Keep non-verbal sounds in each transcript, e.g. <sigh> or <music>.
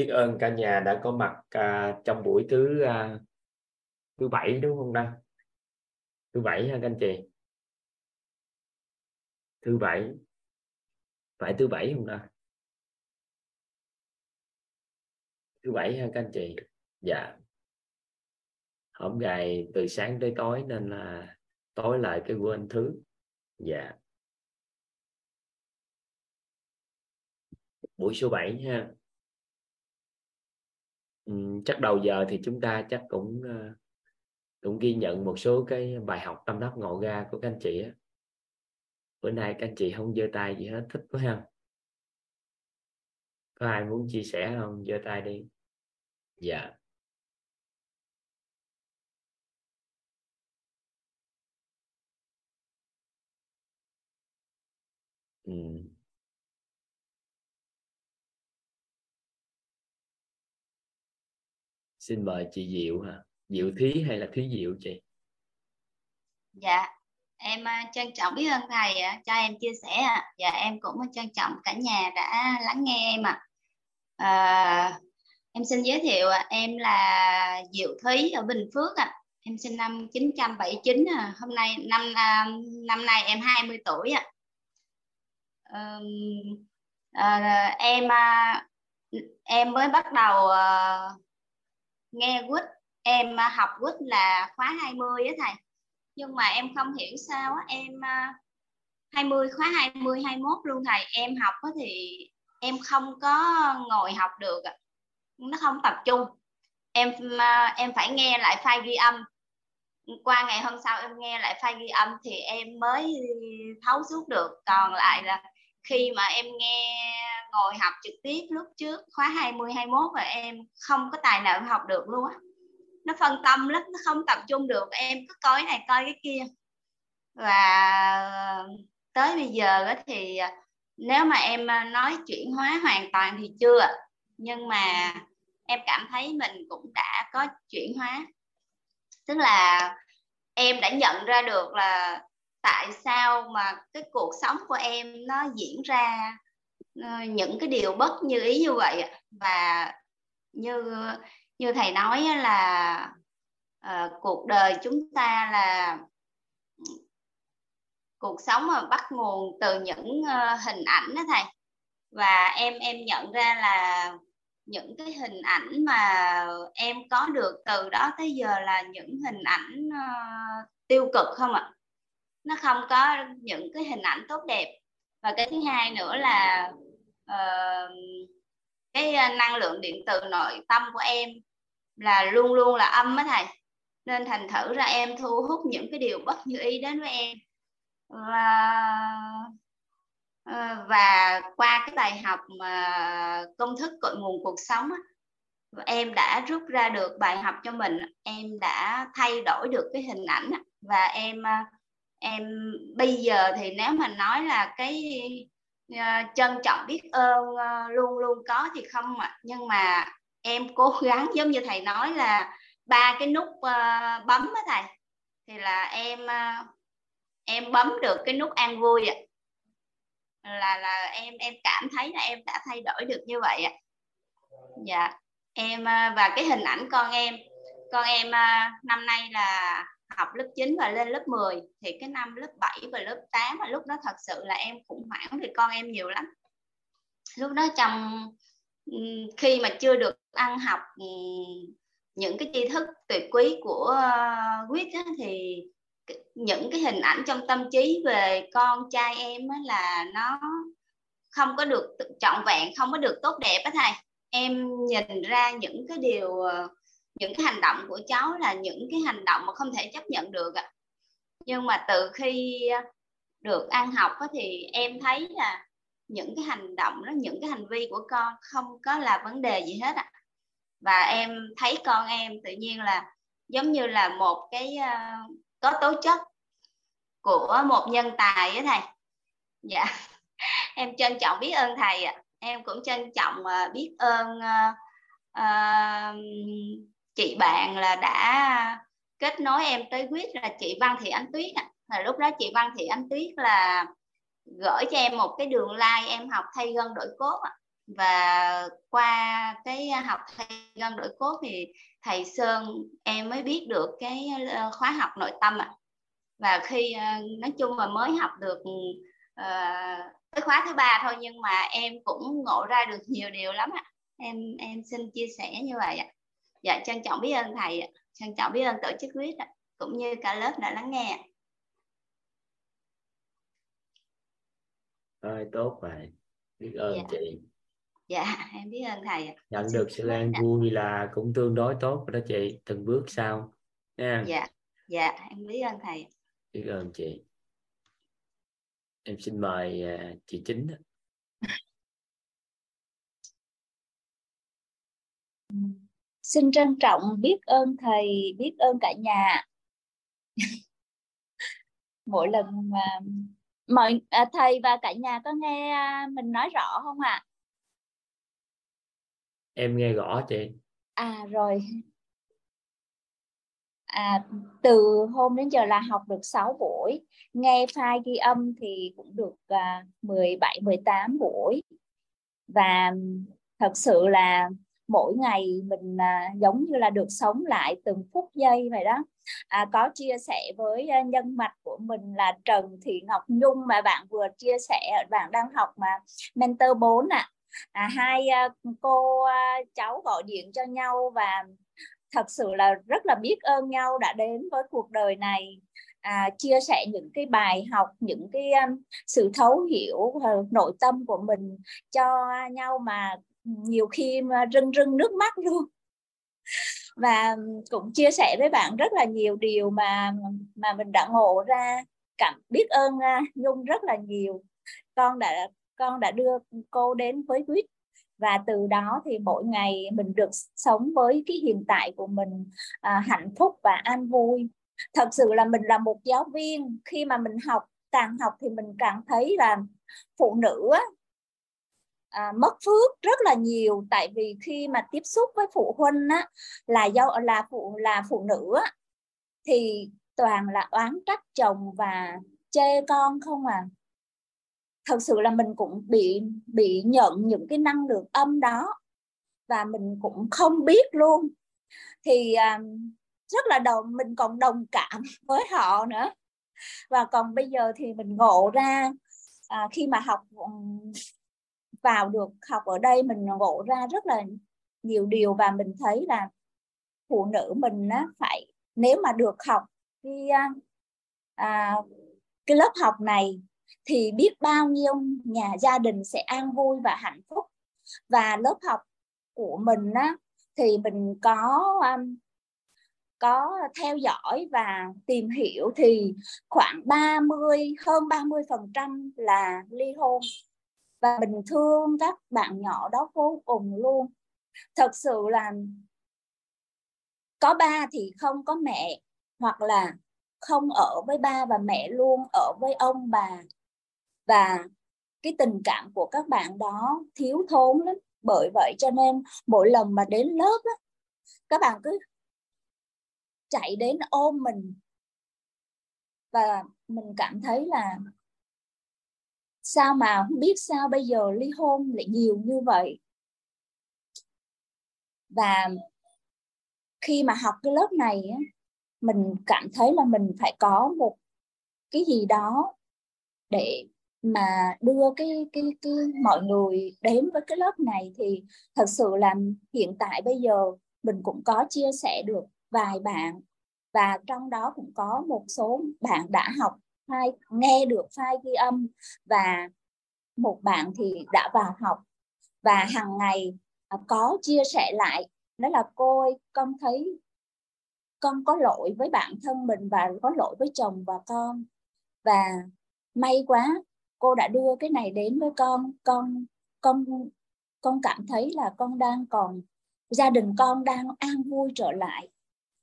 biết ơn cả nhà đã có mặt à, trong buổi thứ à, thứ bảy đúng không đăng thứ bảy ha các anh chị? Thứ bảy. Phải thứ bảy không ta? Thứ bảy ha các anh chị? Dạ. Hôm ngày từ sáng tới tối nên là tối lại cái quên thứ. Dạ. Buổi số 7 ha ừ, chắc đầu giờ thì chúng ta chắc cũng ờ, cũng ghi nhận một số cái bài học tâm đắc ngộ ra của các anh chị á. Bữa nay các anh chị không giơ tay gì hết thích quá không có ai muốn chia sẻ không? Giơ tay đi. Dạ. Ừ. xin mời chị Diệu ha Diệu Thí hay là Thúy Diệu chị? Dạ em à, trân trọng biết ơn thầy cho em chia sẻ ạ. Dạ em cũng trân trọng cả nhà đã lắng nghe em ạ. À, em xin giới thiệu em là Diệu Thúy ở Bình Phước ạ. Em sinh năm 1979 à. hôm nay năm à, năm nay em 20 tuổi ạ. À, à, em à, em mới bắt đầu nghe quýt, em à, học quýt là khóa 20 á thầy. Nhưng mà em không hiểu sao á, em à, 20 khóa 20 21 luôn thầy. Em học á thì em không có ngồi học được nó không tập trung. Em à, em phải nghe lại file ghi âm. Qua ngày hôm sau em nghe lại file ghi âm thì em mới thấu suốt được. Còn lại là khi mà em nghe ngồi học trực tiếp lúc trước khóa 20 21 và em không có tài nào học được luôn á. Nó phân tâm lắm, nó không tập trung được. Em cứ coi cái này, coi cái kia. Và tới bây giờ thì à, nếu mà em à, nói chuyển hóa hoàn toàn thì chưa. Nhưng mà em cảm thấy mình cũng đã có chuyển hóa. Tức là em đã nhận ra được là tại sao mà cái cuộc sống của em nó diễn ra Ờ, những cái điều bất như ý như vậy và như như thầy nói là uh, cuộc đời chúng ta là cuộc sống mà bắt nguồn từ những uh, hình ảnh đó thầy. Và em em nhận ra là những cái hình ảnh mà em có được từ đó tới giờ là những hình ảnh uh, tiêu cực không ạ? Nó không có những cái hình ảnh tốt đẹp. Và cái thứ hai nữa là uh, cái ờ, năng lượng điện từ nội tâm của em là luôn luôn là âm á thầy. Nên thành thử ra em thu hút những cái điều bất như ý đến với em. Và ờ, và qua cái bài học mà công thức cội nguồn cuộc sống á, em đã rút ra được bài học cho mình em đã thay đổi được cái hình ảnh và em ờ, em bây giờ thì nếu mà nói là cái Ờ, trân trọng biết ơn ờ, luôn luôn có thì không ạ. Nhưng mà em cố gắng, giống như thầy nói là ba cái nút ờ, bấm á thầy. Thì là em em bấm được cái nút an vui ạ. Là là em em cảm thấy là em đã thay đổi được như vậy ạ. Dạ. Em và cái hình ảnh con em. Con em năm nay là học lớp 9 và lên lớp 10 thì cái năm lớp 7 và lớp 8 và lúc đó thật sự là em khủng hoảng thì con em nhiều lắm. Lúc đó trong khi mà chưa được ăn học những cái tri thức tuyệt quý của ờ, quýt thì những cái hình ảnh trong tâm trí về con trai em là nó không có được trọn vẹn, không có được tốt đẹp á thầy. Em nhìn ra những cái điều ờ, những cái hành động của cháu là những cái hành động mà không thể chấp nhận được ạ. Nhưng mà từ khi được ăn học thì em thấy là những cái hành động đó những cái hành vi của con không có là vấn đề gì hết ạ. Và em thấy con em tự nhiên là giống như là một cái uh, có tố chất của một nhân tài với thầy. Dạ. <laughs> Em trân trọng biết ơn thầy ạ. Em cũng trân trọng uh, biết ơn uh, uh, chị bạn là đã kết nối em tới quyết là chị Văn Thị Ánh Tuyết ạ. Là lúc đó chị Văn Thị Ánh Tuyết là gửi cho em một cái đường like em học thay gân đổi cốt ạ. Và qua cái học thay gân đổi cốt thì thầy Sơn em mới biết được cái ờ, khóa học nội tâm ạ. Và khi ờ, nói chung là mới học được ờ, uh, cái khóa thứ ba thôi nhưng mà em cũng ngộ ra được nhiều điều lắm ạ. Em em xin chia sẻ như vậy ạ dạ trân trọng biết ơn thầy trân trọng biết ơn tổ chức quyết cũng như cả lớp đã lắng nghe Rồi, tốt vậy biết ơn dạ. chị. Dạ em biết ơn thầy nhận được sự an vui là cũng tương đối tốt đó chị từng bước sau nha. Dạ dạ em biết ơn thầy biết ơn chị. Em xin mời uh, chị chính xin trân trọng biết ơn thầy biết ơn cả nhà. Mỗi lần mà mọi à, thầy và cả nhà có nghe à, mình nói rõ không ạ? À? em nghe rõ chị. À rồi. À, từ hôm đến giờ là học được 6 buổi. Nghe file ghi âm thì cũng được à, 17 18 buổi. Và thật sự là mỗi ngày mình à, giống như là được sống lại từng phút giây vậy đó à, có chia sẻ với à, nhân mạch của mình là Trần Thị Ngọc Nhung mà bạn vừa chia sẻ bạn đang học mà mentor 4 ạ à. à, hai à, cô à, cháu gọi điện cho nhau và thật sự là rất là biết ơn nhau đã đến với cuộc đời này à, chia sẻ những cái bài học những cái um, sự thấu hiểu uh, nội tâm của mình cho nhau mà nhiều khi mà rưng rưng nước mắt luôn. Và cũng chia sẻ với bạn rất là nhiều điều mà mà mình đã ngộ ra cảm biết ơn à, nhung rất là nhiều. Con đã con đã đưa cô đến với quýt và từ đó thì mỗi ngày mình được sống với cái hiện tại của mình à, hạnh phúc và an vui. Thật sự là mình là một giáo viên khi mà mình học càng học thì mình càng thấy là phụ nữ á, à, mất phước rất là nhiều. Tại vì khi mà tiếp xúc với phụ huynh á, là do là phụ là phụ nữ á, thì toàn là oán trách chồng và chê con không à. Thật sự là mình cũng bị bị nhận những cái năng lượng âm đó và mình cũng không biết luôn. Thì à, rất là đồng mình còn đồng cảm <laughs> với họ nữa. Và còn bây giờ thì mình ngộ ra à, khi mà học vào được học ở đây mình ngộ ra rất là nhiều điều và mình thấy là phụ nữ mình á, phải nếu mà được học cái à, cái lớp học này thì biết bao nhiêu nhà gia đình sẽ an vui và hạnh phúc. Và lớp học của mình á, thì mình có um, có theo dõi và tìm hiểu thì khoảng 30 hơn 30 phần trăm là ly hôn và mình thương các bạn nhỏ đó vô cùng luôn. Thật sự là có ba thì không có mẹ hoặc là không ở với ba và mẹ luôn ở với ông bà. Và cái tình cảm của các bạn đó thiếu thốn lắm. Bởi vậy cho nên mỗi lần mà đến lớp á, các bạn cứ chạy đến ôm mình. Và mình cảm thấy là sao mà không biết sao bây giờ ly hôn lại nhiều như vậy? Và khi mà học cái lớp này mình cảm thấy là mình phải có một cái gì đó để mà đưa cái cái cái mọi người đến với cái lớp này. Thì thật sự là hiện tại bây giờ mình cũng có chia sẻ được vài bạn và trong đó cũng có một số bạn đã học file, nghe được file ghi âm. Và một bạn thì đã vào học. Và hàng ngày à, có chia sẻ lại. Đó là cô ơi, con thấy con có lỗi với bản thân mình và có lỗi với chồng và con. Và may quá, cô đã đưa cái này đến với con. Con con con cảm thấy là con đang còn, gia đình con đang an vui trở lại.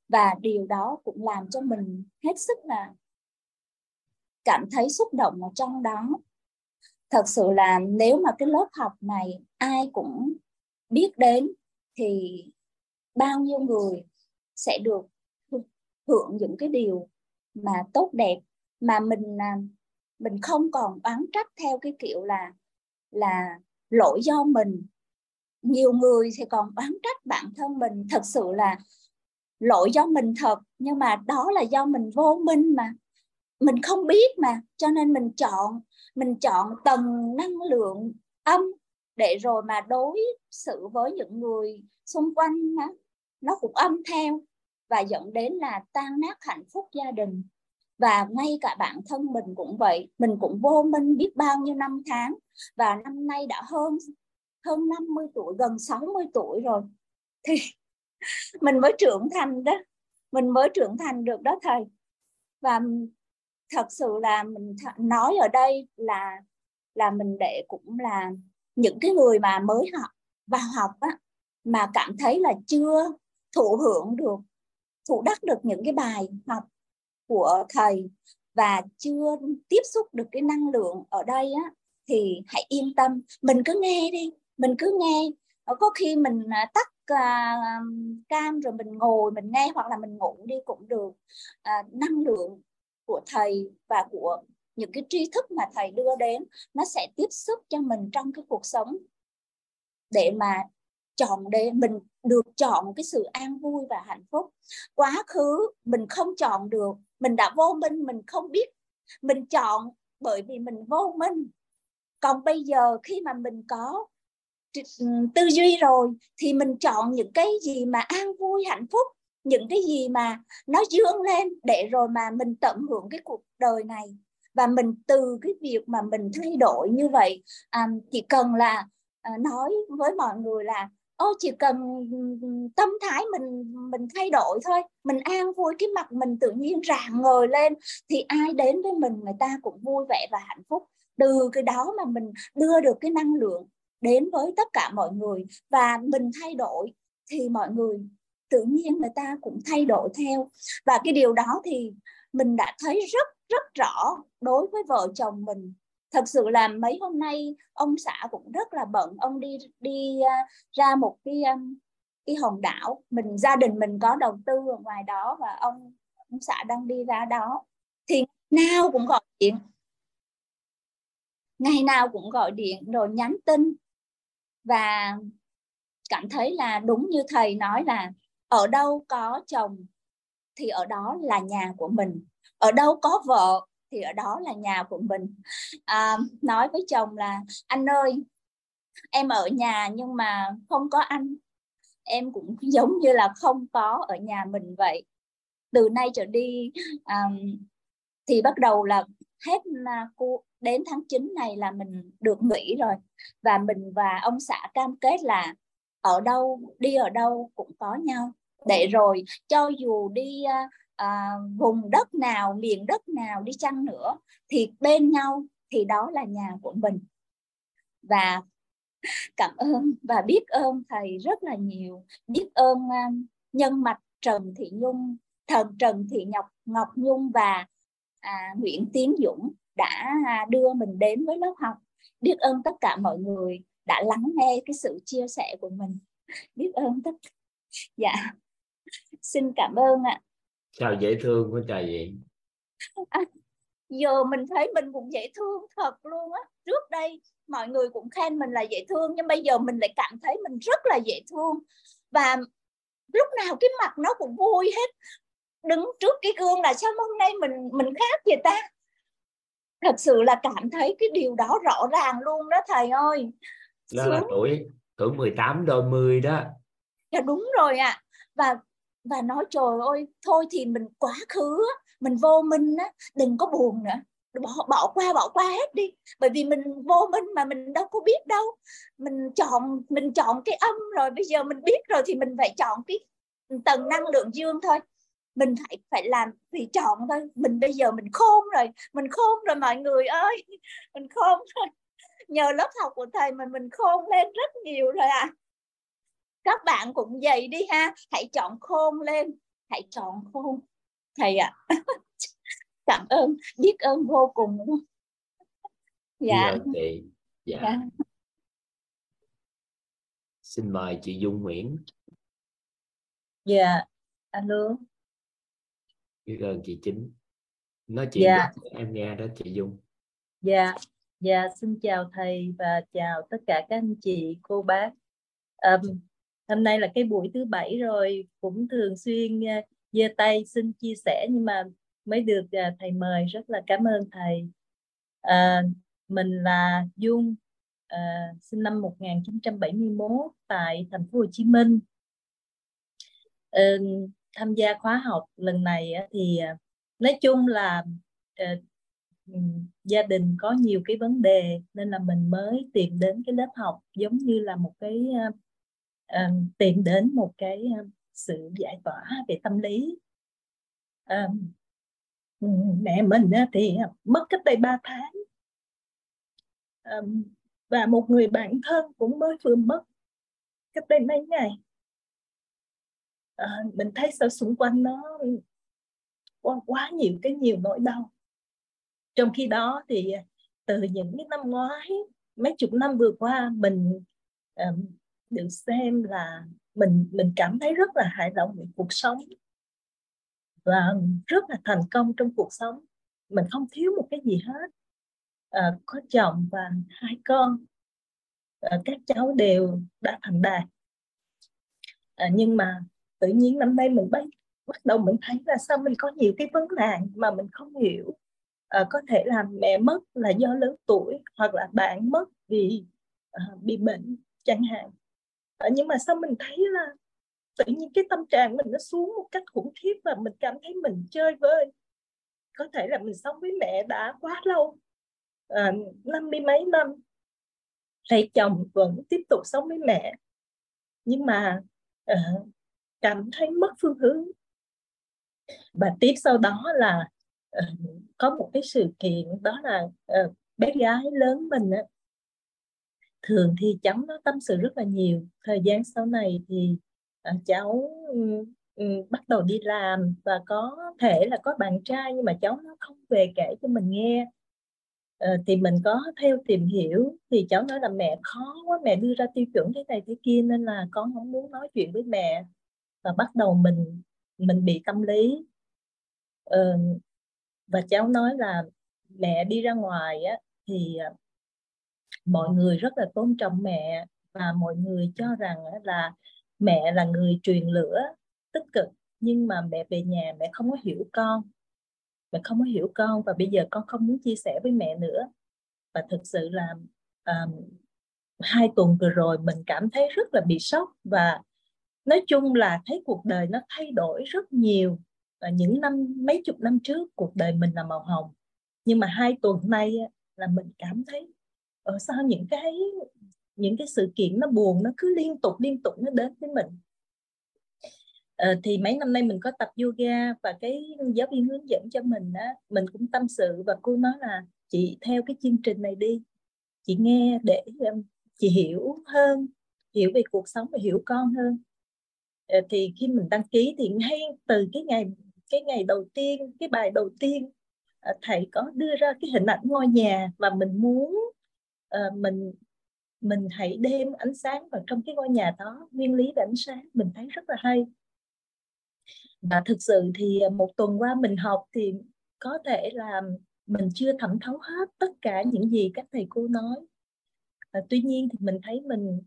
Và điều đó cũng làm cho mình hết sức là cảm thấy xúc động ở trong đó. Thật sự là nếu mà cái lớp học này ai cũng biết đến thì bao nhiêu người sẽ được hưởng những cái điều mà tốt đẹp, mà mình à, mình không còn oán trách theo cái kiểu là là lỗi do mình. Nhiều người thì còn oán trách bản thân mình. Thật sự là lỗi do mình thật, nhưng mà đó là do mình vô minh mà mình không biết mà cho nên mình chọn mình chọn tầng năng lượng âm để rồi mà đối xử với những người xung quanh đó, nó cũng âm theo và dẫn đến là tan nát hạnh phúc gia đình. Và ngay cả bản thân mình cũng vậy mình cũng vô minh biết bao nhiêu năm tháng và năm nay đã hơn hơn 50 tuổi gần 60 tuổi rồi. Thì <laughs> mình mới trưởng thành đó mình mới trưởng thành được đó thầy. Và thật sự là mình nói ở đây là là mình để cũng là những cái người mà mới học vào học á mà cảm thấy là chưa thụ hưởng được thụ đắc được những cái bài học của thầy và chưa tiếp xúc được cái năng lượng ở đây á thì hãy yên tâm mình cứ nghe đi mình cứ nghe. Ờ, có khi mình à, tắt uh, cam rồi mình ngồi mình nghe hoặc là mình ngủ đi cũng được. Uh, năng lượng của thầy và của những cái tri thức mà thầy đưa đến, nó sẽ tiếp sức cho mình trong cái cuộc sống để mà chọn để mình được chọn cái sự an vui và hạnh phúc. Quá khứ mình không chọn được, mình đã vô minh, mình không biết mình chọn bởi vì mình vô minh. Còn bây giờ khi mà mình có ừ, tư duy rồi thì mình chọn những cái gì mà an vui, hạnh phúc những cái gì mà nó dương lên để rồi mà mình tận hưởng cái cuộc đời này. Và mình từ cái việc mà mình thay đổi như vậy à, chỉ cần là à, nói với mọi người là ô chỉ cần tâm thái mình mình thay đổi thôi mình an vui cái mặt mình tự nhiên rạng ngời lên thì ai đến với mình người ta cũng vui vẻ và hạnh phúc. Từ cái đó mà mình đưa được cái năng lượng đến với tất cả mọi người và mình thay đổi thì mọi người tự nhiên người ta cũng thay đổi theo. Và cái điều đó thì mình đã thấy rất rất rõ đối với vợ chồng mình. Thật sự là mấy hôm nay ông xã cũng rất là bận. Ông đi đi à, ra một cái à, cái hòn đảo. Mình, gia đình mình có đầu tư ở ngoài đó và ông ông xã đang đi ra đó. Thì nào cũng gọi điện. Ngày nào cũng gọi điện rồi nhắn tin. Và cảm thấy là đúng như thầy nói là ở đâu có chồng thì ở đó là nhà của mình. Ở đâu có vợ thì ở đó là nhà của mình. À, nói với chồng là anh ơi em ở nhà nhưng mà không có anh. Em cũng <laughs> giống như là không có ở nhà mình vậy. Từ nay trở đi um, thì bắt đầu là hết là cô đến tháng 9 này là mình được nghỉ rồi. Và mình và ông xã cam kết là ở đâu đi ở đâu cũng có nhau. Để rồi cho dù đi à, vùng đất nào miền đất nào đi chăng nữa thì bên nhau thì đó là nhà của mình. Và cảm ơn và biết ơn thầy rất là nhiều. Biết ơn uh, nhân mạch Trần Thị Nhung thần Trần Thị Ngọc Ngọc Nhung và à, Nguyễn Tiến Dũng đã à, đưa mình đến với lớp học. Biết ơn tất cả mọi người đã lắng nghe cái sự chia sẻ của mình. Biết ơn tất dạ. Xin cảm ơn ạ. Sao dễ thương quá trời vậy à, giờ mình thấy mình cũng dễ thương thật luôn á. Trước đây mọi người cũng khen mình là dễ thương nhưng bây giờ mình lại cảm thấy mình rất là dễ thương. Và lúc nào cái mặt nó cũng vui hết. Đứng trước cái gương là sao hôm nay mình mình khác vậy ta? Thật sự là cảm thấy cái điều đó rõ ràng luôn đó thầy ơi đó là tuổi tuổi 18 đôi 10 đó. Dạ đúng rồi ạ. À. và và nói trời ơi thôi thì mình quá khứ mình vô minh á đừng có buồn nữa. Bỏ bỏ qua bỏ qua hết đi. Bởi vì mình vô minh mà mình đâu có biết đâu. Mình chọn mình chọn cái âm rồi bây giờ mình biết rồi thì mình phải chọn cái tầng năng lượng dương thôi. Mình phải phải làm vì chọn thôi. Mình bây giờ mình khôn rồi mình khôn rồi mọi người ơi. <laughs> Mình khôn rồi nhờ lớp học của thầy mà mình khôn lên rất nhiều rồi à các bạn cũng vậy đi ha. Hãy chọn khôn lên. Hãy chọn khôn. Thầy ạ. À. <laughs> cảm ơn. Biết ơn vô cùng dạ. Chị dạ. dạ. Xin mời chị Dung Nguyễn. Dạ alo. Biết ơn chị chính. Nói chuyện dạ. em nghe đó chị Dung. Dạ dạ xin chào thầy và chào tất cả các anh chị cô bác. Um, hôm nay là cái buổi thứ bảy rồi cũng thường xuyên uh, giơ tay xin chia sẻ nhưng mà mới được uh, thầy mời. Rất là cảm ơn thầy. Uh, mình là Dung uh, sinh năm 1971 tại thành phố Hồ Chí Minh. Uh, tham gia khóa học lần này uh, thì uh, nói chung là uh, Ừ, gia đình có nhiều cái vấn đề nên là mình mới tìm đến cái lớp học giống như là một cái uh, tìm đến một cái uh, sự giải tỏa về tâm lý. Uh, mẹ mình uh, thì mất cách đây 3 tháng. Uh, và một người bạn thân cũng mới vừa mất cách đây mấy ngày. Uh, mình thấy sao xung quanh nó quá, quá nhiều cái nhiều nỗi đau trong khi đó thì à, từ những cái năm ngoái mấy chục năm vừa qua mình um, được xem là mình mình cảm thấy rất là hài lòng về cuộc sống và rất là thành công trong cuộc sống. Mình không thiếu một cái gì hết. À, có chồng và hai con à, các cháu đều đã thành đạt. À, nhưng mà tự nhiên năm nay mình bắt bắt đầu mình thấy là sao mình có nhiều cái vấn nạn mà mình không hiểu uh, có thể là mẹ mất là do lớn tuổi hoặc là bạn mất vì uh, bị bệnh chẳng hạn. Uh, nhưng mà sao mình thấy là tự nhiên cái tâm trạng mình nó xuống một cách khủng khiếp và mình cảm thấy mình chơi vơi. Có thể là mình sống với mẹ đã quá lâu năm mươi mấy năm thầy chồng vẫn tiếp tục sống với mẹ nhưng mà cảm thấy mất phương hướng. Và tiếp sau đó là uh, có một cái sự kiện đó là uh, bé gái lớn mình á, thường thì cháu nó tâm sự rất là nhiều. Thời gian sau này thì uh, cháu um, bắt đầu đi làm và có thể là có bạn trai nhưng mà cháu nó không về kể cho mình nghe. Uh, thì mình có theo tìm hiểu thì cháu nói là mẹ khó quá mẹ đưa ra tiêu chuẩn thế này thế kia nên là con không muốn nói chuyện với mẹ. Và bắt đầu mình mình bị tâm lý. Uh, và cháu nói là mẹ đi ra ngoài á thì à, mọi người rất là tôn trọng mẹ và mọi người cho rằng là mẹ là người truyền lửa tích cực nhưng mà mẹ về nhà mẹ không có hiểu con. Mẹ không có hiểu con và bây giờ con không muốn chia sẻ với mẹ nữa. Và thực sự là um, hai tuần vừa rồi mình cảm thấy rất là bị sốc và nói chung là thấy cuộc đời nó thay đổi rất nhiều những năm mấy chục năm trước cuộc đời mình là màu hồng. Nhưng mà hai tuần nay là mình cảm thấy ở sao những cái những cái sự kiện nó buồn nó cứ liên tục liên tục nó đến với mình? À, thì mấy năm nay mình có tập yoga và cái giáo viên hướng dẫn cho mình á mình cũng tâm sự và cô nói là chị theo cái chương trình này đi. Chị nghe để um, chị hiểu hơn hiểu về cuộc sống và hiểu con hơn. Ờ, thì khi mình đăng ký thì ngay từ cái ngày cái ngày đầu tiên cái bài đầu tiên à, thầy có đưa ra cái hình ảnh ngôi nhà và mình muốn uh, mình mình hãy đem ánh sáng vào trong cái ngôi nhà đó nguyên lý về ánh sáng mình thấy rất là hay. Và thực sự thì à, một tuần qua mình học thì có thể là mình chưa thẩm thấu hết tất cả những gì các thầy cô nói. À, tuy nhiên thì mình thấy mình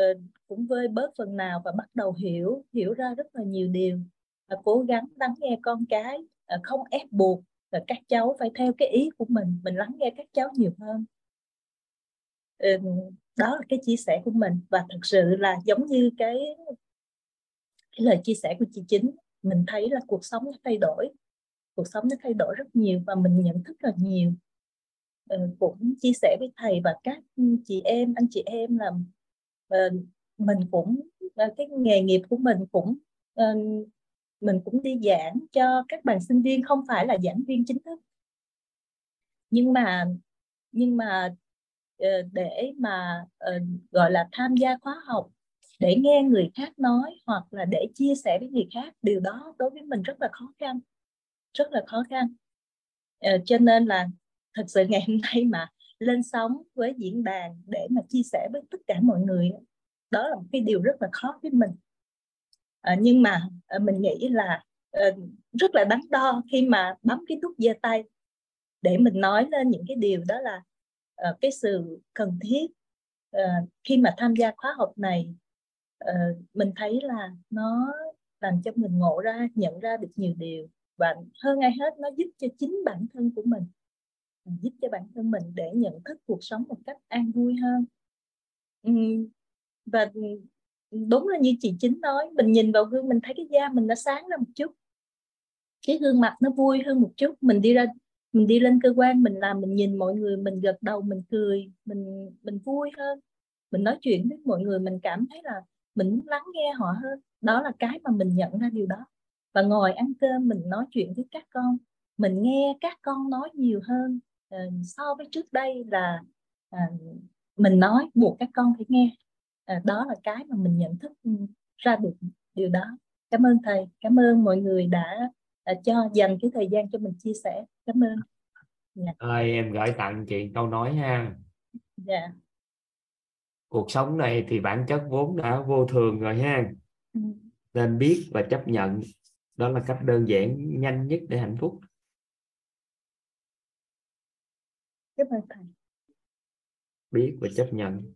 uh, cũng vơi bớt phần nào và bắt đầu hiểu hiểu ra rất là nhiều điều cố gắng lắng nghe con cái ờ, không ép buộc các cháu phải theo cái ý của mình mình lắng nghe các cháu nhiều hơn. Đó là cái chia sẻ của mình. Và thật sự là giống như cái, cái lời chia sẻ của chị chính mình thấy là cuộc sống nó thay đổi. Cuộc sống nó thay đổi rất nhiều và mình nhận thức là nhiều. Ờ, cũng chia sẻ với thầy và các chị em anh chị em là ờ, mình cũng cái nghề nghiệp của mình cũng mình cũng đi giảng cho các bạn sinh viên, không phải là giảng viên chính thức. Nhưng mà nhưng mà ờ, để mà ờ, gọi là tham gia khóa học, để nghe người khác nói hoặc là để chia sẻ với người khác, điều đó đối với mình rất là khó khăn, rất là khó khăn. Ờ, cho nên là thật sự ngày hôm nay mà lên sóng với diễn đàn để mà chia sẻ với tất cả mọi người đó là một cái điều rất là khó với mình. Ờ, nhưng mà ờ, mình nghĩ là ờ, rất là đắn đo khi mà bấm cái nút giơ tay để mình nói lên những cái điều đó là cái sự cần thiết. Khi mà tham gia khóa học này mình thấy là nó làm cho mình ngộ ra, nhận ra được nhiều điều và hơn ai hết nó giúp cho chính bản thân của mình giúp cho bản thân mình để nhận thức cuộc sống một cách an vui hơn. Và đúng là như chị chính nói mình nhìn vào gương mình thấy cái da mình nó sáng ra một chút. Cái gương mặt nó vui hơn một chút. Mình đi ra mình đi lên cơ quan mình làm mình nhìn mọi người mình gật đầu mình cười mình mình vui hơn. Mình nói chuyện với mọi người mình cảm thấy là mình muốn lắng nghe họ hơn. Đó là cái mà mình nhận ra điều đó. Và ngồi ăn cơm mình nói chuyện với các con mình nghe các con nói nhiều hơn uh, so với trước đây là uh, mình nói buộc các con phải nghe uh, đó là cái mà mình nhận thức ra được điều đó cảm ơn thầy cảm ơn mọi người đã uh, cho dành cái thời gian cho mình chia sẻ cảm ơn yeah. Dạ. ơi em gửi tặng chị câu nói ha dạ yeah. cuộc sống này thì bản chất vốn đã vô thường rồi ha ừ. nên biết và chấp nhận đó là cách đơn giản nhanh nhất để hạnh phúc cảm ơn thầy biết và chấp nhận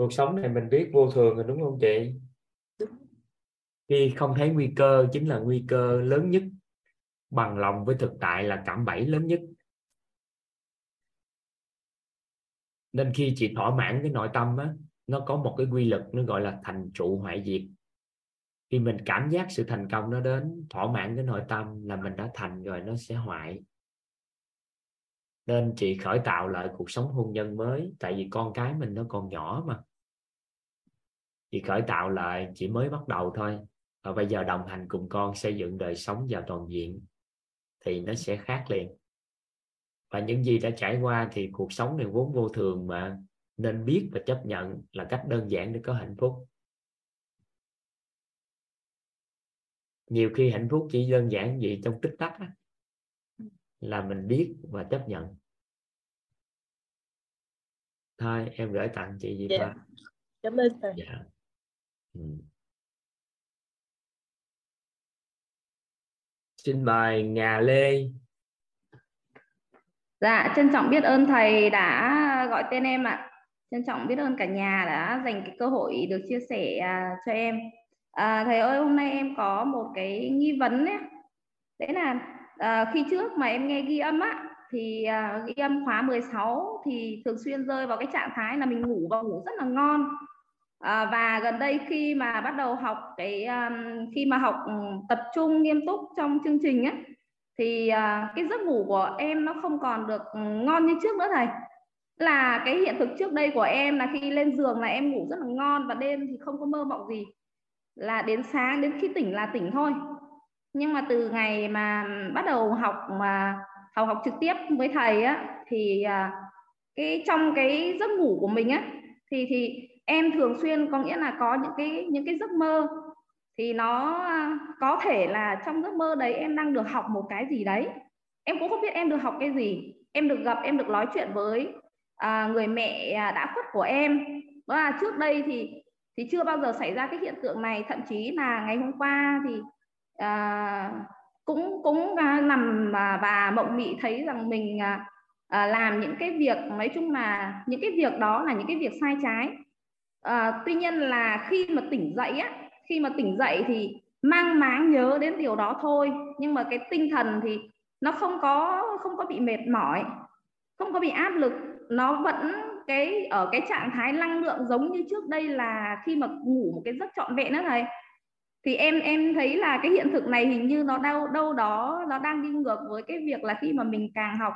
cuộc sống này mình biết vô thường rồi đúng không chị? Khi không thấy nguy cơ chính là nguy cơ lớn nhất. Bằng lòng với thực tại là cảm bẫy lớn nhất. Nên khi chị thỏa mãn cái nội tâm á nó có một cái quy luật nó gọi là thành trụ hoại diệt. Khi mình cảm giác sự thành công nó đến thỏa mãn cái nội tâm là mình đã thành rồi nó sẽ hoại. Nên chị khởi tạo lại cuộc sống hôn nhân mới tại vì con cái mình nó còn nhỏ mà chị khởi tạo lại chỉ mới bắt đầu thôi và bây giờ đồng hành cùng con xây dựng đời sống và toàn diện thì nó sẽ khác liền và những gì đã trải qua thì cuộc sống này vốn vô thường mà nên biết và chấp nhận là cách đơn giản để có hạnh phúc nhiều khi hạnh phúc chỉ đơn giản gì trong tích tắc á, là mình biết và chấp nhận thôi em gửi tặng chị gì yeah. Dạ. cảm ơn thầy yeah. Ừ. xin mời Ngà Lê Dạ, trân trọng biết ơn thầy đã gọi tên em ạ. Trân trọng biết ơn cả nhà đã dành cái cơ hội được chia sẻ à, cho em. À, thầy ơi, hôm nay em có một cái nghi vấn ấy. Đấy là à, khi trước mà em nghe ghi âm á, thì à, ghi âm khóa 16 thì thường xuyên rơi vào cái trạng thái là mình ngủ và ngủ rất là ngon. À, và gần đây khi mà bắt đầu học cái um, khi mà học tập trung nghiêm túc trong chương trình á thì uh, cái giấc ngủ của em nó không còn được ngon như trước nữa thầy. Là cái hiện thực trước đây của em là khi lên giường là em ngủ rất là ngon và đêm thì không có mơ mộng gì. Là đến sáng đến khi tỉnh là tỉnh thôi. Nhưng mà từ ngày mà bắt đầu học mà học học trực tiếp với thầy á thì ờ, cái trong cái giấc ngủ của mình á thì thì em thường xuyên có nghĩa là có những cái những cái giấc mơ. Thì nó à, có thể là trong giấc mơ đấy em đang được học một cái gì đấy. Em cũng không biết em được học cái gì. Em được gặp em được nói chuyện với à, người mẹ à, đã khuất của em. Đó là trước đây thì thì chưa bao giờ xảy ra cái hiện tượng này. Thậm chí là ngày hôm qua thì à, cũng cũng à, nằm và, và mộng mị thấy rằng mình à, à, làm những cái việc nói chung là những cái việc đó là những cái việc sai trái à, tuy nhiên là khi mà tỉnh dậy á khi mà tỉnh dậy thì mang máng nhớ đến điều đó thôi. Nhưng mà cái tinh thần thì nó không có không có bị mệt mỏi không có bị áp lực. Nó vẫn cái ở cái trạng thái năng lượng giống như trước đây là khi mà ngủ một cái giấc trọn vẹn đó thầy. Thì em em thấy là cái hiện thực này hình như nó đâu đâu đó nó đang đi ngược với cái việc là khi mà mình càng học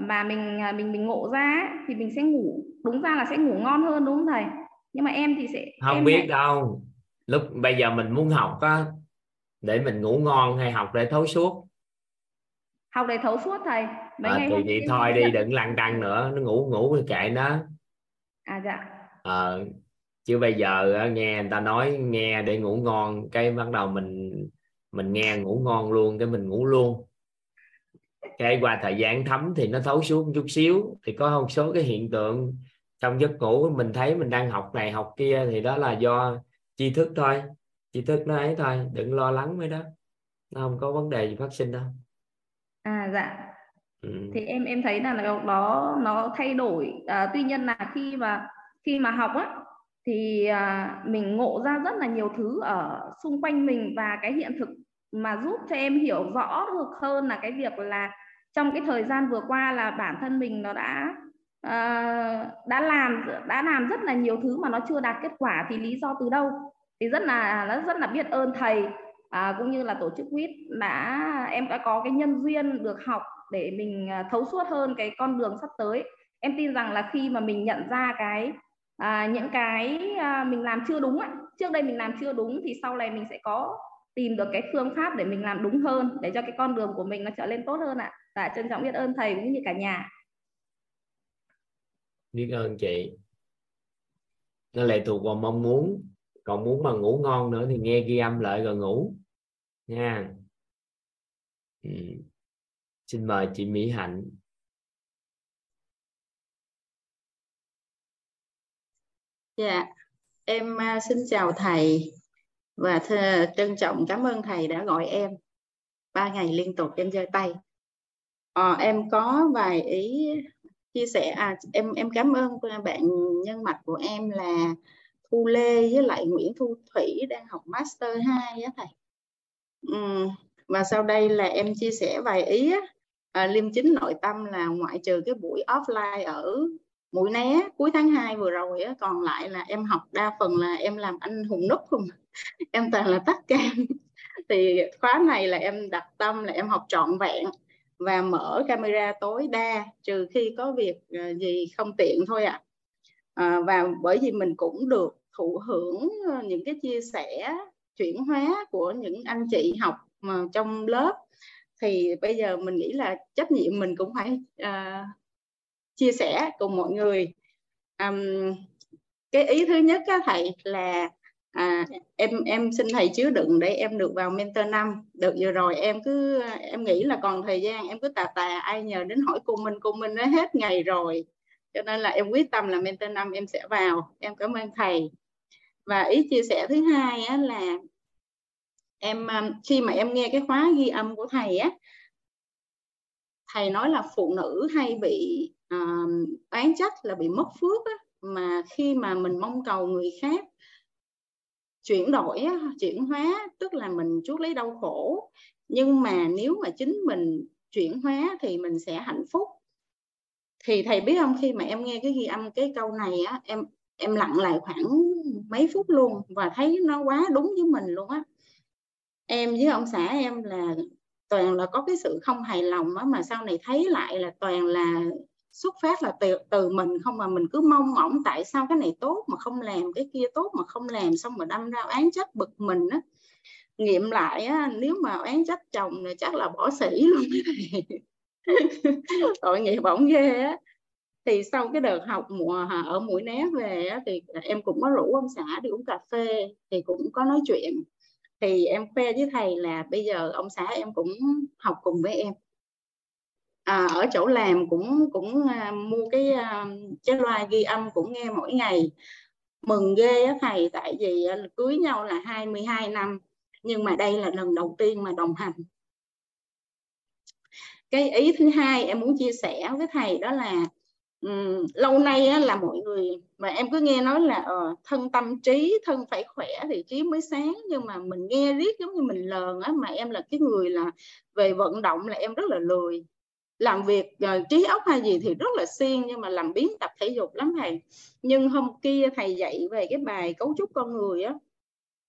mà mình à, mình mình ngộ ra thì mình sẽ ngủ. Đúng ra là sẽ ngủ ngon hơn đúng không thầy? Nhưng mà em thì sẽ không em biết lại... đâu. Lúc bây giờ mình muốn học á để mình ngủ ngon hay học để thấu suốt. Học để thấu suốt thầy. Mấy à, ngày thì, thì thôi đi đừng lăn tăng nữa. Nó ngủ ngủ thì kệ nó. À dạ. À, chứ bây giờ nghe người ta nói nghe để ngủ ngon cái bắt đầu mình mình nghe ngủ ngon luôn cái mình ngủ luôn. Cái qua thời gian thấm thì nó thấu suốt một chút xíu thì có một số cái hiện tượng trong giấc ngủ mình thấy mình đang học này học kia thì đó là do tri thức thôi. Chỉ thức nó ấy thôi đừng lo lắng với đó. Nó không có vấn đề gì phát sinh đâu. À dạ. Ừ. thì em em thấy là nó nó thay đổi. À, tuy nhiên là khi mà khi mà học á thì à, mình ngộ ra rất là nhiều thứ ở xung quanh mình và cái hiện thực mà giúp cho em hiểu rõ được hơn là cái việc là trong cái thời gian vừa qua là bản thân mình nó đã Ờ, đã làm đã làm rất là nhiều thứ mà nó chưa đạt kết quả thì lý do từ đâu thì rất là nó rất là biết ơn thầy à, cũng như là tổ chức quýt đã em đã có cái nhân duyên được học để mình à, thấu suốt hơn cái con đường sắp tới em tin rằng là khi mà mình nhận ra cái à, những cái à, mình làm chưa đúng ấy. trước đây mình làm chưa đúng thì sau này mình sẽ có tìm được cái phương pháp để mình làm đúng hơn để cho cái con đường của mình nó trở lên tốt hơn ạ à. và trân trọng biết ơn thầy cũng như cả nhà biết ơn chị. Nó lệ thuộc vào mong muốn. Còn muốn mà ngủ ngon nữa thì nghe ghi âm lại rồi ngủ. Nha. Ừ. xin mời chị Mỹ Hạnh. Dạ. Em à, xin chào thầy. Và th- trân trọng cảm ơn thầy đã gọi em. Ba ngày liên tục em giơ tay. À, em có vài ý chia sẻ à, em em cảm ơn bạn nhân mạch của em là Thu Lê với lại Nguyễn Thu Thủy đang học Master 2 á thầy Ừ. và sau đây là em chia sẻ vài ý á. À, liêm chính nội tâm là ngoại trừ cái buổi offline ở mũi né cuối tháng 2 vừa rồi á, còn lại là em học đa phần là em làm anh hùng nút không <laughs> em toàn là tắt cam <laughs> thì khóa này là em đặt tâm là em học trọn vẹn và mở camera tối đa trừ khi có việc ờ, gì không tiện thôi ạ à. à, và bởi vì mình cũng được thụ hưởng ờ, những cái chia sẻ chuyển hóa của những anh chị học mà trong lớp thì bây giờ mình nghĩ là trách nhiệm mình cũng phải uh, chia sẻ cùng mọi người um, cái ý thứ nhất á, thầy là à, em em xin thầy chứa đựng để em được vào mentor năm. Được vừa rồi em cứ em nghĩ là còn thời gian em cứ tà tà ai nhờ đến hỏi cô minh cô minh nó hết ngày rồi. Cho nên là em quyết tâm là mentor năm em sẽ vào. Em cảm ơn thầy. Và ý chia sẻ thứ hai á, là em um, khi mà em nghe cái khóa ghi âm của thầy á thầy nói là phụ nữ hay bị uh, oán trách là bị mất phước á, mà khi mà mình mong cầu người khác chuyển đổi chuyển hóa, tức là mình chuốc lấy đau khổ. Nhưng mà nếu mà chính mình chuyển hóa thì mình sẽ hạnh phúc. Thì thầy biết không, khi mà em nghe cái ghi âm, cái câu này á, em em lặng lại khoảng mấy phút luôn và thấy nó quá đúng với mình luôn á. Em với ông xã em là toàn là có cái sự không hài lòng á, mà sau này thấy lại là toàn là xuất phát là từ từ mình không mà mình cứ mong mỏng tại sao cái này tốt mà không làm cái kia tốt mà không làm xong mà đâm ra án trách bực mình á. Nghiệm lại á nếu mà án trách chồng thì chắc là bỏ sĩ luôn <laughs> tội nghiệp bỏng ghê á. Thì sau cái đợt học mùa ở mũi né về á, thì em cũng có rủ ông xã đi uống cà phê thì cũng có nói chuyện. Thì em khoe với thầy là bây giờ ông xã em cũng học cùng với em à, ở chỗ làm cũng cũng à, mua cái à, cái loa ghi âm cũng nghe mỗi ngày. Mừng ghê á thầy tại vì à, cưới nhau là 22 năm nhưng mà đây là lần đầu tiên mà đồng hành. Cái ý thứ hai em muốn chia sẻ với thầy đó là um, lâu nay á, là mọi người mà em cứ nghe nói là uh, thân tâm trí thân phải khỏe thì trí mới sáng nhưng mà mình nghe riết giống như mình lờn á mà em là cái người là về vận động là em rất là lười làm việc uh, trí óc hay gì thì rất là siêng nhưng mà làm biến tập thể dục lắm thầy. Nhưng hôm kia thầy dạy về cái bài cấu trúc con người á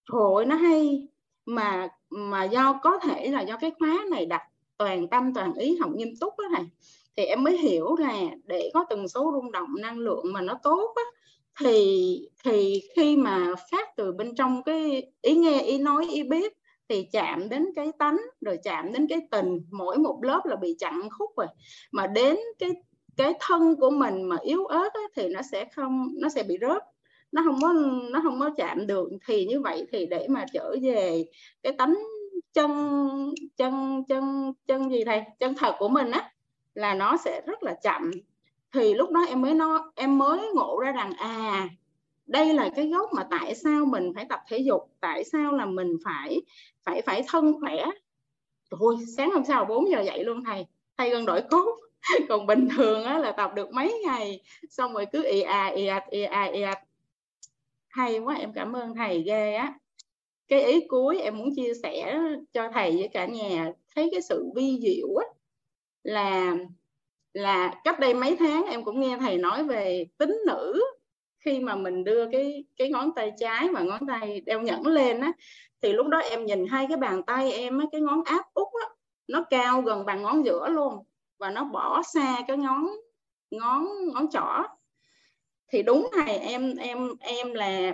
hội nó hay. Mà mà do có thể là do cái khóa này đặt toàn tâm toàn ý học nghiêm túc đó thầy. Thì em mới hiểu là để có tần số rung động năng lượng mà nó tốt á thì thì khi mà phát từ bên trong cái ý nghe ý nói ý biết thì chạm đến cái tánh rồi chạm đến cái tình mỗi một lớp là bị chặn khúc rồi. Mà đến cái cái thân của mình mà yếu ớt ấy, thì nó sẽ không nó sẽ bị rớt. Nó không có nó không có chạm được. Thì như vậy thì để mà trở về cái tánh chân chân chân chân gì thầy chân thật của mình á là nó sẽ rất là chậm. Thì lúc đó em mới nó em mới ngộ ra rằng à đây là cái gốc mà tại sao mình phải tập thể dục tại sao là mình phải phải phải thân khỏe. Thôi sáng hôm sau 4 giờ dậy luôn thầy thay gân đổi cốt. <laughs> Còn bình thường á, là tập được mấy ngày xong rồi cứ ì à ì ạt ì à ì ạt hay quá em cảm ơn thầy ghê á. Cái ý cuối em muốn chia sẻ cho thầy với cả nhà thấy cái sự vi diệu á là là cách đây mấy tháng em cũng nghe thầy nói về tính nữ khi mà mình đưa cái cái ngón tay trái và ngón tay đeo nhẫn lên á, thì lúc đó em nhìn hai cái bàn tay em á, cái ngón áp út á, nó cao gần bằng ngón giữa luôn và nó bỏ xa cái ngón ngón ngón trỏ. Thì đúng này, em em em là,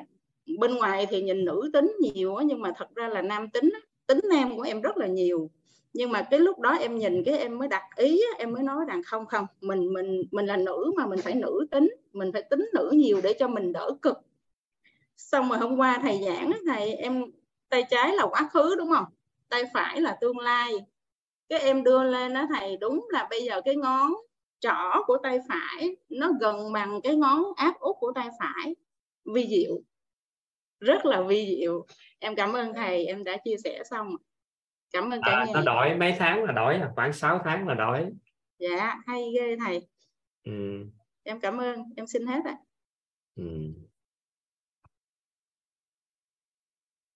bên ngoài thì nhìn nữ tính nhiều á, nhưng mà thật ra là nam tính tính nam của em rất là nhiều nhưng mà cái lúc đó em nhìn cái em mới đặt ý em mới nói rằng không không, mình mình mình là nữ mà mình phải nữ tính, mình phải tính nữ nhiều để cho mình đỡ cực. Xong rồi hôm qua thầy giảng thầy em, tay trái là quá khứ đúng không? Tay phải là tương lai. Cái em đưa lên đó thầy đúng là bây giờ cái ngón trỏ của tay phải nó gần bằng cái ngón áp út của tay phải. Vi diệu. Rất là vi diệu. Em cảm ơn thầy, em đã chia sẻ xong cảm ơn cả à, nhà nó đổi mấy tháng là đổi à? khoảng 6 tháng là đổi. Dạ hay ghê thầy. Ừ. em cảm ơn em xin hết ạ. Ừ.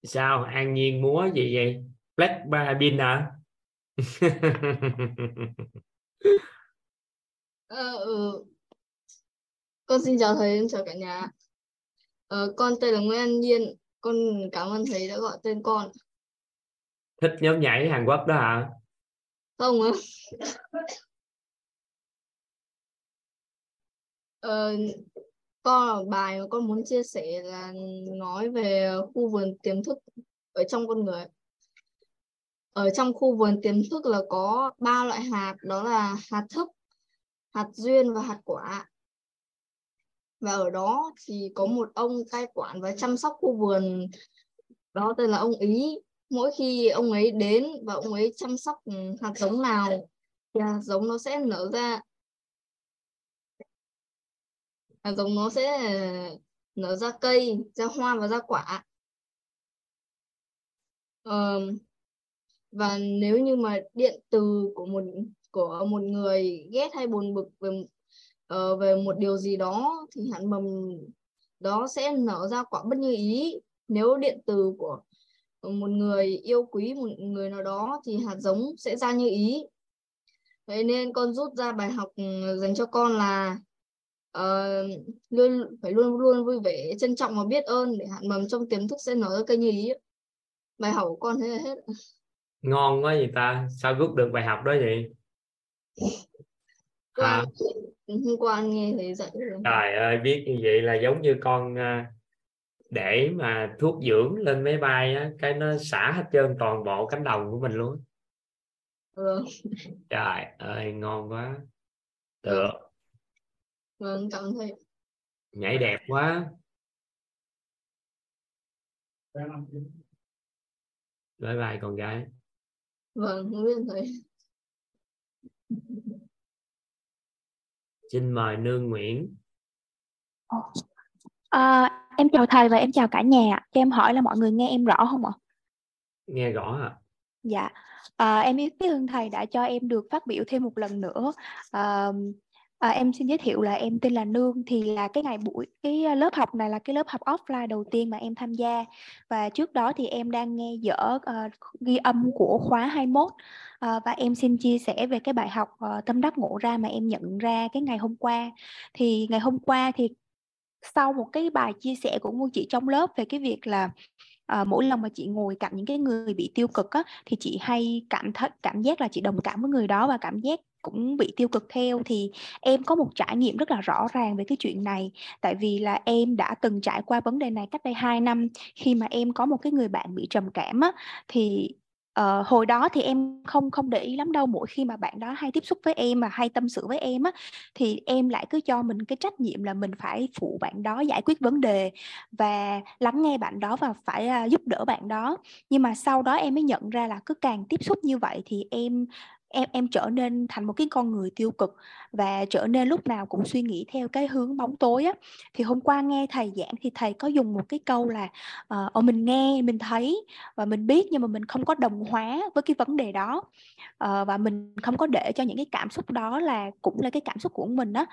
sao an nhiên múa gì vậy? Black bin hả? <laughs> Ờ, ừ. con xin chào thầy xin chào cả nhà. Ờ, con tên là Nguyễn An Nhiên. Con cảm ơn thầy đã gọi tên con thích nhóm nhảy Hàn Quốc đó hả? Không á ờ, con bài mà con muốn chia sẻ là nói về khu vườn tiềm thức ở trong con người. Ở trong khu vườn tiềm thức là có ba loại hạt đó là hạt thức hạt duyên và hạt quả. Và ở đó thì có một ông cai quản và chăm sóc khu vườn đó tên là ông ý mỗi khi ông ấy đến và ông ấy chăm sóc ừ, hạt giống nào thì hạt giống nó sẽ nở ra. Hạt giống nó sẽ ờ, nở ra cây ra hoa và ra quả. Um, và nếu như mà điện từ của một của một người ghét hay buồn bực về uh, về một điều gì đó thì hạt mầm đó sẽ nở ra quả bất như ý. Nếu điện từ của một người yêu quý một người nào đó thì hạt giống sẽ ra như ý. Vậy nên con rút ra bài học ừ, dành cho con là uh, luôn phải luôn luôn vui vẻ trân trọng và biết ơn để hạt mầm trong tiềm thức sẽ nở ra cây như ý bài học của con thế là hết ngon quá vậy ta. Sao rút được bài học đó vậy? Hôm qua anh nghe thầy dạy rồi. trời ơi biết như vậy là giống như con à, để mà thuốc dưỡng lên máy bay á cái nó xả hết trơn toàn bộ cánh đồng của mình luôn ừ. trời ơi ngon quá. Được. Vâng cảm ơn nhảy đẹp quá. Bye bye con gái. Vâng không biết thầy. Xin mời nương nguyễn. À, em chào thầy và em chào cả nhà cho em hỏi là mọi người nghe em rõ không ạ? Nghe rõ hả dạ. À, em biết ơn thầy đã cho em được phát biểu thêm một lần nữa. À, À, em xin giới thiệu là em tên là Nương thì là cái ngày buổi cái lớp học này là cái lớp học offline đầu tiên mà em tham gia. Và trước đó thì em đang nghe dở uh, ghi âm của khóa 21 uh, và em xin chia sẻ về cái bài học uh, tâm đắc ngộ ra mà em nhận ra cái ngày hôm qua. Thì ngày hôm qua thì sau một cái bài chia sẻ của cô chị trong lớp về cái việc là à, mỗi lần mà chị ngồi cạnh những cái người bị tiêu cực á, thì chị hay cảm thấy cảm giác là chị đồng cảm với người đó và cảm giác cũng bị tiêu cực theo. Thì em có một trải nghiệm rất là rõ ràng về cái chuyện này. Tại vì là em đã từng trải qua vấn đề này cách đây 2 năm. Khi mà em có một cái người bạn bị trầm cảm á thì Uh, hồi đó thì em không không để ý lắm đâu mỗi khi mà bạn đó hay tiếp xúc với em mà hay tâm sự với em á thì em lại cứ cho mình cái trách nhiệm là mình phải phụ bạn đó giải quyết vấn đề và lắng nghe bạn đó và phải uh, giúp đỡ bạn đó. Nhưng mà sau đó em mới nhận ra là cứ càng tiếp xúc như vậy thì em em em trở nên thành một cái con người tiêu cực và trở nên lúc nào cũng suy nghĩ theo cái hướng bóng tối á. Thì hôm qua nghe thầy giảng thì thầy có dùng một cái câu là uh, mình nghe mình thấy và mình biết nhưng mà mình không có đồng hóa với cái vấn đề đó. Uh, và mình không có để cho những cái cảm xúc đó là cũng là cái cảm xúc của mình á.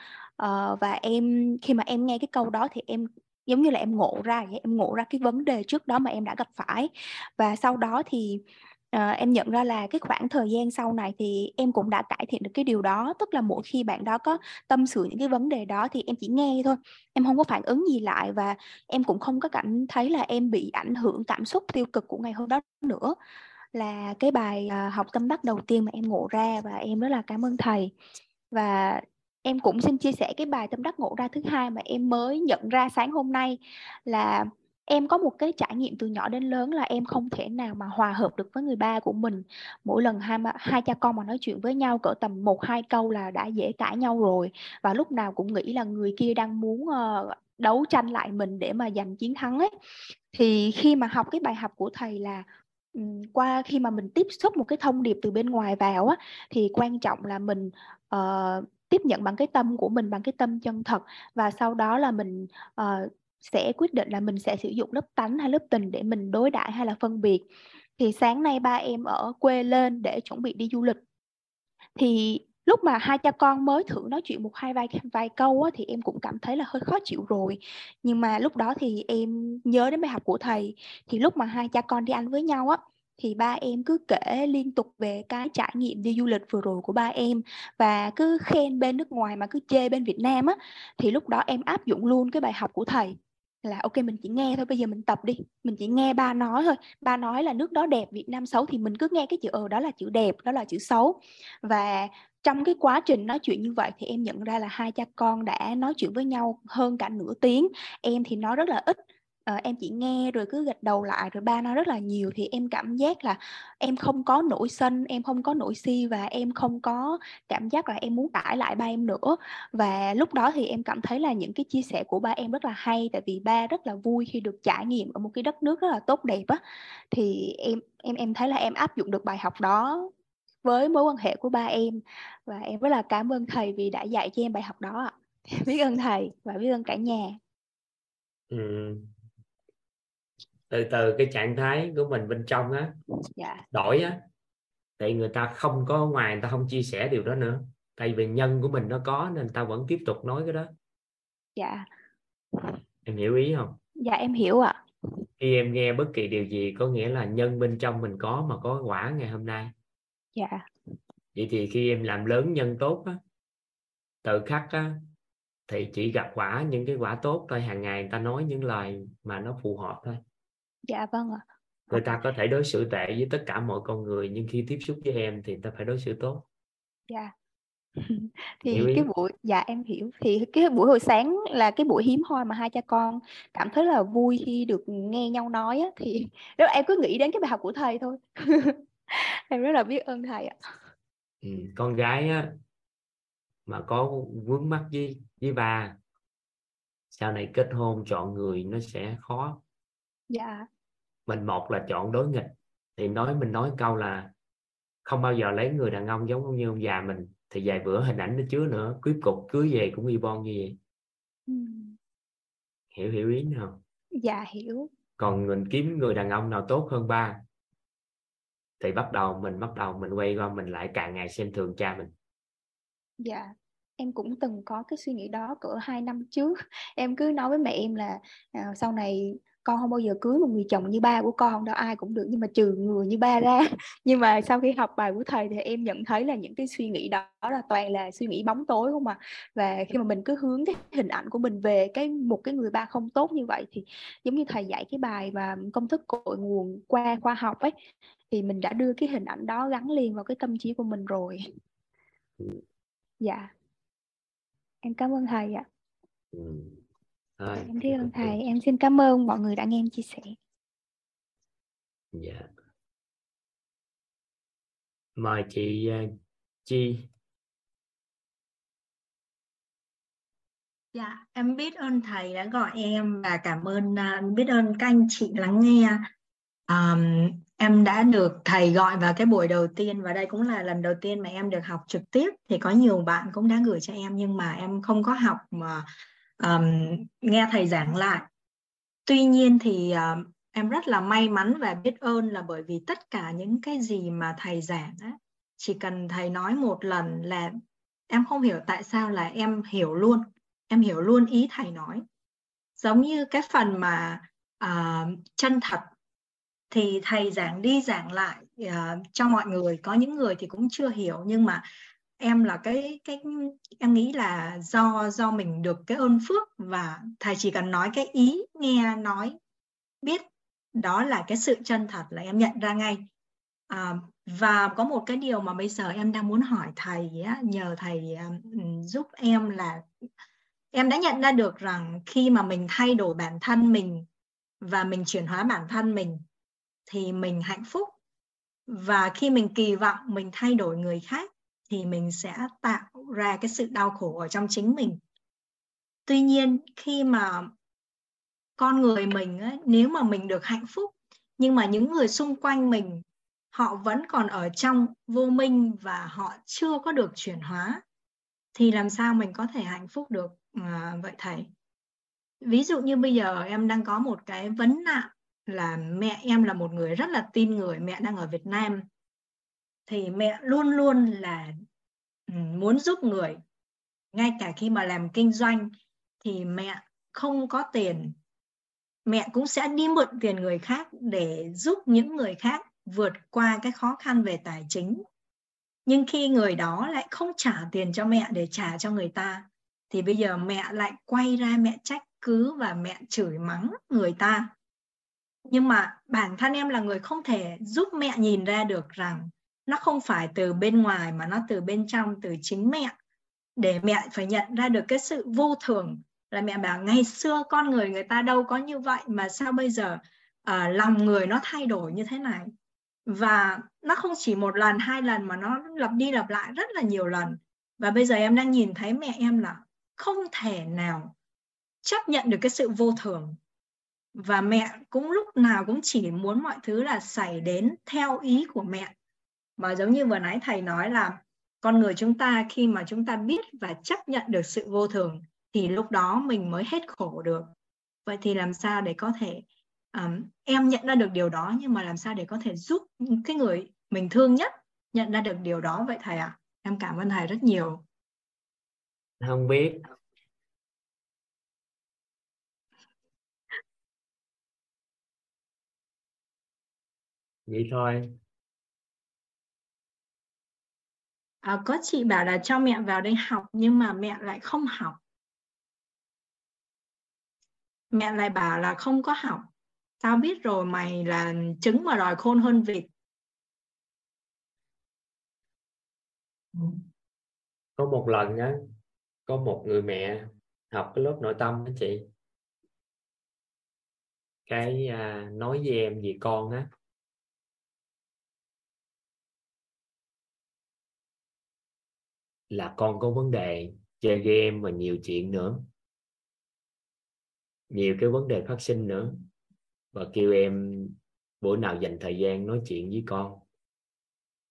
Uh, và em khi mà em nghe cái câu đó thì em giống như là em ngộ ra vậy em ngộ ra cái vấn đề trước đó mà em đã gặp phải. Và sau đó thì à, em nhận ra là cái khoảng thời gian sau này thì em cũng đã cải thiện được cái điều đó. Tức là mỗi khi bạn đó có tâm sự những cái vấn đề đó thì em chỉ nghe thôi em không có phản ứng gì lại và em cũng không có cảm thấy là em bị ảnh hưởng cảm xúc tiêu cực của ngày hôm đó nữa. Là cái bài ờ, học tâm đắc đầu tiên mà em ngộ ra và em rất là cảm ơn thầy. Và em cũng xin chia sẻ cái bài tâm đắc ngộ ra thứ hai mà em mới nhận ra sáng hôm nay là em có một cái trải nghiệm từ nhỏ đến lớn là em không thể nào mà hòa hợp được với người ba của mình. Mỗi lần hai hai cha con mà nói chuyện với nhau cỡ tầm một hai câu là đã dễ cãi nhau rồi. Và lúc nào cũng nghĩ là người kia đang muốn uh, đấu tranh lại mình để mà giành chiến thắng ấy. Thì khi mà học cái bài học của thầy là qua khi mà mình tiếp xúc một cái thông điệp từ bên ngoài vào á thì quan trọng là mình uh, tiếp nhận bằng cái tâm của mình bằng cái tâm chân thật. Và sau đó là mình uh, sẽ quyết định là mình sẽ sử dụng lớp tánh hay lớp tình để mình đối đãi hay là phân biệt. Thì sáng nay ba em ở quê lên để chuẩn bị đi du lịch. Thì lúc mà hai cha con mới thử nói chuyện một hai vài vài câu á, thì em cũng cảm thấy là hơi khó chịu rồi. Nhưng mà lúc đó thì em nhớ đến bài học của thầy. Thì lúc mà hai cha con đi ăn với nhau á thì ba em cứ kể liên tục về cái trải nghiệm đi du lịch vừa rồi của ba em và cứ khen bên nước ngoài mà cứ chê bên Việt Nam á. Thì lúc đó em áp dụng luôn cái bài học của thầy là ok, mình chỉ nghe thôi, bây giờ mình tập đi. Mình chỉ nghe ba nói thôi. Ba nói là nước đó đẹp, Việt Nam xấu thì mình cứ nghe cái chữ ờ đó là chữ đẹp, đó là chữ xấu. Và trong cái quá trình nói chuyện như vậy thì em nhận ra là hai cha con đã nói chuyện với nhau hơn cả nửa tiếng. Em thì nói rất là ít uh, em chỉ nghe rồi cứ gật đầu lại rồi ba nói rất là nhiều thì em cảm giác là em không có nổi sân em không có nổi si và em không có cảm giác là em muốn cãi lại ba em nữa. Và lúc đó thì em cảm thấy là những cái chia sẻ của ba em rất là hay tại vì ba rất là vui khi được trải nghiệm ở một cái đất nước rất là tốt đẹp á. Thì em em em thấy là em áp dụng được bài học đó với mối quan hệ của ba em. Và em rất là cảm ơn thầy vì đã dạy cho em bài học đó ạ. <laughs> Biết ơn thầy và biết ơn cả nhà. Ừ, từ từ cái trạng thái của mình bên trong á dạ. đổi á thì người ta không có ngoài người ta không chia sẻ điều đó nữa. Tại vì nhân của mình nó có nên ta vẫn tiếp tục nói cái đó. Dạ. Em hiểu ý không? Dạ em hiểu ạ. Khi em nghe bất kỳ điều gì có nghĩa là nhân bên trong mình có mà có quả ngày hôm nay. Dạ. Vậy thì khi em làm lớn nhân tốt á tự khắc á thì chỉ gặp quả những cái quả tốt thôi hàng ngày người ta nói những lời mà nó phù hợp thôi dạ vâng ạ. Người ta có thể đối xử tệ với tất cả mọi con người nhưng khi tiếp xúc với em thì ta phải đối xử tốt. Dạ. <laughs> Thì cái buổi dạ em hiểu. Thì cái buổi hồi sáng là cái buổi hiếm hoi mà hai cha con cảm thấy là vui khi được nghe nhau nói á, thì <laughs> đó em cứ nghĩ đến cái bài học của thầy thôi <laughs> em rất là biết ơn thầy ạ. Ừ, con gái á mà có vướng mắc với với ba sau này kết hôn chọn người nó sẽ khó dạ. Mình một là chọn đối nghịch. Thì nói mình nói câu là không bao giờ lấy người đàn ông giống như ông già mình. Thì vài bữa hình ảnh nó chứa nữa. Cuối cục cưới về cũng y bon như vậy. Ừ. hiểu hiểu ý không? Dạ hiểu. Còn mình kiếm người đàn ông nào tốt hơn ba thì bắt đầu mình bắt đầu mình quay qua mình lại càng ngày xem thường cha mình. Dạ. Em cũng từng có cái suy nghĩ đó cỡ hai năm trước. <laughs> Em cứ nói với mẹ em là à, sau này con không bao giờ cưới một người chồng như ba của con đâu ai cũng được nhưng mà trừ người như ba ra. <laughs> Nhưng mà sau khi học bài của thầy thì em nhận thấy là những cái suy nghĩ đó là toàn là suy nghĩ bóng tối không mà và khi mà mình cứ hướng cái hình ảnh của mình về cái một cái người ba không tốt như vậy thì giống như thầy dạy cái bài và công thức cội nguồn qua khoa học ấy thì mình đã đưa cái hình ảnh đó gắn liền vào cái tâm trí của mình rồi. Dạ. Em cảm ơn thầy ạ. Ừ. Thôi, em biết ơn thầy em xin cảm ơn mọi người đã nghe em chia sẻ. Dạ. Mời chị uh, chi. Dạ em biết ơn thầy đã gọi em và cảm ơn uh, biết ơn các anh chị lắng nghe. Um, em đã được thầy gọi vào cái buổi đầu tiên và đây cũng là lần đầu tiên mà em được học trực tiếp. Thì có nhiều bạn cũng đã gửi cho em nhưng mà em không có học mà um, nghe thầy giảng lại. Tuy nhiên thì uh, em rất là may mắn và biết ơn là bởi vì tất cả những cái gì mà thầy giảng á, chỉ cần thầy nói một lần là em không hiểu tại sao là em hiểu luôn em hiểu luôn ý thầy nói. Giống như cái phần mà uh, chân thật thì thầy giảng đi giảng lại uh, cho mọi người có những người thì cũng chưa hiểu nhưng mà em là cái cái em nghĩ là do do mình được cái ơn phước và thầy chỉ cần nói cái ý nghe nói biết đó là cái sự chân thật là em nhận ra ngay. À, và có một cái điều mà bây giờ em đang muốn hỏi thầy á, nhờ thầy um, giúp em là em đã nhận ra được rằng khi mà mình thay đổi bản thân mình và mình chuyển hóa bản thân mình thì mình hạnh phúc. Và khi mình kỳ vọng mình thay đổi người khác thì mình sẽ tạo ra cái sự đau khổ ở trong chính mình. Tuy nhiên khi mà con người mình ấy, nếu mà mình được hạnh phúc nhưng mà những người xung quanh mình họ vẫn còn ở trong vô minh và họ chưa có được chuyển hóa thì làm sao mình có thể hạnh phúc được? À, vậy thầy ví dụ như bây giờ em đang có một cái vấn nạn là mẹ em là một người rất là tin người mẹ đang ở Việt Nam thì mẹ luôn luôn là ừ, muốn giúp người. Ngay cả khi mà làm kinh doanh thì mẹ không có tiền. Mẹ cũng sẽ đi mượn tiền người khác để giúp những người khác vượt qua cái khó khăn về tài chính. Nhưng khi người đó lại không trả tiền cho mẹ để trả cho người ta, thì bây giờ mẹ lại quay ra mẹ trách cứ và mẹ chửi mắng người ta. Nhưng mà bản thân em là người không thể giúp mẹ nhìn ra được rằng nó không phải từ bên ngoài mà nó từ bên trong từ chính mẹ. Để mẹ phải nhận ra được cái sự vô thường là mẹ bảo ngày xưa con người người ta đâu có như vậy mà sao bây giờ à, lòng người nó thay đổi như thế này? Và nó không chỉ một lần hai lần mà nó lặp đi lặp lại rất là nhiều lần. Và bây giờ em đang nhìn thấy mẹ em là không thể nào chấp nhận được cái sự vô thường. Và mẹ cũng lúc nào cũng chỉ muốn mọi thứ là xảy đến theo ý của mẹ mà giống như vừa nãy thầy nói là con người chúng ta khi mà chúng ta biết và chấp nhận được sự vô thường thì lúc đó mình mới hết khổ được. Vậy thì làm sao để có thể um, em nhận ra được điều đó nhưng mà làm sao để có thể giúp cái người mình thương nhất nhận ra được điều đó vậy thầy ạ? À? em cảm ơn thầy rất nhiều. Không biết. Vậy thôi. À, có chị bảo là cho mẹ vào đây học nhưng mà mẹ lại không học. Mẹ lại bảo là không có học. Tao biết rồi mày là trứng mà đòi khôn hơn vịt. Có một lần á có một người mẹ học cái lớp nội tâm đó chị. Cái à, nói với em về con á là con có vấn đề chơi game và nhiều chuyện nữa. Nhiều cái vấn đề phát sinh nữa. Và kêu em bữa nào dành thời gian nói chuyện với con.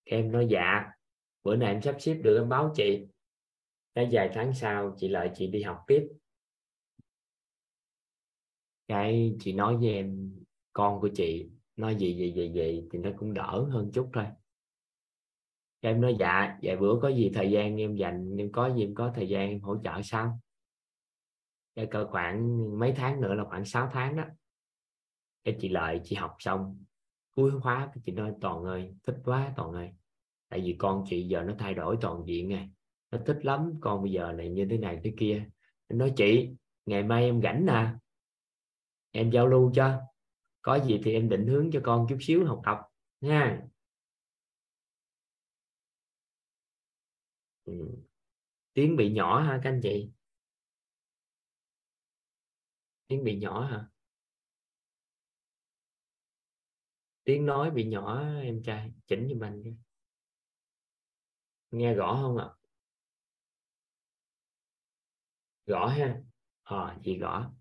Em nói dạ bữa nay em sắp xếp được, em báo chị. Cái vài tháng sau chị lại chị đi học tiếp. Cái chị nói với em, con của chị nói gì gì gì gì thì nó cũng đỡ hơn chút thôi em nói dạ vài bữa có gì thời gian em dành, em có gì em có thời gian em hỗ trợ sao cái cỡ khoảng mấy tháng nữa là khoảng 6 tháng đó. Cái chị lợi, chị học xong, cuối khóa chị nói, toàn ơi, thích quá, toàn ơi. Tại vì con chị giờ nó thay đổi toàn diện này nó thích lắm, con bây giờ này như thế này thế kia. Em nói, chị, ngày mai em rảnh nè, em giao lưu cho, có gì thì em định hướng cho con chút xíu học tập nha. Ừ. tiếng bị nhỏ ha các anh chị? Tiếng bị nhỏ hả? Tiếng nói bị nhỏ em trai chỉnh giùm anh đi. Nghe rõ không ạ? À? rõ ha. Ờ à, gì rõ.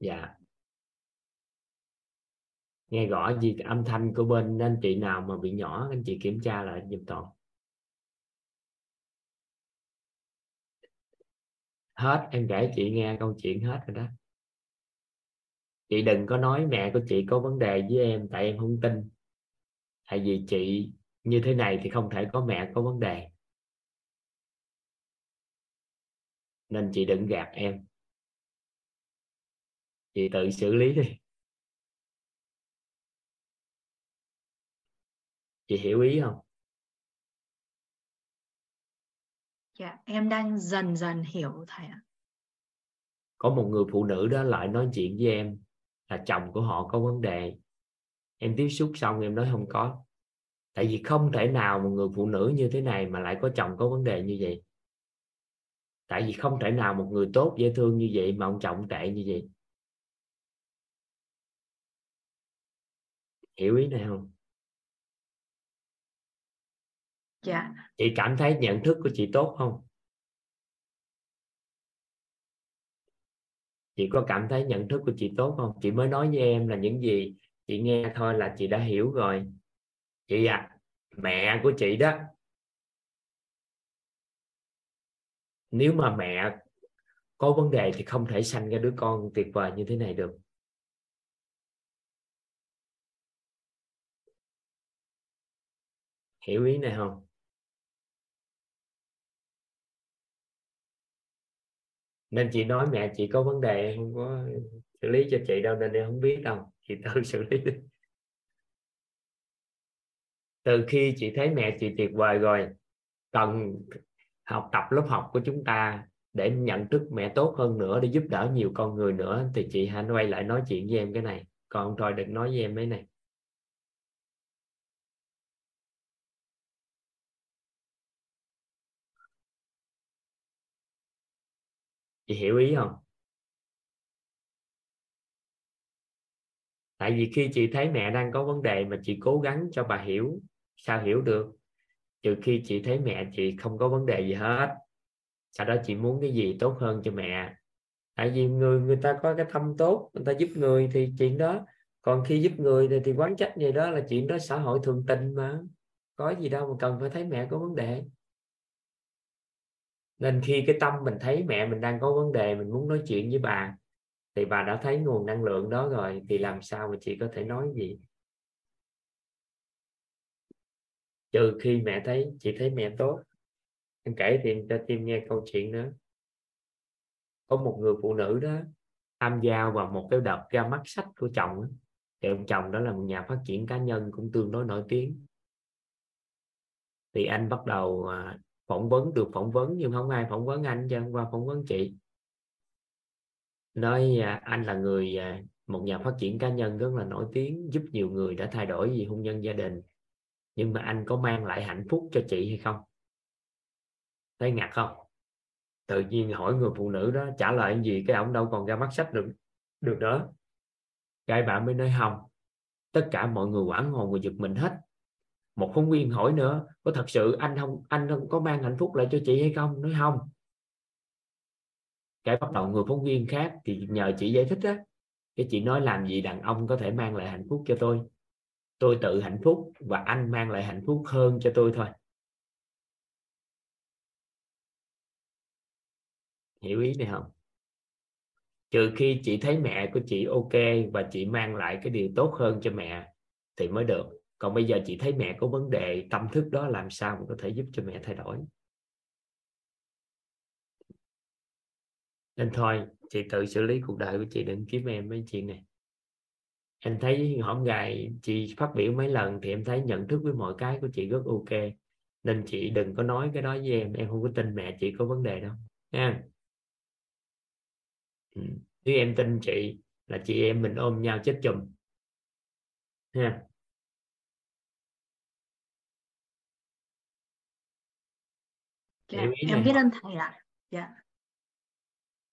Dạ nghe rõ gì âm thanh của bên anh chị nào mà bị nhỏ, anh chị kiểm tra lại giùm toàn. Hết, em kể chị nghe câu chuyện hết rồi đó. Chị đừng có nói mẹ của chị có vấn đề với em, tại em không tin. Tại vì chị như thế này thì không thể có mẹ có vấn đề. Nên chị đừng gạt em. Chị tự xử lý đi. Chị hiểu ý không? Dạ em đang dần dần hiểu thầy ạ. Có một người phụ nữ đó lại nói chuyện với em là chồng của họ có vấn đề. Em tiếp xúc xong em nói không có. Tại vì không thể nào một người phụ nữ như thế này mà lại có chồng có vấn đề như vậy. Tại vì không thể nào một người tốt dễ thương như vậy mà ông chồng tệ như vậy. Hiểu ý này không dạ. Chị cảm thấy nhận thức của chị tốt không? Chị có cảm thấy nhận thức của chị tốt không? Chị mới nói với em là những gì chị nghe thôi là chị đã hiểu rồi. Chị à mẹ của chị đó. Nếu mà mẹ có vấn đề thì không thể sanh ra đứa con tuyệt vời như thế này được. Hiểu ý này không? Nên chị nói mẹ chị có vấn đề không có xử lý cho chị đâu, nên em không biết đâu. Chị tự <laughs> xử lý đi. Từ khi chị thấy mẹ chị tuyệt vời rồi, cần học tập lớp học của chúng ta để nhận thức mẹ tốt hơn nữa, để giúp đỡ nhiều con người nữa, thì chị hãy quay lại nói chuyện với em cái này. Còn thôi đừng nói với em mấy này. Chị hiểu ý không? Tại vì khi chị thấy mẹ đang có vấn đề mà chị cố gắng cho bà hiểu sao hiểu được? Trừ khi chị thấy mẹ chị không có vấn đề gì hết sau đó chị muốn cái gì tốt hơn cho mẹ. Tại vì người người ta có cái tâm tốt người ta giúp người thì chuyện đó. Còn khi giúp người thì, thì quán trách gì đó là chuyện đó xã hội thường tình mà. Có gì đâu mà cần phải thấy mẹ có vấn đề nên khi cái tâm mình thấy mẹ mình đang có vấn đề, mình muốn nói chuyện với bà, thì bà đã thấy nguồn năng lượng đó rồi, thì làm sao mà chị có thể nói gì? Trừ khi mẹ thấy, chị thấy mẹ tốt. Em kể thêm cho tim nghe câu chuyện nữa. Có một người phụ nữ đó tham gia vào một cái đợt ra mắt sách của chồng đó. thì ông chồng đó là một nhà phát triển cá nhân cũng tương đối nổi tiếng. Thì anh bắt đầu à, phỏng vấn, được phỏng vấn, nhưng không ai phỏng vấn anh cho qua phỏng vấn chị. Nói à, anh là người à, một nhà phát triển cá nhân rất là nổi tiếng, giúp nhiều người đã thay đổi gì hôn nhân gia đình. Nhưng mà anh có mang lại hạnh phúc cho chị hay không? Thấy ngạc không? Tự nhiên hỏi người phụ nữ đó, trả lời gì? Cái ông đâu còn ra mắt sách được được nữa. Cái bạn mới nói, không, tất cả mọi người quảng hồn và giật mình hết một phóng viên hỏi nữa, có thật sự anh không anh không có mang hạnh phúc lại cho chị hay không? Nói, không. Cái bắt đầu người phóng viên khác thì nhờ chị giải thích á, cái chị nói làm gì đàn ông có thể mang lại hạnh phúc cho tôi? Tôi tự hạnh phúc và anh mang lại hạnh phúc hơn cho tôi thôi. Hiểu ý này không? Trừ khi chị thấy mẹ của chị ok và chị mang lại cái điều tốt hơn cho mẹ thì mới được còn bây giờ chị thấy mẹ có vấn đề, tâm thức đó làm sao mà có thể giúp cho mẹ thay đổi? Nên thôi, chị tự xử lý cuộc đời của chị, đừng kiếm em mấy chuyện này. Em thấy hôm gài, chị phát biểu mấy lần thì em thấy nhận thức với mọi cái của chị rất ok. Nên chị đừng có nói cái đó với em em không có tin mẹ chị có vấn đề đâu nha ừ, nếu em tin chị là chị em mình ôm nhau chết chùm ha dạ, em biết ơn thầy ạ. Dạ.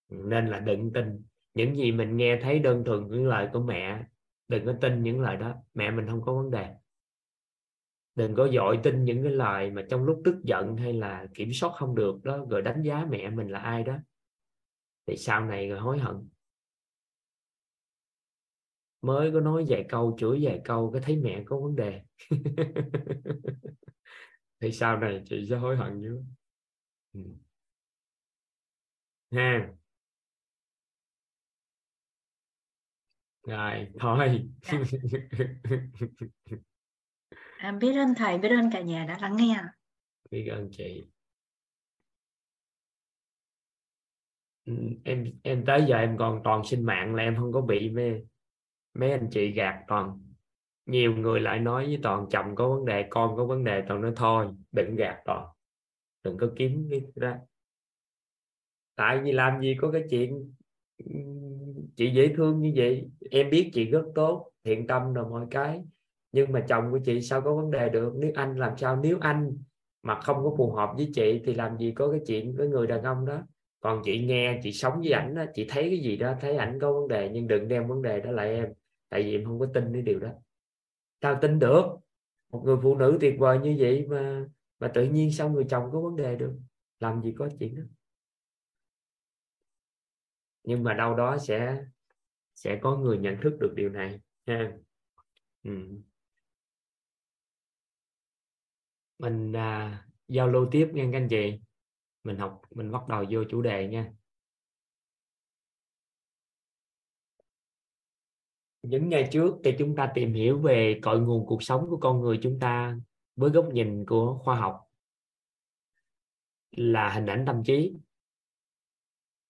Nên là đừng tin. Những gì mình nghe thấy đơn thuần những lời của mẹ đừng có tin những lời đó. Mẹ mình không có vấn đề. Đừng có dội tin những cái lời mà trong lúc tức giận hay là kiểm soát không được đó rồi đánh giá mẹ mình là ai đó. Thì sau này rồi hối hận. Mới có nói vài câu chửi vài câu cái thấy mẹ có vấn đề. <laughs> Thì sau này chị sẽ hối hận dữ ừ. ha. Rồi thôi. Dạ. <laughs> à, biết ơn thầy biết ơn cả nhà đã lắng nghe biết ơn chị. Ừ, em em tới giờ em còn toàn sinh mạng là em không có bị mê. Mấy anh chị gạt toàn. Nhiều người lại nói với toàn chồng có vấn đề con có vấn đề toàn nói thôi đừng gạt toàn đừng có kiếm cái ra. Tại vì làm gì có cái chuyện, chị dễ thương như vậy. Em biết chị rất tốt, thiện tâm rồi mọi cái. Nhưng mà chồng của chị sao có vấn đề được? Nếu anh làm sao? Nếu anh mà không có phù hợp với chị thì làm gì có cái chuyện với người đàn ông đó? Còn chị nghe, chị sống với ảnh đó chị thấy cái gì đó, thấy ảnh có vấn đề, nhưng đừng đem vấn đề đó lại em. Tại vì em không có tin cái điều đó. Tao tin được. Một người phụ nữ tuyệt vời như vậy mà mà tự nhiên sao người chồng có vấn đề được? Làm gì có chuyện đó. Nhưng mà đâu đó sẽ sẽ có người nhận thức được điều này ha. Ừ. mình à, giao lưu tiếp nha các anh chị. Mình học mình bắt đầu vô chủ đề nha. Những ngày trước thì chúng ta tìm hiểu về cội nguồn cuộc sống của con người chúng ta với góc nhìn của khoa học là hình ảnh tâm trí.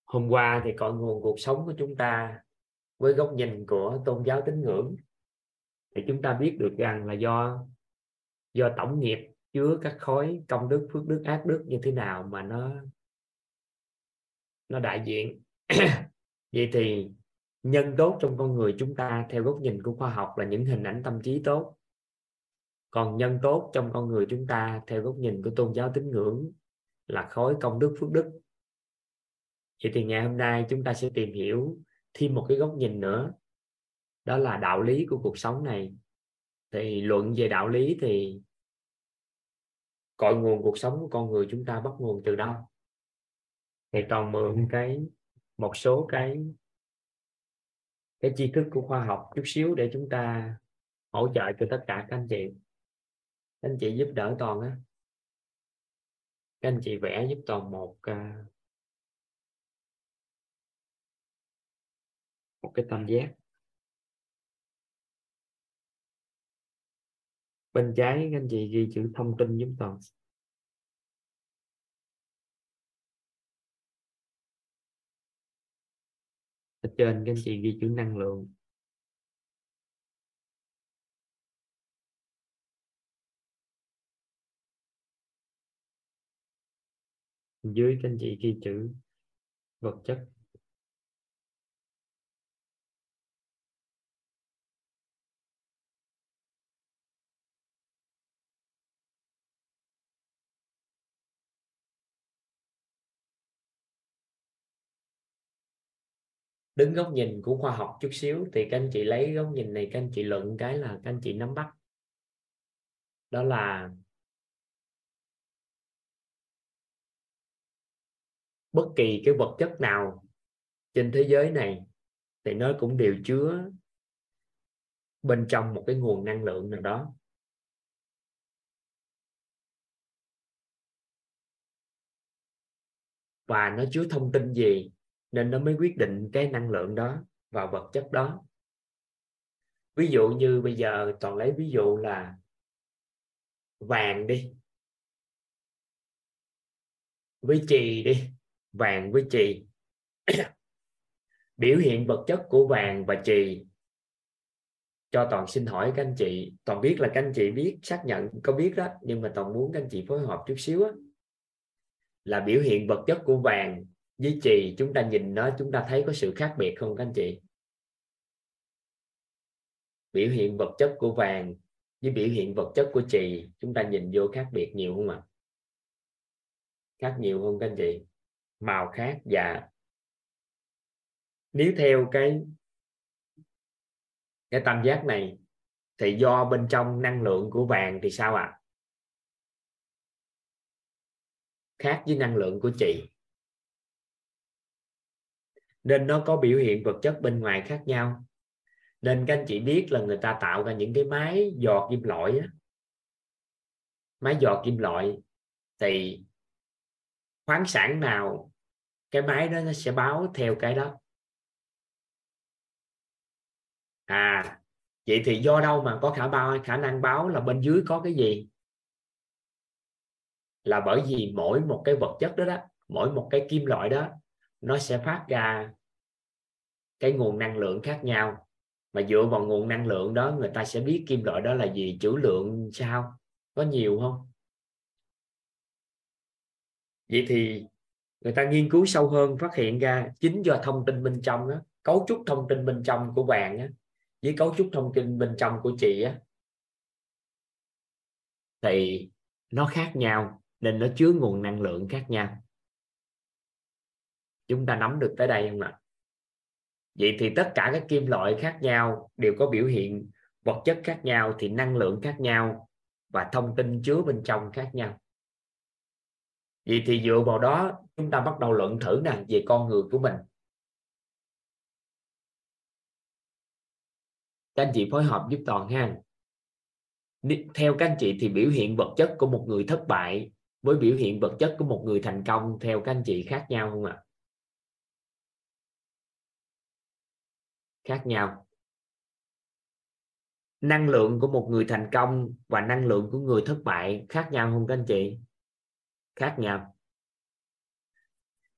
Hôm qua thì cội nguồn cuộc sống của chúng ta với góc nhìn của tôn giáo tín ngưỡng thì chúng ta biết được rằng là do do tổng nghiệp chứa các khối công đức, phước đức, ác đức như thế nào mà nó nó đại diện. <coughs> Vậy thì nhân tốt trong con người chúng ta theo góc nhìn của khoa học là những hình ảnh tâm trí tốt còn nhân tốt trong con người chúng ta theo góc nhìn của tôn giáo tín ngưỡng là khối công đức phước đức. Vậy thì ngày hôm nay chúng ta sẽ tìm hiểu thêm một cái góc nhìn nữa đó là đạo lý của cuộc sống này. Thì luận về đạo lý thì cội nguồn cuộc sống của con người chúng ta bắt nguồn từ đâu? Thì toàn mượn cái một số cái cái tri thức của khoa học chút xíu để chúng ta hỗ trợ cho tất cả các anh chị anh chị giúp đỡ toàn á. Các anh chị vẽ giúp toàn một uh, một cái tam giác. Bên trái các anh chị ghi chữ thông tin giúp toàn. Ở trên các anh chị ghi chữ năng lượng. Dưới các anh chị ghi chữ vật chất. Đứng góc nhìn của khoa học chút xíu thì các anh chị lấy góc nhìn này các anh chị luận cái là các anh chị nắm bắt. Đó là bất kỳ cái vật chất nào trên thế giới này thì nó cũng đều chứa bên trong một cái nguồn năng lượng nào đó. Và nó chứa thông tin gì nên nó mới quyết định cái năng lượng đó vào vật chất đó. Ví dụ như bây giờ toàn lấy ví dụ là vàng đi, với trì đi vàng với trì <clears throat> biểu hiện vật chất của vàng và trì cho toàn xin hỏi các anh chị, toàn biết là các anh chị biết, xác nhận, có biết đó, nhưng mà toàn muốn các anh chị phối hợp chút xíu á. Là biểu hiện vật chất của vàng với trì chúng ta nhìn nó, chúng ta thấy có sự khác biệt không các anh chị? Biểu hiện vật chất của vàng với biểu hiện vật chất của trì chúng ta nhìn vô khác biệt nhiều không ạ? Khác nhiều không các anh chị? Màu khác và nếu theo cái cái tam giác này, thì do bên trong năng lượng của vàng thì sao ạ? À? khác với năng lượng của chị. Nên nó có biểu hiện vật chất bên ngoài khác nhau. Nên các anh chị biết là người ta tạo ra những cái máy dò kim loại á. Máy dò kim loại thì khoáng sản nào cái máy đó nó sẽ báo theo cái đó? À vậy thì do đâu mà có khả bao khả năng báo là bên dưới có cái gì? Là bởi vì mỗi một cái vật chất đó đó, mỗi một cái kim loại đó, nó sẽ phát ra cái nguồn năng lượng khác nhau. Mà dựa vào nguồn năng lượng đó, người ta sẽ biết kim loại đó là gì, chữ lượng sao, có nhiều không? Vậy thì người ta nghiên cứu sâu hơn phát hiện ra chính do thông tin bên trong đó, cấu trúc thông tin bên trong của bạn đó, với cấu trúc thông tin bên trong của chị á, thì nó khác nhau nên nó chứa nguồn năng lượng khác nhau. Chúng ta nắm được tới đây không ạ? Vậy thì tất cả các kim loại khác nhau đều có biểu hiện vật chất khác nhau thì năng lượng khác nhau và thông tin chứa bên trong khác nhau vậy thì dựa vào đó, chúng ta bắt đầu luận thử nè, về con người của mình. Các anh chị phối hợp giúp toàn ha. Theo các anh chị thì biểu hiện vật chất của một người thất bại với biểu hiện vật chất của một người thành công, theo các anh chị khác nhau không ạ? Khác nhau. Năng lượng của một người thành công và năng lượng của người thất bại khác nhau không các anh chị? Khác nhau.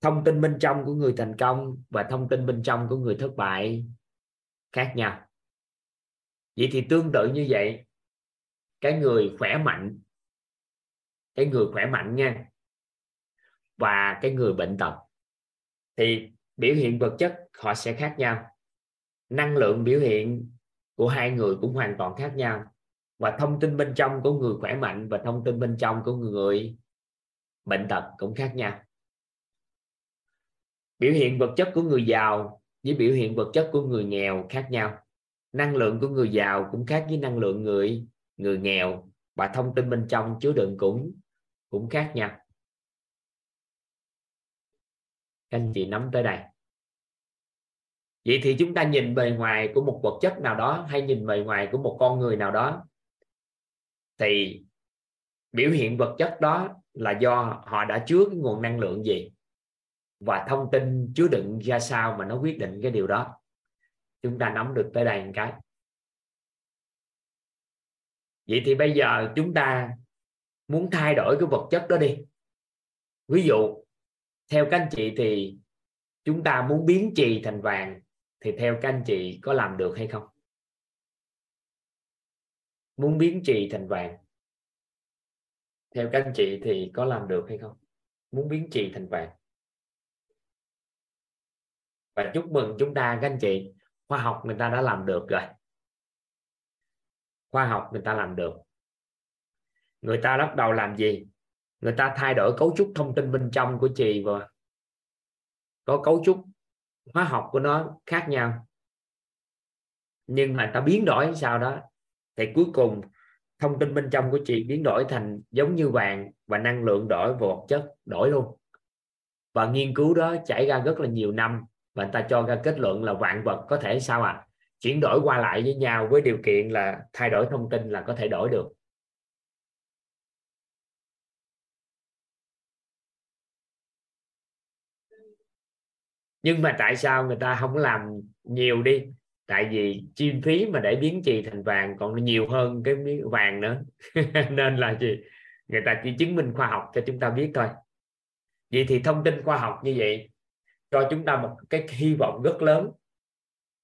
Thông tin bên trong của người thành công và thông tin bên trong của người thất bại khác nhau. Vậy thì tương tự như vậy, cái người khỏe mạnh, cái người khỏe mạnh nha, và cái người bệnh tật, thì biểu hiện vật chất họ sẽ khác nhau. Năng lượng biểu hiện của hai người cũng hoàn toàn khác nhau. Và thông tin bên trong của người khỏe mạnh và thông tin bên trong của người bệnh tật cũng khác nhau. Biểu hiện vật chất của người giàu với biểu hiện vật chất của người nghèo khác nhau. Năng lượng của người giàu cũng khác với năng lượng người người nghèo. Và thông tin bên trong chứa đựng cũng cũng khác nhau. Anh chị nắm tới đây. Vậy thì chúng ta nhìn bề ngoài của một vật chất nào đó hay nhìn bề ngoài của một con người nào đó, thì biểu hiện vật chất đó là do họ đã chứa cái nguồn năng lượng gì? Và thông tin chứa đựng ra sao mà nó quyết định cái điều đó? Chúng ta nắm được tới đây một cái. Vậy thì bây giờ chúng ta muốn thay đổi cái vật chất đó đi. Ví dụ, theo các anh chị thì chúng ta muốn biến trì thành vàng, thì theo các anh chị có làm được hay không? Muốn biến trì thành vàng theo các anh chị thì có làm được hay không? Muốn biến trì thành vàng. Và chúc mừng chúng ta, các anh chị. Khoa học người ta đã làm được rồi. Khoa học người ta làm được. Người ta bắt đầu làm gì? Người ta thay đổi cấu trúc thông tin bên trong của chị và có cấu trúc hóa học của nó khác nhau. Nhưng mà ta biến đổi sau đó, thì cuối cùng thông tin bên trong của chị biến đổi thành giống như vàng và năng lượng đổi vật chất, đổi luôn. Và nghiên cứu đó trải ra rất là nhiều năm và người ta cho ra kết luận là vạn vật có thể sao à chuyển đổi qua lại với nhau với điều kiện là thay đổi thông tin là có thể đổi được. Nhưng mà tại sao người ta không làm nhiều đi? Tại vì chi phí mà để biến trì thành vàng còn nhiều hơn cái miếng vàng nữa. <laughs> Nên là gì? Người ta chỉ chứng minh khoa học cho chúng ta biết thôi. Vậy thì thông tin khoa học như vậy cho chúng ta một cái hy vọng rất lớn.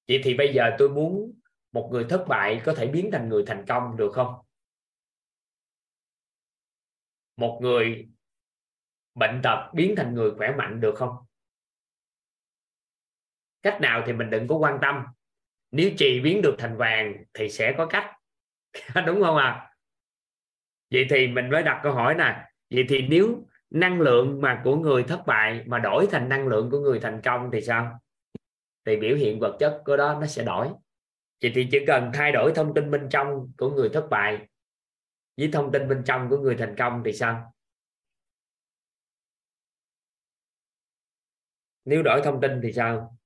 Vậy thì bây giờ tôi muốn một người thất bại có thể biến thành người thành công được không? Một người bệnh tật biến thành người khỏe mạnh được không? Cách nào thì mình đừng có quan tâm nếu trì biến được thành vàng thì sẽ có cách. <laughs> Đúng không ạ? À? vậy thì mình mới đặt câu hỏi nè. Vậy thì nếu năng lượng mà của người thất bại mà đổi thành năng lượng của người thành công thì sao? Thì biểu hiện vật chất của đó nó sẽ đổi. Vậy thì chỉ cần thay đổi thông tin bên trong của người thất bại với thông tin bên trong của người thành công thì sao? Nếu đổi thông tin thì sao?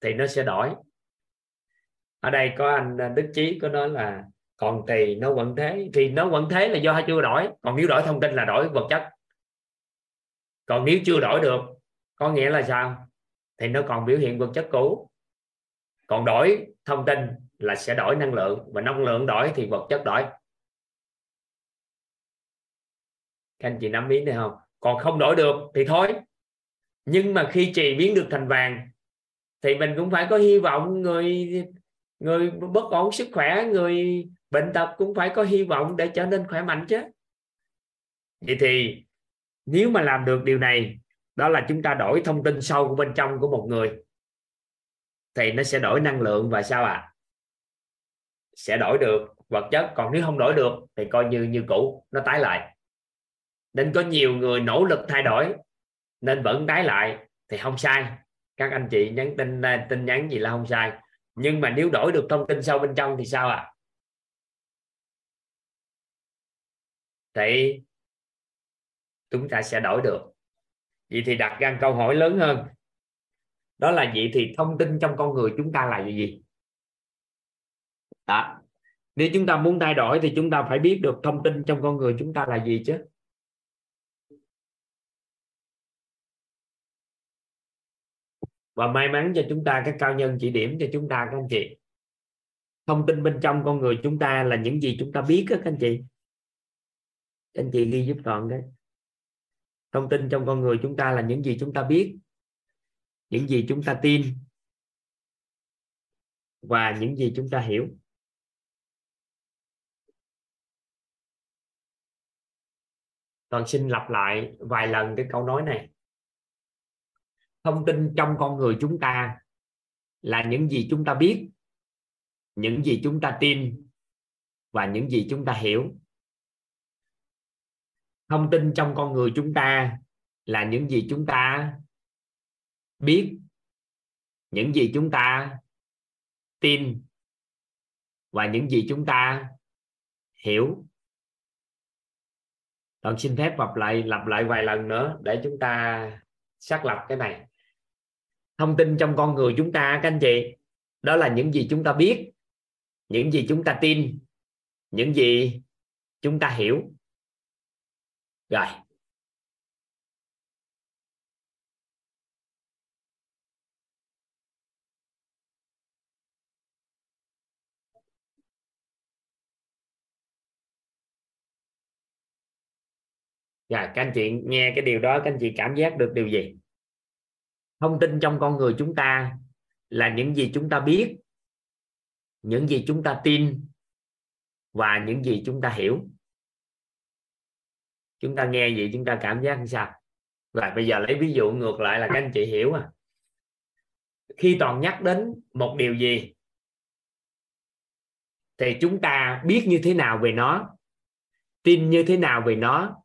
Thì nó sẽ đổi. Ở đây có anh à, Đức Chí có nói là còn thì nó vẫn thế, thì nó vẫn thế là do chưa đổi. Còn nếu đổi thông tin là đổi vật chất. Còn nếu chưa đổi được, có nghĩa là sao? Thì nó còn biểu hiện vật chất cũ. Còn đổi thông tin là sẽ đổi năng lượng, và năng lượng đổi thì vật chất đổi. Các anh chị nắm ý này không? Còn không đổi được thì thôi. Nhưng mà khi trì biến được thành vàng thì mình cũng phải có hy vọng người người bất ổn sức khỏe, người bệnh tật cũng phải có hy vọng để trở nên khỏe mạnh chứ. Vậy thì nếu mà làm được điều này, đó là chúng ta đổi thông tin sâu của bên trong của một người, thì nó sẽ đổi năng lượng và sao ạ? À? sẽ đổi được vật chất, còn nếu không đổi được thì coi như như cũ, nó tái lại. Nên có nhiều người nỗ lực thay đổi, nên vẫn tái lại thì không sai các anh chị nhắn tin à, tin nhắn gì là không sai. Nhưng mà nếu đổi được thông tin sâu bên trong thì sao ạ? À? thì chúng ta sẽ đổi được. Vậy thì đặt ra câu hỏi lớn hơn. Đó là vậy thì thông tin trong con người chúng ta là gì? Đó. Nếu chúng ta muốn thay đổi thì chúng ta phải biết được thông tin trong con người chúng ta là gì chứ. Và may mắn cho chúng ta các cao nhân chỉ điểm cho chúng ta, các anh chị. Thông tin bên trong con người chúng ta là những gì chúng ta biết các anh chị. Các anh chị ghi giúp toàn cái. Thông tin trong con người chúng ta là những gì chúng ta biết, những gì chúng ta tin, và những gì chúng ta hiểu. Toàn xin lặp lại vài lần cái câu nói này thông tin trong con người chúng ta là những gì chúng ta biết, những gì chúng ta tin và những gì chúng ta hiểu. Thông tin trong con người chúng ta là những gì chúng ta biết, những gì chúng ta tin và những gì chúng ta hiểu. Toàn xin phép lặp lại lặp lại vài lần nữa để chúng ta xác lập cái này thông tin trong con người chúng ta các anh chị. Đó là những gì chúng ta biết, những gì chúng ta tin, những gì chúng ta hiểu. Rồi. Rồi, các anh chị nghe cái điều đó, các anh chị cảm giác được điều gì? Thông tin trong con người chúng ta là những gì chúng ta biết, những gì chúng ta tin và những gì chúng ta hiểu. Chúng ta nghe vậy chúng ta cảm giác như sao? Và bây giờ lấy ví dụ ngược lại là các anh chị hiểu à. Khi toàn nhắc đến một điều gì thì chúng ta biết như thế nào về nó tin như thế nào về nó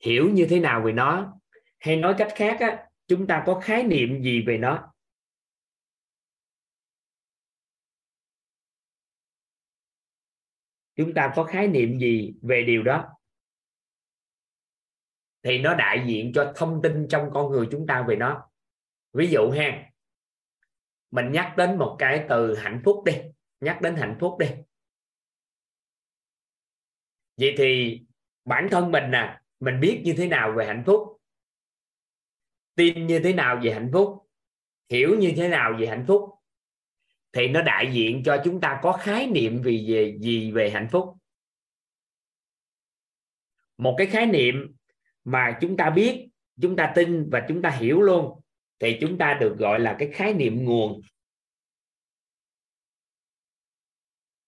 hiểu như thế nào về nó hay nói cách khác á chúng ta có khái niệm gì về nó? Chúng ta có khái niệm gì về điều đó? Thì nó đại diện cho thông tin trong con người chúng ta về nó. Ví dụ ha, mình nhắc đến một cái từ hạnh phúc đi, nhắc đến hạnh phúc đi. Vậy thì bản thân mình nè, mình biết như thế nào về hạnh phúc? Tin như thế nào về hạnh phúc? Hiểu như thế nào về hạnh phúc? Thì nó đại diện cho chúng ta có khái niệm vì về, gì về hạnh phúc. Một cái khái niệm mà chúng ta biết, chúng ta tin và chúng ta hiểu luôn, thì chúng ta được gọi là cái khái niệm nguồn.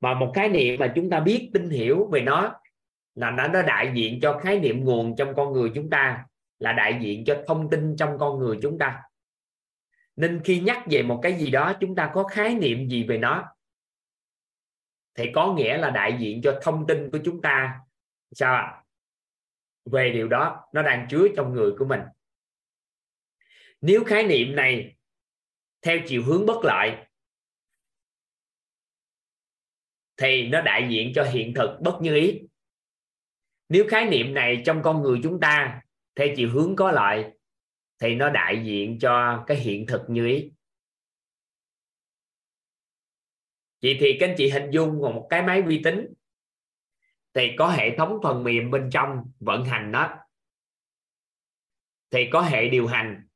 Mà một khái niệm mà chúng ta biết, tin hiểu về nó, là nó nó đại diện cho khái niệm nguồn trong con người chúng ta là đại diện cho thông tin trong con người chúng ta. Nên khi nhắc về một cái gì đó, chúng ta có khái niệm gì về nó, thì có nghĩa là đại diện cho thông tin của chúng ta. Sao ạ? Về điều đó, nó đang chứa trong người của mình. Nếu khái niệm này theo chiều hướng bất lợi, thì nó đại diện cho hiện thực bất như ý. Nếu khái niệm này trong con người chúng ta theo chiều hướng có lợi thì nó đại diện cho cái hiện thực như ý. Vậy thì các anh chị hình dung một cái máy vi tính, thì có hệ thống phần mềm bên trong vận hành nó. Thì có hệ điều hành,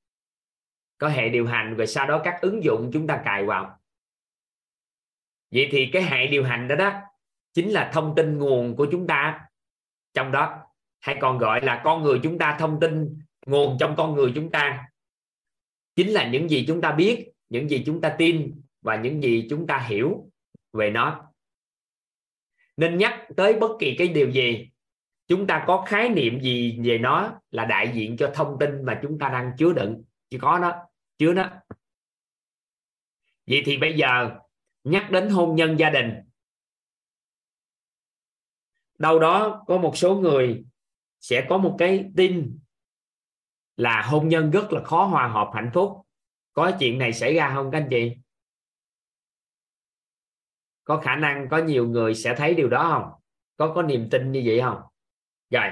có hệ điều hành rồi sau đó các ứng dụng chúng ta cài vào. Vậy thì cái hệ điều hành đó đó chính là thông tin nguồn của chúng ta trong đó hay còn gọi là con người chúng ta thông tin, nguồn trong con người chúng ta. Chính là những gì chúng ta biết, những gì chúng ta tin và những gì chúng ta hiểu về nó. Nên nhắc tới bất kỳ cái điều gì, chúng ta có khái niệm gì về nó là đại diện cho thông tin mà chúng ta đang chứa đựng chỉ có nó, chứa nó. Vậy thì bây giờ, nhắc đến hôn nhân gia đình. Đâu đó có một số người sẽ có một cái tin là hôn nhân rất là khó hòa hợp hạnh phúc. Có chuyện này xảy ra không các anh chị? Có khả năng có nhiều người sẽ thấy điều đó không? Có có niềm tin như vậy không? Rồi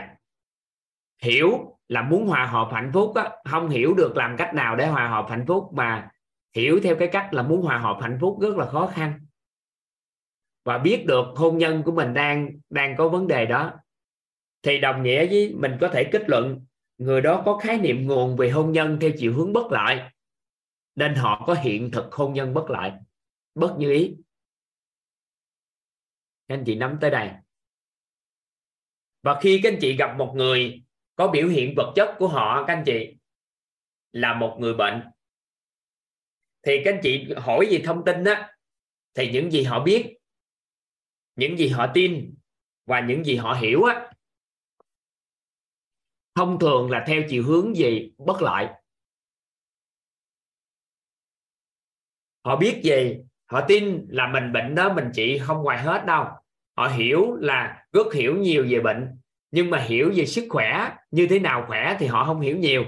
hiểu là muốn hòa hợp hạnh phúc á, không hiểu được làm cách nào để hòa hợp hạnh phúc mà hiểu theo cái cách là muốn hòa hợp hạnh phúc rất là khó khăn. Và biết được hôn nhân của mình đang đang có vấn đề đó thì đồng nghĩa với mình có thể kết luận người đó có khái niệm nguồn về hôn nhân theo chiều hướng bất lợi, nên họ có hiện thực hôn nhân bất lợi, bất như ý. Các anh chị nắm tới đây. Và khi các anh chị gặp một người có biểu hiện vật chất của họ, các anh chị, là một người bệnh, thì các anh chị hỏi gì thông tin á, thì những gì họ biết, những gì họ tin và những gì họ hiểu á thông thường là theo chiều hướng gì, bất lợi. Họ biết gì? Họ tin là mình bệnh đó, mình chỉ không ngoài hết đâu. Họ hiểu là rất hiểu nhiều về bệnh, nhưng mà hiểu về sức khỏe, như thế nào khỏe thì họ không hiểu nhiều.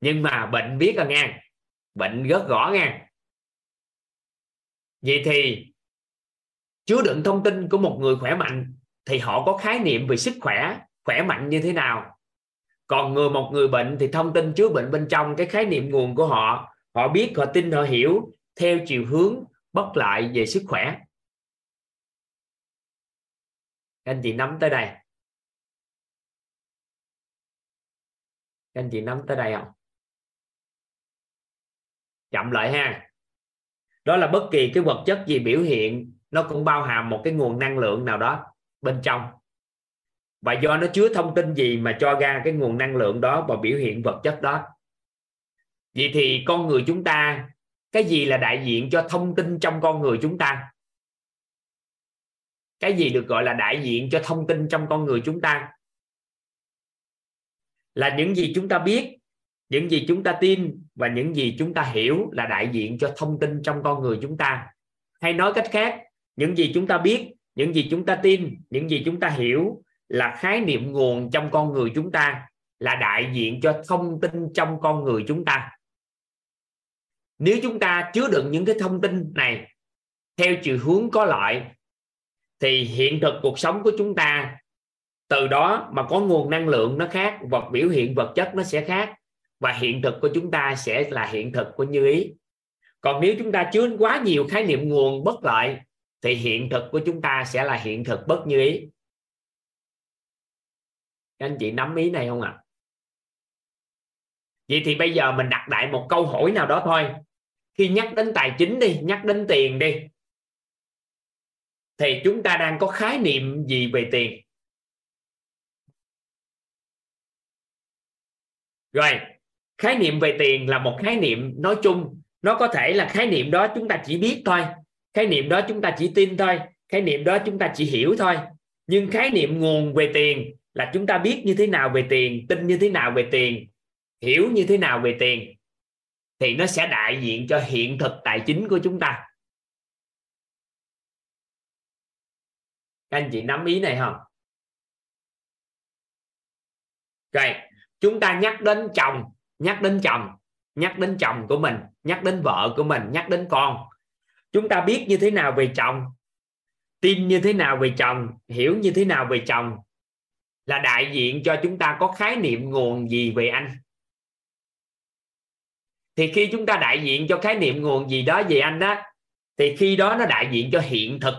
Nhưng mà bệnh biết là nghe, bệnh rất rõ nghe. Vậy thì chứa đựng thông tin của một người khỏe mạnh thì họ có khái niệm về sức khỏe khỏe mạnh như thế nào? Còn người, một người bệnh thì thông tin chứa bệnh bên trong, cái khái niệm nguồn của họ họ biết, họ tin, họ hiểu, theo chiều hướng bất lại về sức khỏe. Anh chị nắm tới đây. Anh chị nắm tới đây không? Chậm lại ha. Đó là bất kỳ cái vật chất gì biểu hiện, nó cũng bao hàm một cái nguồn năng lượng nào đó bên trong và do nó chứa thông tin gì mà cho ra cái nguồn năng lượng đó và biểu hiện vật chất đó? Vậy thì con người chúng ta, cái gì là đại diện cho thông tin trong con người chúng ta? Cái gì được gọi là đại diện cho thông tin trong con người chúng ta? Là những gì chúng ta biết, những gì chúng ta tin và những gì chúng ta hiểu là đại diện cho thông tin trong con người chúng ta. Hay nói cách khác, những gì chúng ta biết, những gì chúng ta tin, những gì chúng ta hiểu là khái niệm nguồn trong con người chúng ta là đại diện cho thông tin trong con người chúng ta. Nếu chúng ta chứa đựng những cái thông tin này theo chiều hướng có lợi, thì hiện thực cuộc sống của chúng ta, từ đó mà có nguồn năng lượng nó khác vật biểu hiện vật chất nó sẽ khác, và hiện thực của chúng ta sẽ là hiện thực của như ý. Còn nếu chúng ta chứa quá nhiều khái niệm nguồn bất lợi, thì hiện thực của chúng ta sẽ là hiện thực bất như ý các anh chị nắm ý này không ạ? À? vậy thì bây giờ mình đặt lại một câu hỏi nào đó thôi. Khi nhắc đến tài chính đi, nhắc đến tiền đi, thì chúng ta đang có khái niệm gì về tiền? Rồi, khái niệm về tiền là một khái niệm nói chung. Nó có thể là khái niệm đó chúng ta chỉ biết thôi. Khái niệm đó chúng ta chỉ tin thôi. Khái niệm đó chúng ta chỉ hiểu thôi. Nhưng khái niệm nguồn về tiền là chúng ta biết như thế nào về tiền, tin như thế nào về tiền, hiểu như thế nào về tiền, thì nó sẽ đại diện cho hiện thực tài chính của chúng ta. Các anh chị nắm ý này không? Rồi, chúng ta nhắc đến chồng, nhắc đến chồng, nhắc đến chồng của mình, nhắc đến vợ của mình, nhắc đến con. Chúng ta biết như thế nào về chồng, tin như thế nào về chồng, hiểu như thế nào về chồng là đại diện cho chúng ta có khái niệm nguồn gì về anh? Thì khi chúng ta đại diện cho khái niệm nguồn gì đó về anh đó thì khi đó nó đại diện cho hiện thực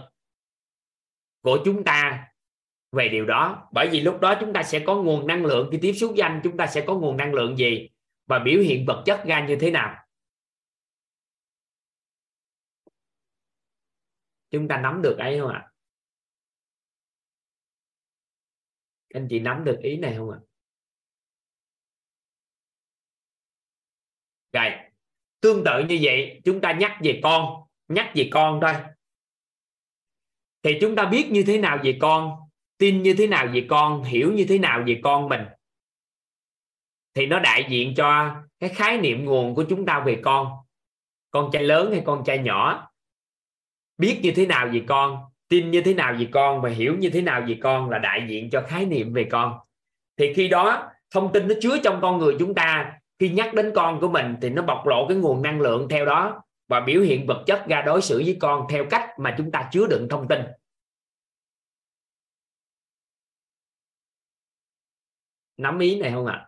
của chúng ta về điều đó. Bởi vì lúc đó chúng ta sẽ có nguồn năng lượng. Khi tiếp xúc với anh, chúng ta sẽ có nguồn năng lượng gì? Và biểu hiện vật chất ra như thế nào? Chúng ta nắm được ấy không ạ? Anh chị nắm được ý này không ạ? Rồi, tương tự như vậy, chúng ta nhắc về con, nhắc về con thôi. Thì chúng ta biết như thế nào về con, tin như thế nào về con, hiểu như thế nào về con mình? Thì nó đại diện cho cái khái niệm nguồn của chúng ta về con. Con trai lớn hay con trai nhỏ? Biết như thế nào về con? Tin như thế nào về con và hiểu như thế nào về con là đại diện cho khái niệm về con. Thì khi đó, thông tin nó chứa trong con người chúng ta. Khi nhắc đến con của mình thì nó bộc lộ cái nguồn năng lượng theo đó và biểu hiện vật chất ra đối xử với con theo cách mà chúng ta chứa đựng thông tin. Nắm ý này không ạ? À?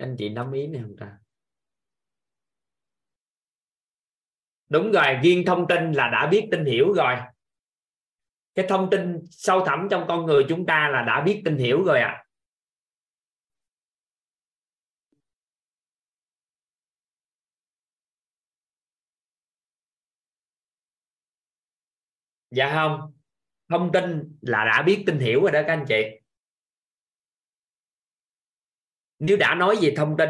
anh chị nắm ý này không ta? Đúng rồi riêng thông tin là đã biết tin hiểu rồi. Cái thông tin sâu thẳm trong con người chúng ta là đã biết tin hiểu rồi ạ. À. dạ không, thông tin là đã biết tin hiểu rồi đó các anh chị. Nếu đã nói về thông tin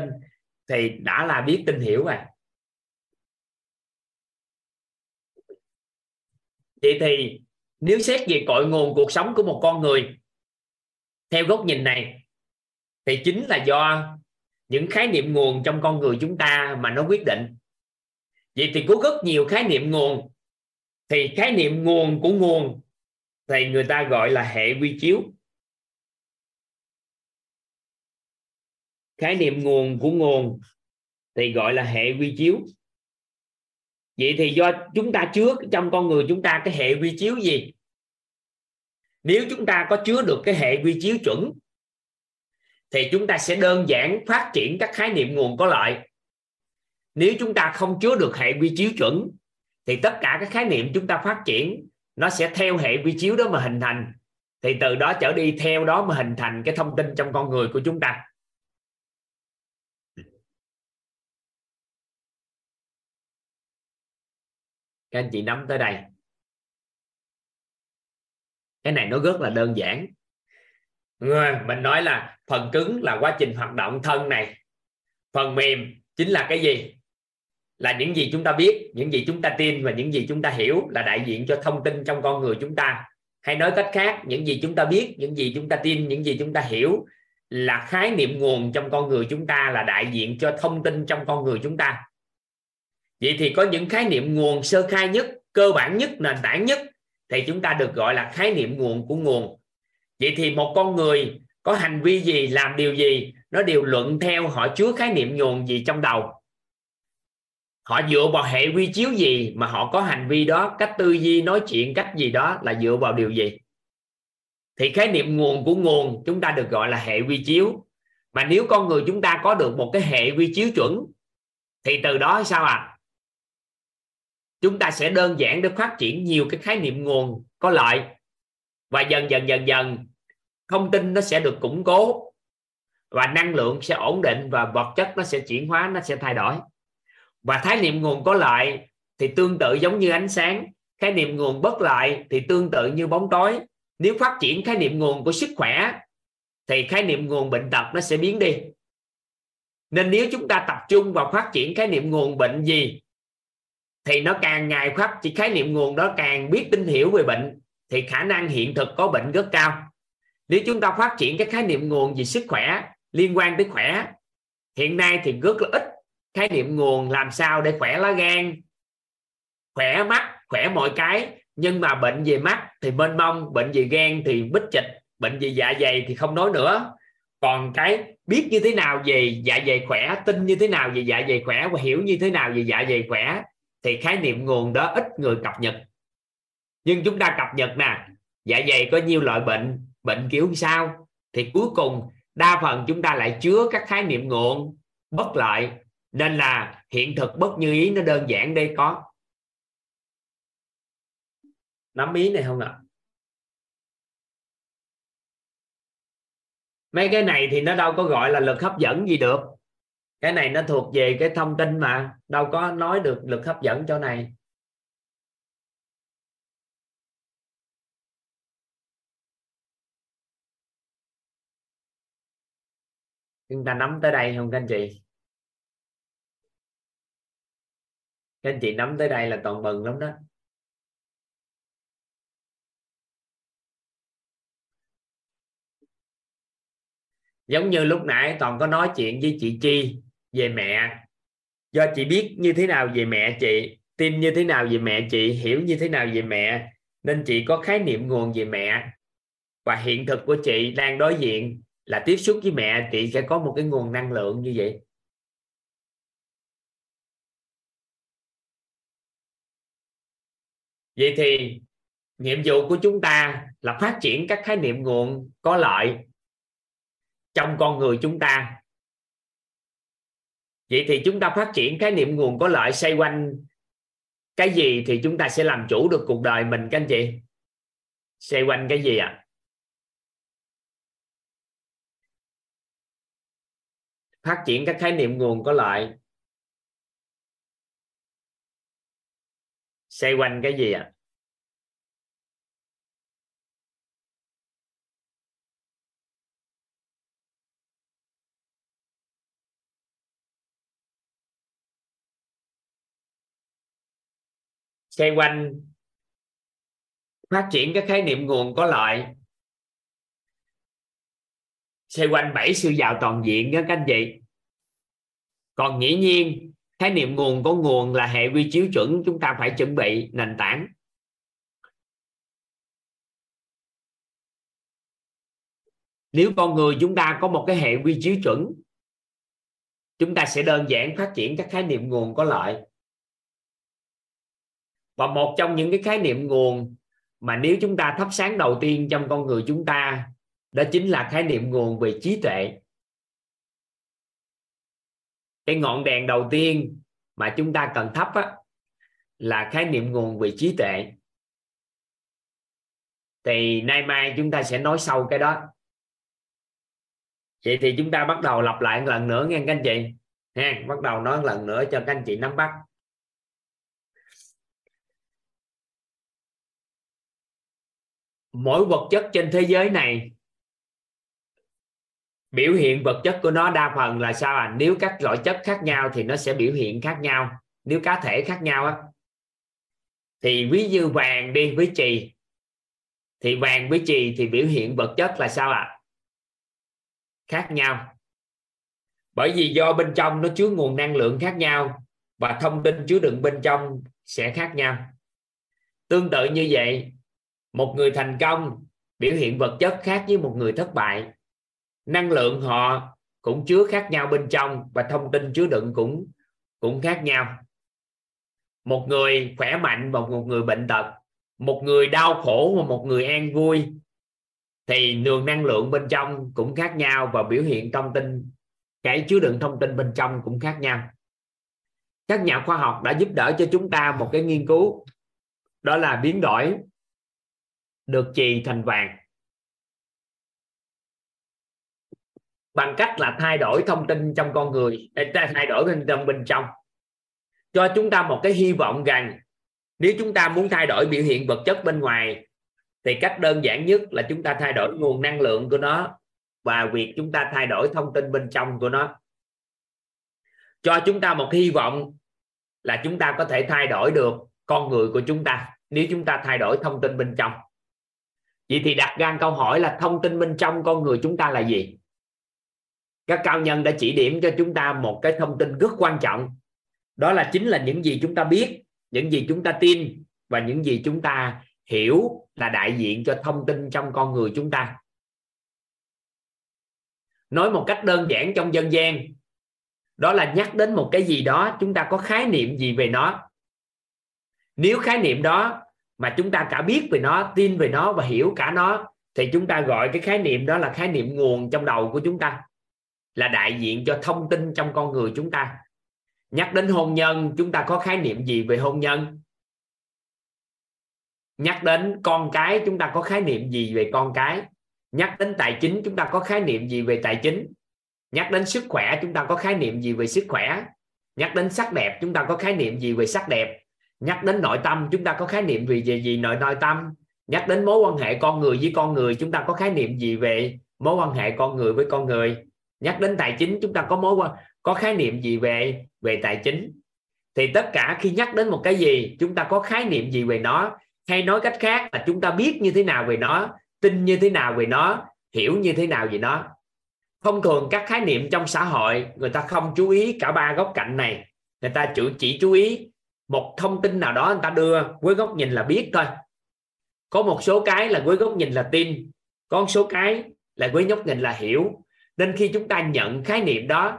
thì đã là biết tin hiểu rồi. Vậy thì, nếu xét về cội nguồn cuộc sống của một con người, theo góc nhìn này, thì chính là do những khái niệm nguồn trong con người chúng ta mà nó quyết định. Vậy thì có rất nhiều khái niệm nguồn. Thì khái niệm nguồn của nguồn thì người ta gọi là hệ quy chiếu. Khái niệm nguồn của nguồn thì gọi là hệ quy chiếu vậy thì do chúng ta chứa trong con người chúng ta cái hệ quy chiếu gì? Nếu chúng ta có chứa được cái hệ quy chiếu chuẩn, thì chúng ta sẽ đơn giản phát triển các khái niệm nguồn có lợi. Nếu chúng ta không chứa được hệ quy chiếu chuẩn, thì tất cả các khái niệm chúng ta phát triển, nó sẽ theo hệ quy chiếu đó mà hình thành. Thì từ đó trở đi, theo đó mà hình thành cái thông tin trong con người của chúng ta. Các anh chị nắm tới đây. Cái này nó rất là đơn giản. Mình nói là phần cứng là quá trình hoạt động thân này. Phần mềm chính là cái gì? Là những gì chúng ta biết, những gì chúng ta tin và những gì chúng ta hiểu là đại diện cho thông tin trong con người chúng ta. Hay nói cách khác, những gì chúng ta biết, những gì chúng ta tin, những gì chúng ta hiểu là khái niệm nguồn trong con người chúng ta là đại diện cho thông tin trong con người chúng ta vậy thì có những khái niệm nguồn sơ khai nhất, cơ bản nhất, nền tảng nhất thì chúng ta được gọi là khái niệm nguồn của nguồn. Vậy thì một con người có hành vi gì, làm điều gì, nó đều luận theo họ chứa khái niệm nguồn gì trong đầu. Họ dựa vào hệ quy chiếu gì mà họ có hành vi đó, cách tư duy, nói chuyện, cách gì đó là dựa vào điều gì? Thì khái niệm nguồn của nguồn chúng ta được gọi là hệ quy chiếu. Mà nếu con người chúng ta có được một cái hệ quy chiếu chuẩn, thì từ đó sao ạ? à? Chúng ta sẽ đơn giản để phát triển nhiều cái khái niệm nguồn có lợi. Và dần dần dần dần, thông tin nó sẽ được củng cố. Và năng lượng sẽ ổn định và vật chất nó sẽ chuyển hóa, nó sẽ thay đổi. Và khái niệm nguồn có lợi thì tương tự giống như ánh sáng. Khái niệm nguồn bất lợi thì tương tự như bóng tối. Nếu phát triển khái niệm nguồn của sức khỏe thì khái niệm nguồn bệnh tật nó sẽ biến đi. Nên nếu chúng ta tập trung vào phát triển khái niệm nguồn bệnh gì thì nó càng ngày phát chỉ khái niệm nguồn đó càng biết tin hiểu về bệnh, thì khả năng hiện thực có bệnh rất cao. Nếu chúng ta phát triển các khái niệm nguồn về sức khỏe, liên quan tới khỏe, hiện nay thì rất là ít khái niệm nguồn làm sao để khỏe lá gan, khỏe mắt, khỏe mọi cái. Nhưng mà bệnh về mắt thì mênh mông, bệnh về gan thì bích chịch, bệnh về dạ dày thì không nói nữa. Còn cái biết như thế nào về dạ dày khỏe, tin như thế nào về dạ dày khỏe và hiểu như thế nào về dạ dày khỏe thì khái niệm nguồn đó ít người cập nhật. Nhưng chúng ta cập nhật nè dạ dày có nhiều loại bệnh bệnh kiểu sao? Thì cuối cùng, đa phần chúng ta lại chứa các khái niệm nguồn bất lợi, nên là hiện thực bất như ý nó đơn giản đây có. Nắm ý này không ạ? Mấy cái này thì nó đâu có gọi là lực hấp dẫn gì được cái này nó thuộc về cái thông tin mà, đâu có nói được lực hấp dẫn chỗ này. Chúng ta nắm tới đây không, các anh chị? Các anh chị nắm tới đây là toàn mừng lắm đó. Giống như lúc nãy toàn có nói chuyện với chị chi về mẹ. Do chị biết như thế nào về mẹ chị, tin như thế nào về mẹ chị, hiểu như thế nào về mẹ, nên chị có khái niệm nguồn về mẹ. Và hiện thực của chị đang đối diện là tiếp xúc với mẹ, chị sẽ có một cái nguồn năng lượng như vậy. Vậy thì, nhiệm vụ của chúng ta là phát triển các khái niệm nguồn có lợi trong con người chúng ta vậy thì chúng ta phát triển khái niệm nguồn có lợi xoay quanh cái gì thì chúng ta sẽ làm chủ được cuộc đời mình, các anh chị xoay quanh cái gì ạ à? phát triển các khái niệm nguồn có lợi xoay quanh cái gì ạ à? Xoay quanh. Phát triển các khái niệm nguồn có lợi. Xoay quanh bảy sự giàu toàn diện đó các anh chị. Còn dĩ nhiên, khái niệm nguồn có nguồn là hệ quy chiếu chuẩn chúng ta phải chuẩn bị nền tảng. Nếu con người chúng ta có một cái hệ quy chiếu chuẩn, chúng ta sẽ đơn giản phát triển các khái niệm nguồn có lợi và một trong những cái khái niệm nguồn mà nếu chúng ta thắp sáng đầu tiên trong con người chúng ta đó chính là khái niệm nguồn về trí tuệ. Cái ngọn đèn đầu tiên mà chúng ta cần thắp á, là khái niệm nguồn về trí tuệ. Thì nay mai chúng ta sẽ nói sâu cái đó. Vậy thì chúng ta bắt đầu lặp lại một lần nữa nghe các anh chị. Ha bắt đầu nói một lần nữa cho các anh chị nắm bắt. Mỗi vật chất trên thế giới này, biểu hiện vật chất của nó đa phần là sao à nếu các loại chất khác nhau thì nó sẽ biểu hiện khác nhau. Nếu cá thể khác nhau á, thì ví như vàng đi, với trì thì vàng với trì thì biểu hiện vật chất là sao ạ? À? khác nhau. Bởi vì do bên trong nó chứa nguồn năng lượng khác nhau và thông tin chứa đựng bên trong sẽ khác nhau. Tương tự như vậy một người thành công biểu hiện vật chất khác với một người thất bại. Năng lượng họ cũng chứa khác nhau bên trong và thông tin chứa đựng cũng cũng khác nhau. Một người khỏe mạnh và một người bệnh tật. Một người đau khổ và một người an vui. Thì nguồn năng lượng bên trong cũng khác nhau và biểu hiện thông tin, cái chứa đựng thông tin bên trong cũng khác nhau. Các nhà khoa học đã giúp đỡ cho chúng ta một cái nghiên cứu, đó là biến đổi được chì thành vàng. Bằng cách là thay đổi thông tin trong con người thay đổi bên trong bên trong. Cho chúng ta một cái hy vọng rằng nếu chúng ta muốn thay đổi biểu hiện vật chất bên ngoài, thì cách đơn giản nhất là chúng ta thay đổi nguồn năng lượng của nó và việc chúng ta thay đổi thông tin bên trong của nó. Cho chúng ta một hy vọng là chúng ta có thể thay đổi được con người của chúng ta nếu chúng ta thay đổi thông tin bên trong vậy thì đặt ra câu hỏi là thông tin bên trong con người chúng ta là gì? Các cao nhân đã chỉ điểm cho chúng ta một cái thông tin rất quan trọng. Đó là chính là những gì chúng ta biết, những gì chúng ta tin và những gì chúng ta hiểu là đại diện cho thông tin trong con người chúng ta. Nói một cách đơn giản trong dân gian, đó là nhắc đến một cái gì đó chúng ta có khái niệm gì về nó. Nếu khái niệm đó mà chúng ta cả biết về nó, tin về nó và hiểu cả nó, thì chúng ta gọi cái khái niệm đó là khái niệm nguồn trong đầu của chúng ta, là đại diện cho thông tin trong con người chúng ta. Nhắc đến hôn nhân, chúng ta có khái niệm gì về hôn nhân? Nhắc đến con cái, chúng ta có khái niệm gì về con cái? Nhắc đến tài chính, chúng ta có khái niệm gì về tài chính? Nhắc đến sức khỏe, chúng ta có khái niệm gì về sức khỏe? Nhắc đến sắc đẹp, chúng ta có khái niệm gì về sắc đẹp? Nhắc đến nội tâm chúng ta có khái niệm về gì gì nội nội tâm. Nhắc đến mối quan hệ con người với con người chúng ta có khái niệm gì về mối quan hệ con người với con người? Nhắc đến tài chính chúng ta có mối quan có khái niệm gì về về tài chính? Thì tất cả khi nhắc đến một cái gì chúng ta có khái niệm gì về nó? Hay nói cách khác là chúng ta biết như thế nào về nó tin như thế nào về nó hiểu như thế nào về nó? Thông thường các khái niệm trong xã hội người ta không chú ý cả ba góc cạnh này. Người ta chỉ, chỉ chú ý một thông tin nào đó người ta đưa với góc nhìn là biết thôi. Có một số cái là với góc nhìn là tin, có một số cái là với góc nhìn là hiểu. Nên khi chúng ta nhận khái niệm đó,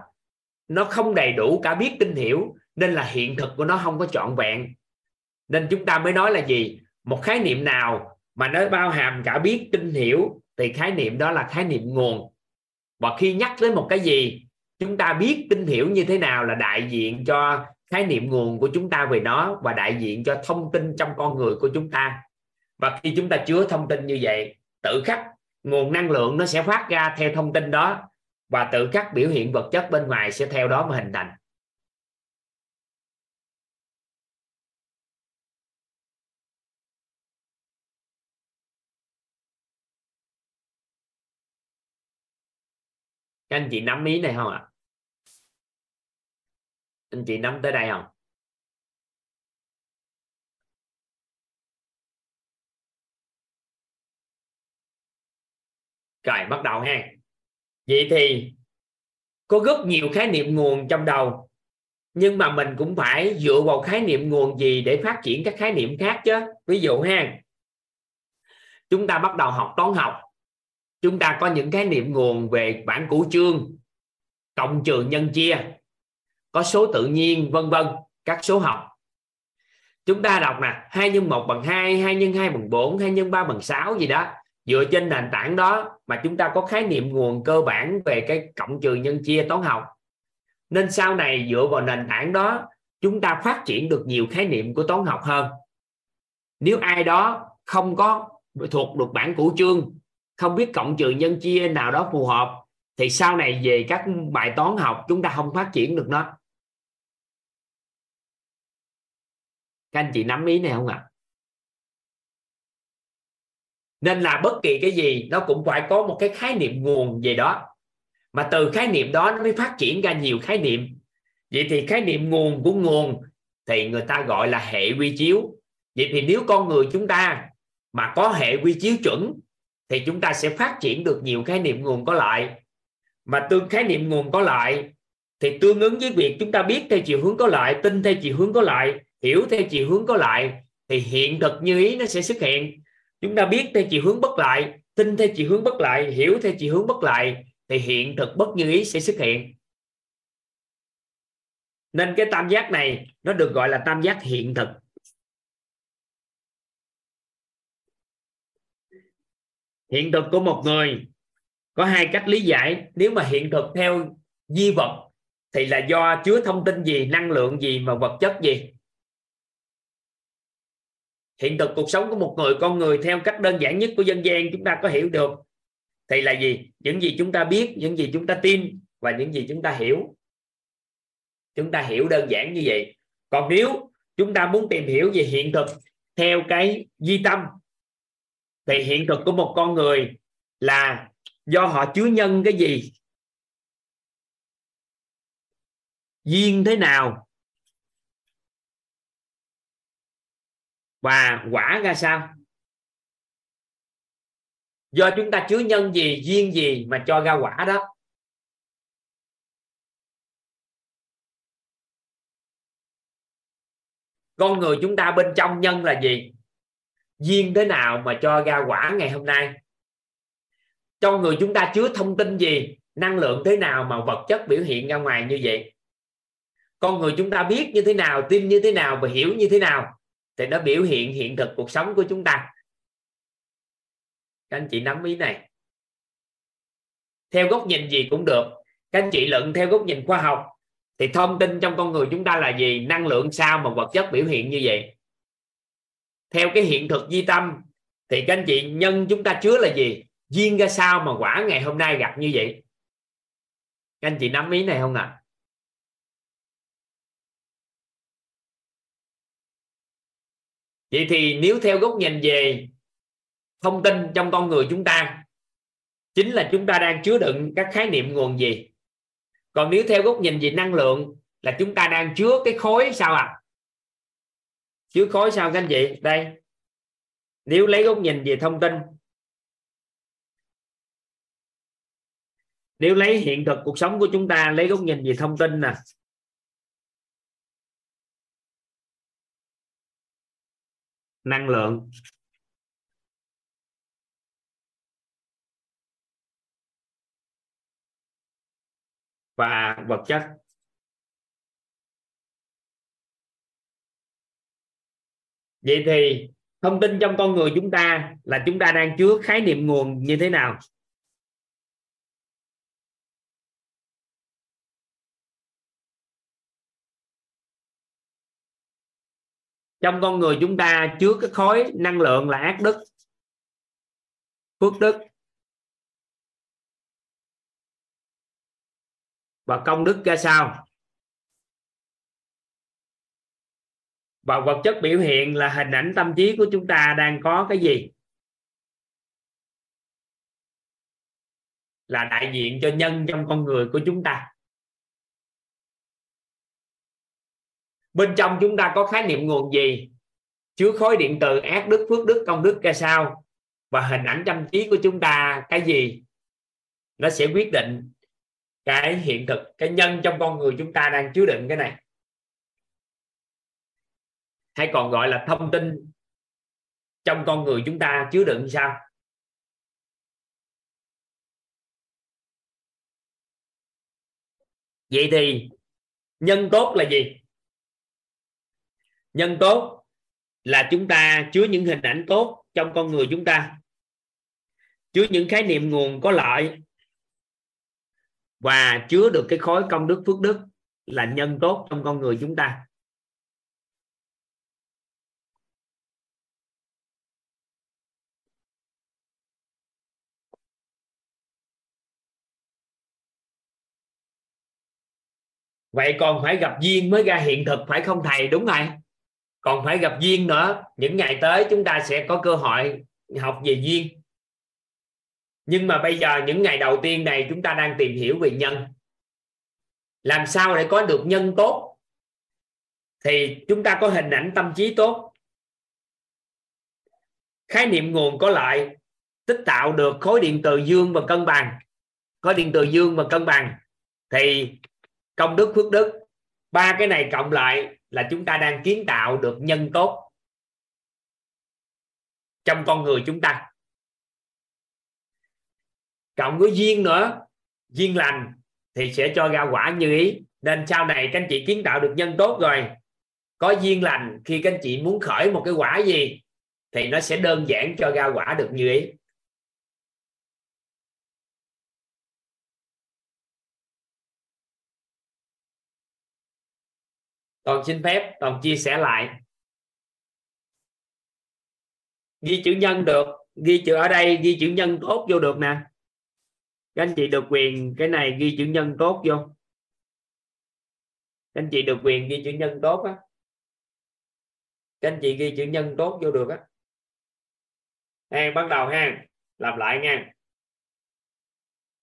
nó không đầy đủ cả biết, tin, hiểu, nên là hiện thực của nó không có trọn vẹn. Nên chúng ta mới nói là gì? Một khái niệm nào mà nó bao hàm cả biết, tin, hiểu, thì khái niệm đó là khái niệm nguồn. Và khi nhắc đến một cái gì, chúng ta biết, tin, hiểu như thế nào là đại diện cho khái niệm nguồn của chúng ta về nó và đại diện cho thông tin trong con người của chúng ta. Và khi chúng ta chứa thông tin như vậy, tự khắc nguồn năng lượng nó sẽ phát ra theo thông tin đó và tự khắc biểu hiện vật chất bên ngoài sẽ theo đó mà hình thành. Các anh chị nắm ý này không ạ? Anh chị nắm tới đây không? Rồi, bắt đầu ha. Vậy thì có rất nhiều khái niệm nguồn trong đầu, nhưng mà mình cũng phải dựa vào khái niệm nguồn gì để phát triển các khái niệm khác chứ? Ví dụ ha, chúng ta bắt đầu học toán học. Chúng ta có những khái niệm nguồn về bảng cửu chương, cộng trừ nhân chia có số tự nhiên, vân vân. Các số học. Chúng ta đọc nè, hai nhân một bằng hai hai nhân hai bằng bốn, hai nhân ba bằng sáu gì đó. Dựa trên nền tảng đó mà chúng ta có khái niệm nguồn cơ bản về cái cộng trừ nhân chia toán học. Nên sau này dựa vào nền tảng đó, chúng ta phát triển được nhiều khái niệm của toán học hơn. Nếu ai đó không có thuộc được bản cửu chương, không biết cộng trừ nhân chia nào đó phù hợp, thì sau này về các bài toán học chúng ta không phát triển được nó. Các anh chị nắm ý này không ạ? À? nên là bất kỳ cái gì, nó cũng phải có một cái khái niệm nguồn về đó. Mà từ khái niệm đó nó mới phát triển ra nhiều khái niệm. Vậy thì khái niệm nguồn của nguồn thì người ta gọi là hệ quy chiếu. Vậy thì nếu con người chúng ta mà có hệ quy chiếu chuẩn, thì chúng ta sẽ phát triển được nhiều khái niệm nguồn có lại. Mà tương khái niệm nguồn có lại thì tương ứng với việc chúng ta biết theo chiều hướng có lại, tin theo chiều hướng có lại hiểu theo chiều hướng có lại, thì hiện thực như ý nó sẽ xuất hiện. Chúng ta biết theo chiều hướng bất lại, tin theo chiều hướng bất lại, hiểu theo chiều hướng bất lại, thì hiện thực bất như ý sẽ xuất hiện. Nên cái tam giác này, nó được gọi là tam giác hiện thực. Hiện thực của một người, có hai cách lý giải. Nếu mà hiện thực theo di vật, thì là do chứa thông tin gì, năng lượng gì, mà vật chất gì? Hiện thực cuộc sống của một người con người theo cách đơn giản nhất của dân gian, chúng ta có hiểu được. Thì là gì? Những gì chúng ta biết, những gì chúng ta tin và những gì chúng ta hiểu. Chúng ta hiểu đơn giản như vậy. Còn nếu chúng ta muốn tìm hiểu về hiện thực theo cái di tâm, thì hiện thực của một con người là do họ chứa nhân cái gì? Duyên thế nào? Và quả ra sao? Do chúng ta chứa nhân gì, duyên gì mà cho ra quả đó? Con người chúng ta bên trong nhân là gì? Duyên thế nào mà cho ra quả ngày hôm nay? Trong người chúng ta chứa thông tin gì, năng lượng thế nào mà vật chất biểu hiện ra ngoài như vậy? Con người chúng ta biết như thế nào, tin như thế nào và hiểu như thế nào? Thì nó biểu hiện hiện thực cuộc sống của chúng ta. Các anh chị nắm ý này. Theo góc nhìn gì cũng được. Các anh chị luận theo góc nhìn khoa học, thì thông tin trong con người chúng ta là gì? Năng lượng sao mà vật chất biểu hiện như vậy? Theo cái hiện thực di tâm, thì các anh chị nhân chúng ta chứa là gì? Duyên ra sao mà quả ngày hôm nay gặp như vậy? Các anh chị nắm ý này không ạ? à? Vậy thì nếu theo góc nhìn về thông tin trong con người chúng ta, chính là chúng ta đang chứa đựng các khái niệm nguồn gì? Còn nếu theo góc nhìn về năng lượng là chúng ta đang chứa cái khối sao à chứa khối sao các anh chị? Đây. Nếu lấy góc nhìn về thông tin, nếu lấy hiện thực cuộc sống của chúng ta, lấy góc nhìn về thông tin nè. Năng lượng. Và vật chất. Vậy thì thông tin trong con người chúng ta là chúng ta đang chứa khái niệm nguồn như thế nào? Trong con người chúng ta chứa cái khối năng lượng là ác đức, phước đức và công đức ra sao? Và vật chất biểu hiện là hình ảnh tâm trí của chúng ta đang có cái gì? Là đại diện cho nhân trong con người của chúng ta. Bên trong chúng ta có khái niệm nguồn gì? Chứa khối điện từ ác đức, phước đức, công đức ra sao? Và hình ảnh tâm trí của chúng ta cái gì? Nó sẽ quyết định cái hiện thực, cái nhân trong con người chúng ta đang chứa đựng cái này. Hay còn gọi là thông tin trong con người chúng ta chứa đựng sao? Vậy thì nhân tốt là gì? Nhân tốt là chúng ta chứa những hình ảnh tốt trong con người chúng ta. Chứa những khái niệm nguồn có lợi và chứa được cái khối công đức phước đức là nhân tốt trong con người chúng ta. Vậy còn phải gặp duyên mới ra hiện thực, phải không thầy? Đúng rồi còn phải gặp duyên nữa. Những ngày tới chúng ta sẽ có cơ hội học về duyên. Nhưng mà bây giờ những ngày đầu tiên này chúng ta đang tìm hiểu về nhân. Làm sao để có được nhân tốt? Thì chúng ta có hình ảnh tâm trí tốt. Khái niệm nguồn có lợi, tích tạo được khối điện từ dương và cân bằng. Khối điện từ dương và cân bằng. Thì công đức, phước đức, ba cái này cộng lại là chúng ta đang kiến tạo được nhân tốt trong con người chúng ta. Cộng với duyên nữa, duyên lành thì sẽ cho ra quả như ý. Nên sau này các anh chị kiến tạo được nhân tốt rồi, có duyên lành khi các anh chị muốn khởi một cái quả gì thì nó sẽ đơn giản cho ra quả được như ý. Toàn xin phép, toàn chia sẻ lại. Ghi chữ nhân được, ghi chữ ở đây, ghi chữ nhân tốt vô được nè. Các anh chị được quyền, cái này ghi chữ nhân tốt vô. Các anh chị được quyền ghi chữ nhân tốt á. Các anh chị ghi chữ nhân tốt vô được á. Ha bắt đầu ha. Làm lại nha.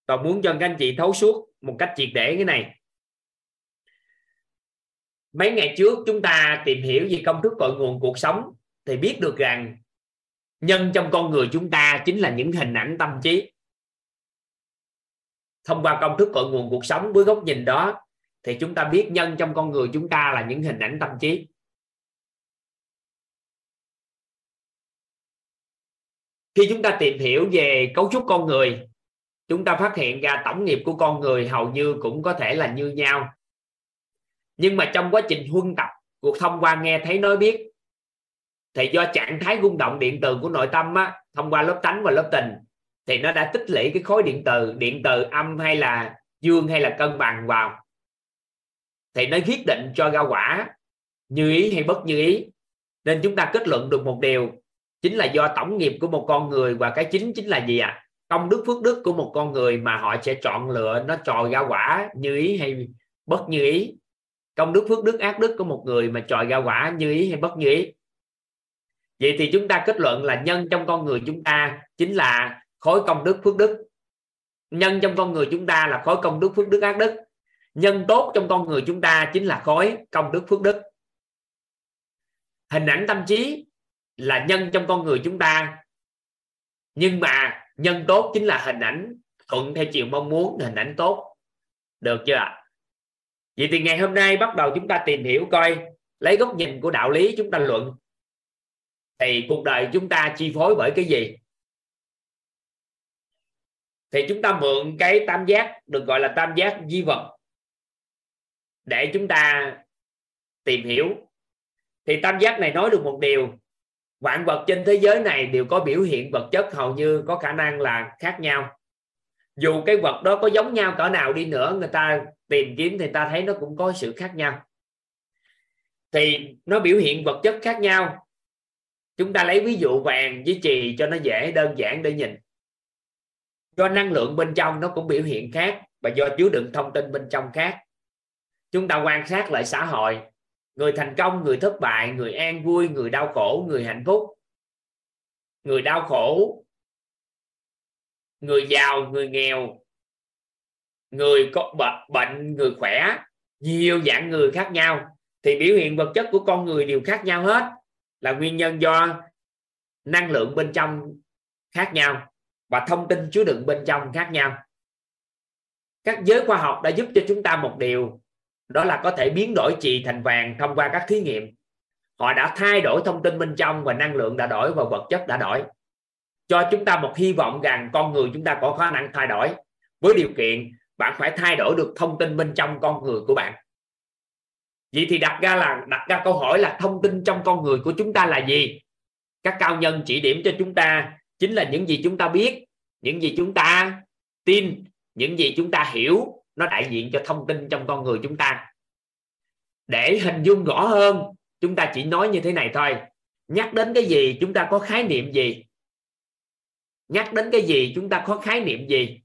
Còn muốn cho các anh chị thấu suốt một cách triệt để cái này mấy ngày trước chúng ta tìm hiểu về công thức cội nguồn cuộc sống thì biết được rằng nhân trong con người chúng ta chính là những hình ảnh tâm trí. Thông qua công thức cội nguồn cuộc sống với góc nhìn đó thì chúng ta biết nhân trong con người chúng ta là những hình ảnh tâm trí. Khi chúng ta tìm hiểu về cấu trúc con người, chúng ta phát hiện ra tổng nghiệp của con người hầu như cũng có thể là như nhau nhưng mà trong quá trình huân tập, cuộc thông qua nghe thấy nói biết, thì do trạng thái rung động điện từ của nội tâm á, thông qua lớp tánh và lớp tình, thì nó đã tích lũy cái khối điện từ điện từ âm hay là dương hay là cân bằng vào. Thì nó quyết định cho ra quả, như ý hay bất như ý. Nên chúng ta kết luận được một điều, chính là do tổng nghiệp của một con người và cái chính chính là gì ạ? À? công đức, phước đức của một con người mà họ sẽ chọn lựa, nó trò ra quả như ý hay bất như ý công đức phước đức ác đức của một người mà tròi ra quả như ý hay bất như ý. Vậy thì chúng ta kết luận là nhân trong con người chúng ta chính là khối công đức phước đức. Nhân trong con người chúng ta là khối công đức phước đức ác đức. Nhân tốt trong con người chúng ta chính là khối công đức phước đức. Hình ảnh tâm trí là nhân trong con người chúng ta. Nhưng mà nhân tốt chính là hình ảnh thuận theo chiều mong muốn, hình ảnh tốt. Được chưa ạ? Vậy thì ngày hôm nay bắt đầu chúng ta tìm hiểu coi, lấy góc nhìn của đạo lý chúng ta luận. Thì cuộc đời chúng ta chi phối bởi cái gì? Thì chúng ta mượn cái tam giác, được gọi là tam giác di vật, để chúng ta tìm hiểu. Thì tam giác này nói được một điều, vạn vật trên thế giới này đều có biểu hiện vật chất hầu như có khả năng là khác nhau. Dù cái vật đó có giống nhau cỡ nào đi nữa, người ta tìm kiếm thì ta thấy nó cũng có sự khác nhau. Thì nó biểu hiện vật chất khác nhau. Chúng ta lấy ví dụ vàng với trì cho nó dễ, đơn giản để nhìn. Do năng lượng bên trong nó cũng biểu hiện khác và do chứa đựng thông tin bên trong khác. Chúng ta quan sát lại xã hội. Người thành công, người thất bại, người an vui, người đau khổ, người hạnh phúc. Người đau khổ, người giàu, người nghèo người có bệnh, người khỏe, nhiều dạng người khác nhau. Thì biểu hiện vật chất của con người đều khác nhau hết. Là nguyên nhân do năng lượng bên trong khác nhau và thông tin chứa đựng bên trong khác nhau. Các giới khoa học đã giúp cho chúng ta một điều, đó là có thể biến đổi trì thành vàng thông qua các thí nghiệm. Họ đã thay đổi thông tin bên trong và năng lượng đã đổi và vật chất đã đổi. Cho chúng ta một hy vọng rằng con người chúng ta có khả năng thay đổi với điều kiện bạn phải thay đổi được thông tin bên trong con người của bạn. Vậy thì đặt ra là, đặt ra câu hỏi là thông tin trong con người của chúng ta là gì? Các cao nhân chỉ điểm cho chúng ta chính là những gì chúng ta biết, những gì chúng ta tin, những gì chúng ta hiểu, nó đại diện cho thông tin trong con người chúng ta. Để hình dung rõ hơn, chúng ta chỉ nói như thế này thôi. Nhắc đến cái gì, chúng ta có khái niệm gì? Nhắc đến cái gì, chúng ta có khái niệm gì?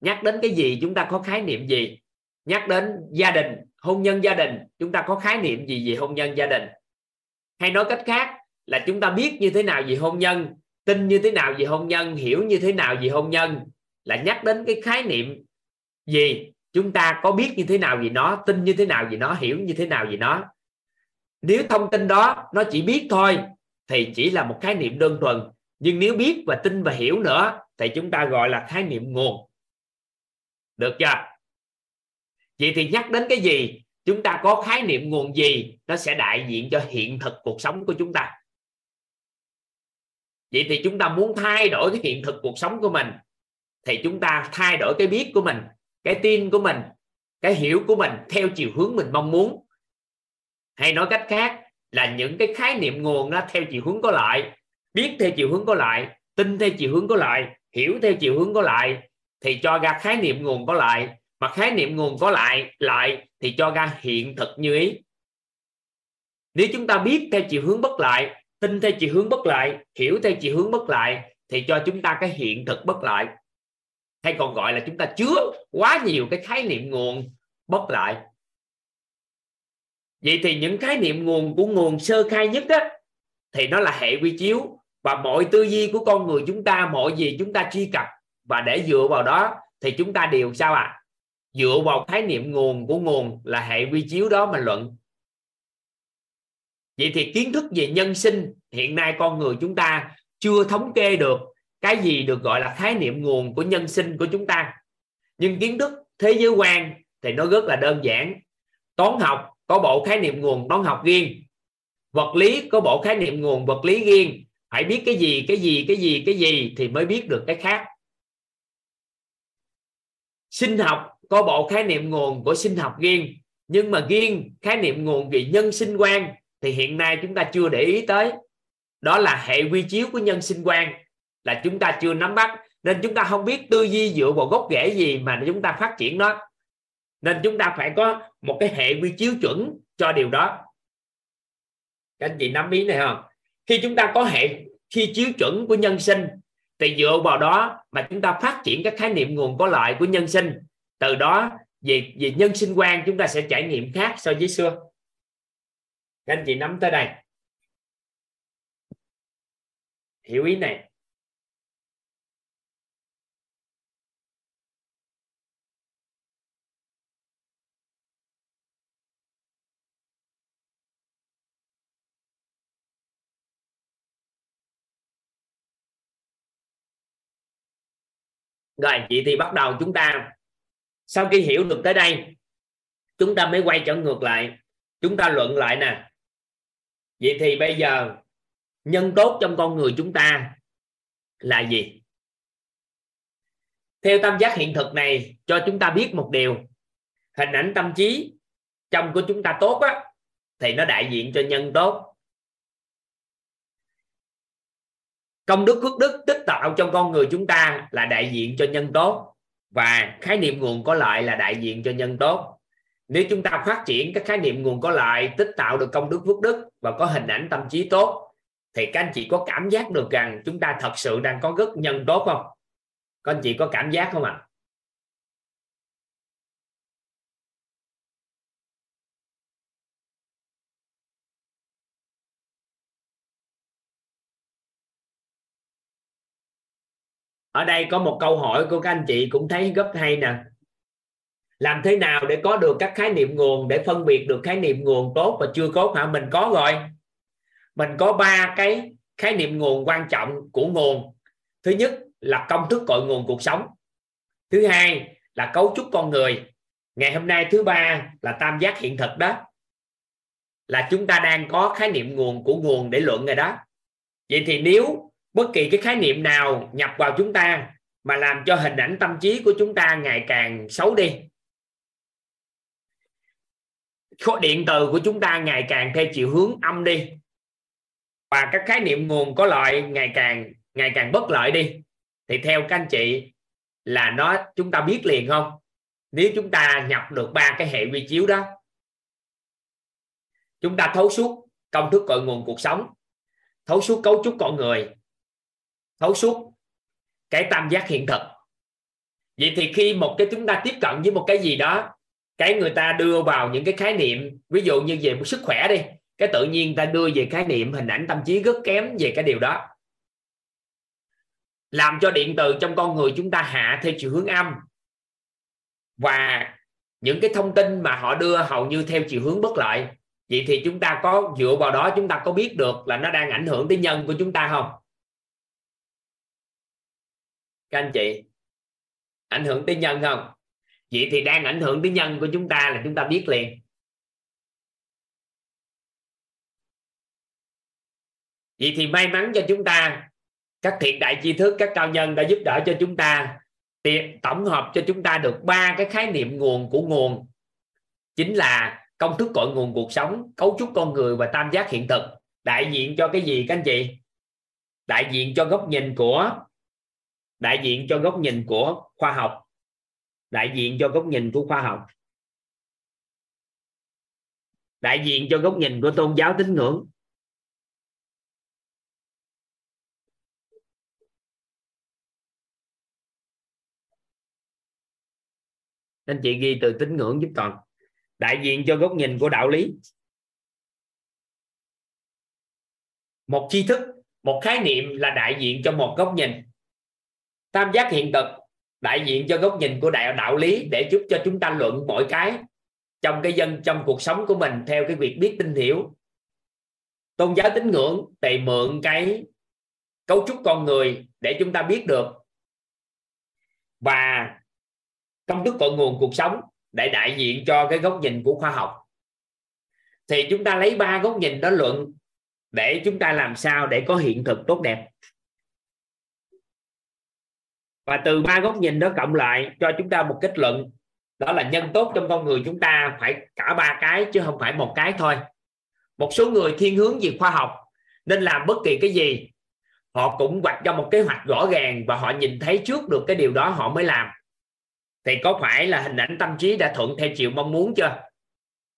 Nhắc đến cái gì chúng ta có khái niệm gì? Nhắc đến gia đình, hôn nhân gia đình, chúng ta có khái niệm gì về hôn nhân gia đình? Hay nói cách khác là chúng ta biết như thế nào về hôn nhân, tin như thế nào về hôn nhân, hiểu như thế nào về hôn nhân? Là nhắc đến cái khái niệm gì? Chúng ta có biết như thế nào về nó, tin như thế nào về nó, hiểu như thế nào về nó? Nếu thông tin đó nó chỉ biết thôi, thì chỉ là một khái niệm đơn thuần. Nhưng nếu biết và tin và hiểu nữa, thì chúng ta gọi là khái niệm nguồn được chưa? Vậy thì nhắc đến cái gì? Chúng ta có khái niệm nguồn gì nó sẽ đại diện cho hiện thực cuộc sống của chúng ta? Vậy thì chúng ta muốn thay đổi cái hiện thực cuộc sống của mình, thì chúng ta thay đổi cái biết của mình, cái tin của mình, cái hiểu của mình theo chiều hướng mình mong muốn. Hay nói cách khác là những cái khái niệm nguồn nó theo chiều hướng có lại biết theo chiều hướng có lại tin theo chiều hướng có lại hiểu theo chiều hướng có lại thì cho ra khái niệm nguồn có lại mà khái niệm nguồn có lại lại thì cho ra hiện thực như ý. Nếu chúng ta biết theo chiều hướng bất lại tin theo chiều hướng bất lại hiểu theo chiều hướng bất lại thì cho chúng ta cái hiện thực bất lại hay còn gọi là chúng ta chứa quá nhiều cái khái niệm nguồn bất lại vậy thì những khái niệm nguồn của nguồn sơ khai nhất đó thì nó là hệ quy chiếu, và mọi tư duy của con người chúng ta, mọi gì chúng ta truy cập và để dựa vào đó thì chúng ta đều sao à dựa vào khái niệm nguồn của nguồn là hệ quy chiếu đó mà luận. Vậy thì kiến thức về nhân sinh, hiện nay con người chúng ta chưa thống kê được cái gì được gọi là khái niệm nguồn của nhân sinh của chúng ta. Nhưng kiến thức thế giới quan thì nó rất là đơn giản. Toán học có bộ khái niệm nguồn toán học riêng. Vật lý có bộ khái niệm nguồn vật lý riêng. Phải biết cái gì cái gì cái gì cái gì thì mới biết được cái khác sinh học có bộ khái niệm nguồn của sinh học riêng, nhưng mà riêng khái niệm nguồn về nhân sinh quan thì hiện nay chúng ta chưa để ý tới. Đó là hệ quy chiếu của nhân sinh quan là chúng ta chưa nắm bắt, nên chúng ta không biết tư duy dựa vào gốc rễ gì mà chúng ta phát triển nó. Nên chúng ta phải có một cái hệ quy chiếu chuẩn cho điều đó. Các anh chị nắm ý này không? Khi chúng ta có hệ khi chiếu chuẩn của nhân sinh thì dựa vào đó mà chúng ta phát triển các khái niệm nguồn có lợi của nhân sinh. Từ đó về về nhân sinh quan, chúng ta sẽ trải nghiệm khác so với xưa. Các anh chị nắm tới đây. Hiểu ý này. Rồi, vậy thì bắt đầu chúng ta, sau khi hiểu được tới đây, chúng ta mới quay trở ngược lại. Chúng ta luận lại nè. Vậy thì bây giờ, nhân tốt trong con người chúng ta là gì? Theo tam giác hiện thực này, cho chúng ta biết một điều. Hình ảnh tâm trí trong của chúng ta tốt á, thì nó đại diện cho nhân tốt công đức phước đức tích tạo trong con người chúng ta là đại diện cho nhân tốt, và khái niệm nguồn có lợi là đại diện cho nhân tốt nếu chúng ta phát triển các khái niệm nguồn có lợi, tích tạo được công đức phước đức và có hình ảnh tâm trí tốt, thì các anh chị có cảm giác được rằng chúng ta thật sự đang có rất nhân tốt không các anh chị có cảm giác không ạ à? Ở đây có một câu hỏi của các anh chị cũng thấy rất hay nè. Làm thế nào để có được các khái niệm nguồn, để phân biệt được khái niệm nguồn tốt và chưa tốt hả? Mình có rồi. Mình có ba cái khái niệm nguồn quan trọng của nguồn. Thứ nhất là công thức cội nguồn cuộc sống. Thứ hai là cấu trúc con người. Ngày hôm nay thứ ba là tam giác hiện thực đó. Là chúng ta đang có khái niệm nguồn của nguồn để luận rồi đó. Vậy thì nếu bất kỳ cái khái niệm nào nhập vào chúng ta mà làm cho hình ảnh tâm trí của chúng ta ngày càng xấu đi. Khối điện từ của chúng ta ngày càng theo chiều hướng âm đi. Và các khái niệm nguồn có lợi ngày càng ngày càng bất lợi đi. Thì theo các anh chị là nó, chúng ta biết liền không? Nếu chúng ta nhập được ba cái hệ vi chiếu đó, chúng ta thấu suốt công thức cội nguồn cuộc sống, thấu suốt cấu trúc con người thấu suốt cái tam giác hiện thực. Vậy thì khi một cái chúng ta tiếp cận với một cái gì đó, cái người ta đưa vào những cái khái niệm, ví dụ như về sức khỏe đi, cái tự nhiên ta đưa về khái niệm, hình ảnh tâm trí rất kém về cái điều đó. Làm cho điện từ trong con người chúng ta hạ theo chiều hướng âm. Và những cái thông tin mà họ đưa hầu như theo chiều hướng bất lợi. Vậy thì chúng ta có, dựa vào đó chúng ta có biết được là nó đang ảnh hưởng tới nhân của chúng ta không? Các anh chị, ảnh hưởng tới nhân không? Vậy thì đang ảnh hưởng tới nhân của chúng ta là chúng ta biết liền. Vậy thì may mắn cho chúng ta, các thiện đại tri thức, các cao nhân đã giúp đỡ cho chúng ta tổng hợp cho chúng ta được ba cái khái niệm nguồn của nguồn. Chính là công thức cội nguồn cuộc sống, cấu trúc con người và tam giác hiện thực. Đại diện cho cái gì các anh chị? Đại diện cho góc nhìn của đại diện cho góc nhìn của khoa học. Đại diện cho góc nhìn của khoa học. Đại diện cho góc nhìn của tôn giáo tín ngưỡng. Anh chị ghi từ tín ngưỡng giúp toàn. Đại diện cho góc nhìn của đạo lý. Một tri thức, một khái niệm là đại diện cho một góc nhìn tam giác hiện thực, đại diện cho góc nhìn của đạo đạo lý để giúp cho chúng ta luận mọi cái trong cái dân, trong cuộc sống của mình theo cái việc biết, tin, hiểu. Tôn giáo tín ngưỡng thì mượn cái cấu trúc con người để chúng ta biết được và công thức cội nguồn cuộc sống để đại diện cho cái góc nhìn của khoa học. Thì chúng ta lấy ba góc nhìn đó luận để chúng ta làm sao để có hiện thực tốt đẹp và từ ba góc nhìn đó cộng lại, cho chúng ta một kết luận. Đó là nhân tốt trong con người chúng ta phải cả ba cái, chứ không phải một cái thôi. Một số người thiên hướng về khoa học, nên làm bất kỳ cái gì. Họ cũng vạch ra một kế hoạch rõ ràng và họ nhìn thấy trước được cái điều đó họ mới làm. Thì có phải là hình ảnh tâm trí đã thuận theo chiều mong muốn chưa?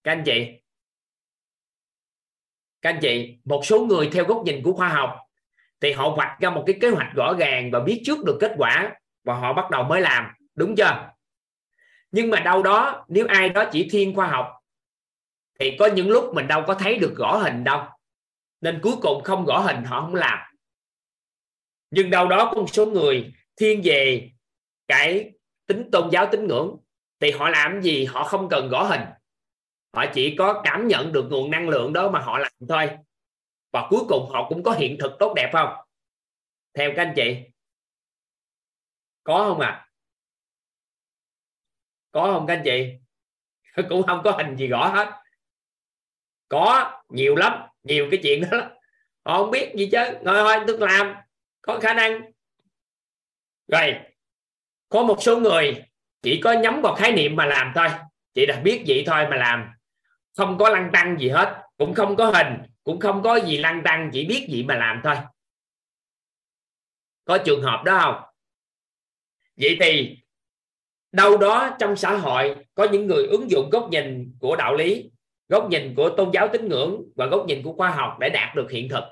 Các anh chị? Các anh chị, một số người theo góc nhìn của khoa học, thì họ vạch ra một cái kế hoạch rõ ràng và biết trước được kết quả và họ bắt đầu mới làm, đúng chưa? Nhưng mà đâu đó, nếu ai đó chỉ thiên khoa học, thì có những lúc mình đâu có thấy được rõ hình đâu. Nên cuối cùng không rõ hình, họ không làm. Nhưng đâu đó có một số người thiên về cái tính tôn giáo, tín ngưỡng, thì họ làm gì? Họ không cần gõ hình. Họ chỉ có cảm nhận được nguồn năng lượng đó mà họ làm thôi. Và cuối cùng họ cũng có hiện thực tốt đẹp không? Theo các anh chị có không ạ à? có không các anh chị? <laughs> Cũng không có hình gì rõ hết. Có, nhiều lắm, nhiều cái chuyện đó lắm. họ không biết gì chứ. Ngồi thôi, tôi làm. Có khả năng. Rồi, có một số người chỉ có nhắm vào khái niệm mà làm thôi. Chỉ là biết vậy thôi mà làm. Không có lăng tăng gì hết. Cũng không có hình. Cũng không có gì lăng tăng, chỉ biết gì mà làm thôi. Có trường hợp đó không? Vậy thì đâu đó trong xã hội có những người ứng dụng góc nhìn của đạo lý, góc nhìn của tôn giáo tín ngưỡng và góc nhìn của khoa học để đạt được hiện thực.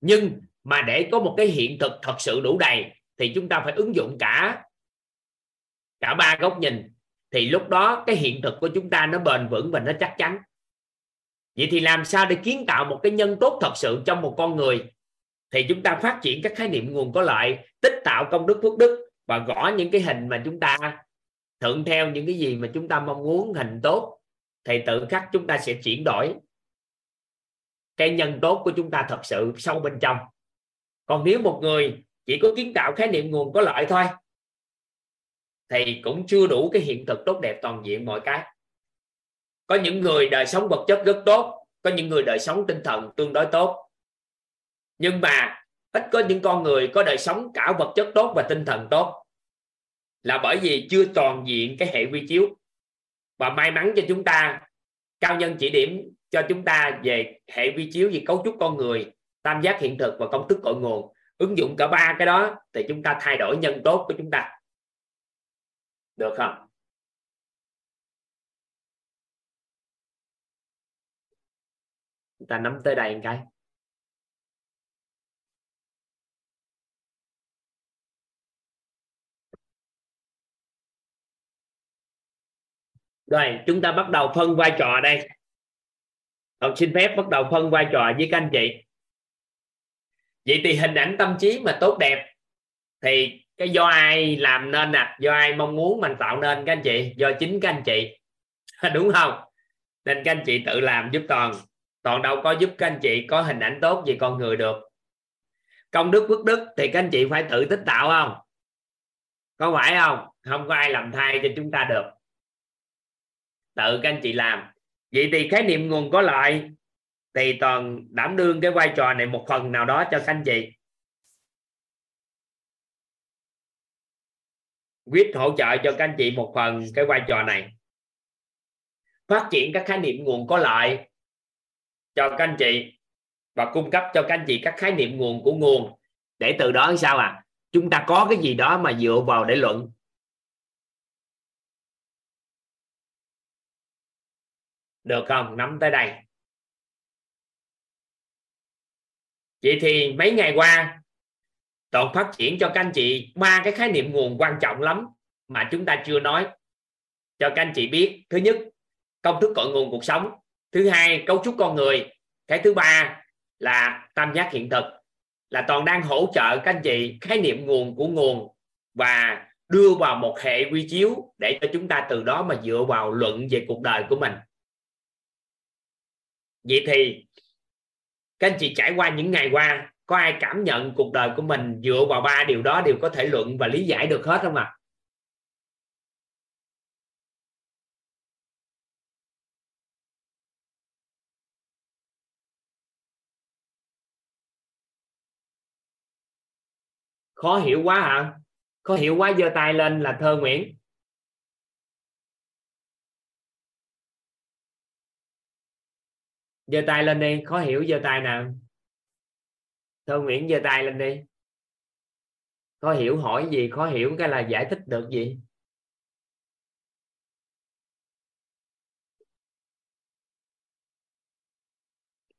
Nhưng mà để có một cái hiện thực thật sự đủ đầy thì chúng ta phải ứng dụng cả cả ba góc nhìn. Thì lúc đó cái hiện thực của chúng ta nó bền vững và nó chắc chắn. Vậy thì làm sao để kiến tạo một cái nhân tốt thật sự trong một con người? Thì chúng ta phát triển các khái niệm nguồn có lợi, tích tạo công đức phước đức và gõ những cái hình mà chúng ta thuận theo những cái gì mà chúng ta mong muốn, hình tốt, thì tự khắc chúng ta sẽ chuyển đổi. Cái nhân tốt của chúng ta thật sự sâu bên trong. Còn nếu một người chỉ có kiến tạo khái niệm nguồn có lợi thôi, thì cũng chưa đủ cái hiện thực tốt đẹp toàn diện mọi cái. Có những người đời sống vật chất rất tốt, có những người đời sống tinh thần tương đối tốt. Nhưng mà ít có những con người có đời sống cả vật chất tốt và tinh thần tốt. Là bởi vì chưa toàn diện cái hệ quy chiếu. Và may mắn cho chúng ta, cao nhân chỉ điểm cho chúng ta về hệ vi chiếu về cấu trúc con người, tam giác hiện thực và công thức cội nguồn. Ứng dụng cả ba cái đó thì chúng ta thay đổi nhân tốt của chúng ta. Được không? Chúng ta nắm tới đây một cái. Rồi, chúng ta bắt đầu phân vai trò đây. Học xin phép bắt đầu phân vai trò với các anh chị. Vậy thì hình ảnh tâm trí mà tốt đẹp thì cái do ai làm nên nè? À? do ai mong muốn mình tạo nên các anh chị? Do chính các anh chị. <laughs> Đúng không? Nên các anh chị tự làm giúp toàn. Toàn đâu có giúp các anh chị có hình ảnh tốt về con người được. Công đức, phước đức thì các anh chị phải tự tích tạo không? Có phải không? Không có ai làm thay cho chúng ta được tự các anh chị làm. Vậy thì khái niệm nguồn có lợi, thì toàn đảm đương cái vai trò này một phần nào đó cho các anh chị quyết hỗ trợ cho các anh chị một phần cái vai trò này. Phát triển các khái niệm nguồn có lợi cho các anh chị và cung cấp cho các anh chị các khái niệm nguồn của nguồn. Để từ đó sao à? Chúng ta có cái gì đó mà dựa vào để luận. Được không? Nắm tới đây. Vậy thì mấy ngày qua toàn phát triển cho các anh chị ba cái khái niệm nguồn quan trọng lắm mà chúng ta chưa nói. Cho các anh chị biết, thứ nhất, công thức cội nguồn cuộc sống. Thứ hai, cấu trúc con người. Cái thứ ba là tam giác hiện thực. Là toàn đang hỗ trợ các anh chị khái niệm nguồn của nguồn và đưa vào một hệ quy chiếu để cho chúng ta từ đó mà dựa vào luận về cuộc đời của mình vậy thì, các anh chị trải qua những ngày qua, có ai cảm nhận cuộc đời của mình dựa vào ba điều đó đều có thể luận và lý giải được hết không ạ à? khó hiểu quá hả khó hiểu quá, giơ tay lên là thơ nguyễn giơ tay lên đi khó hiểu giơ tay nào. Thơ Nguyễn giơ tay lên đi. Khó hiểu hỏi gì khó hiểu cái là giải thích được gì?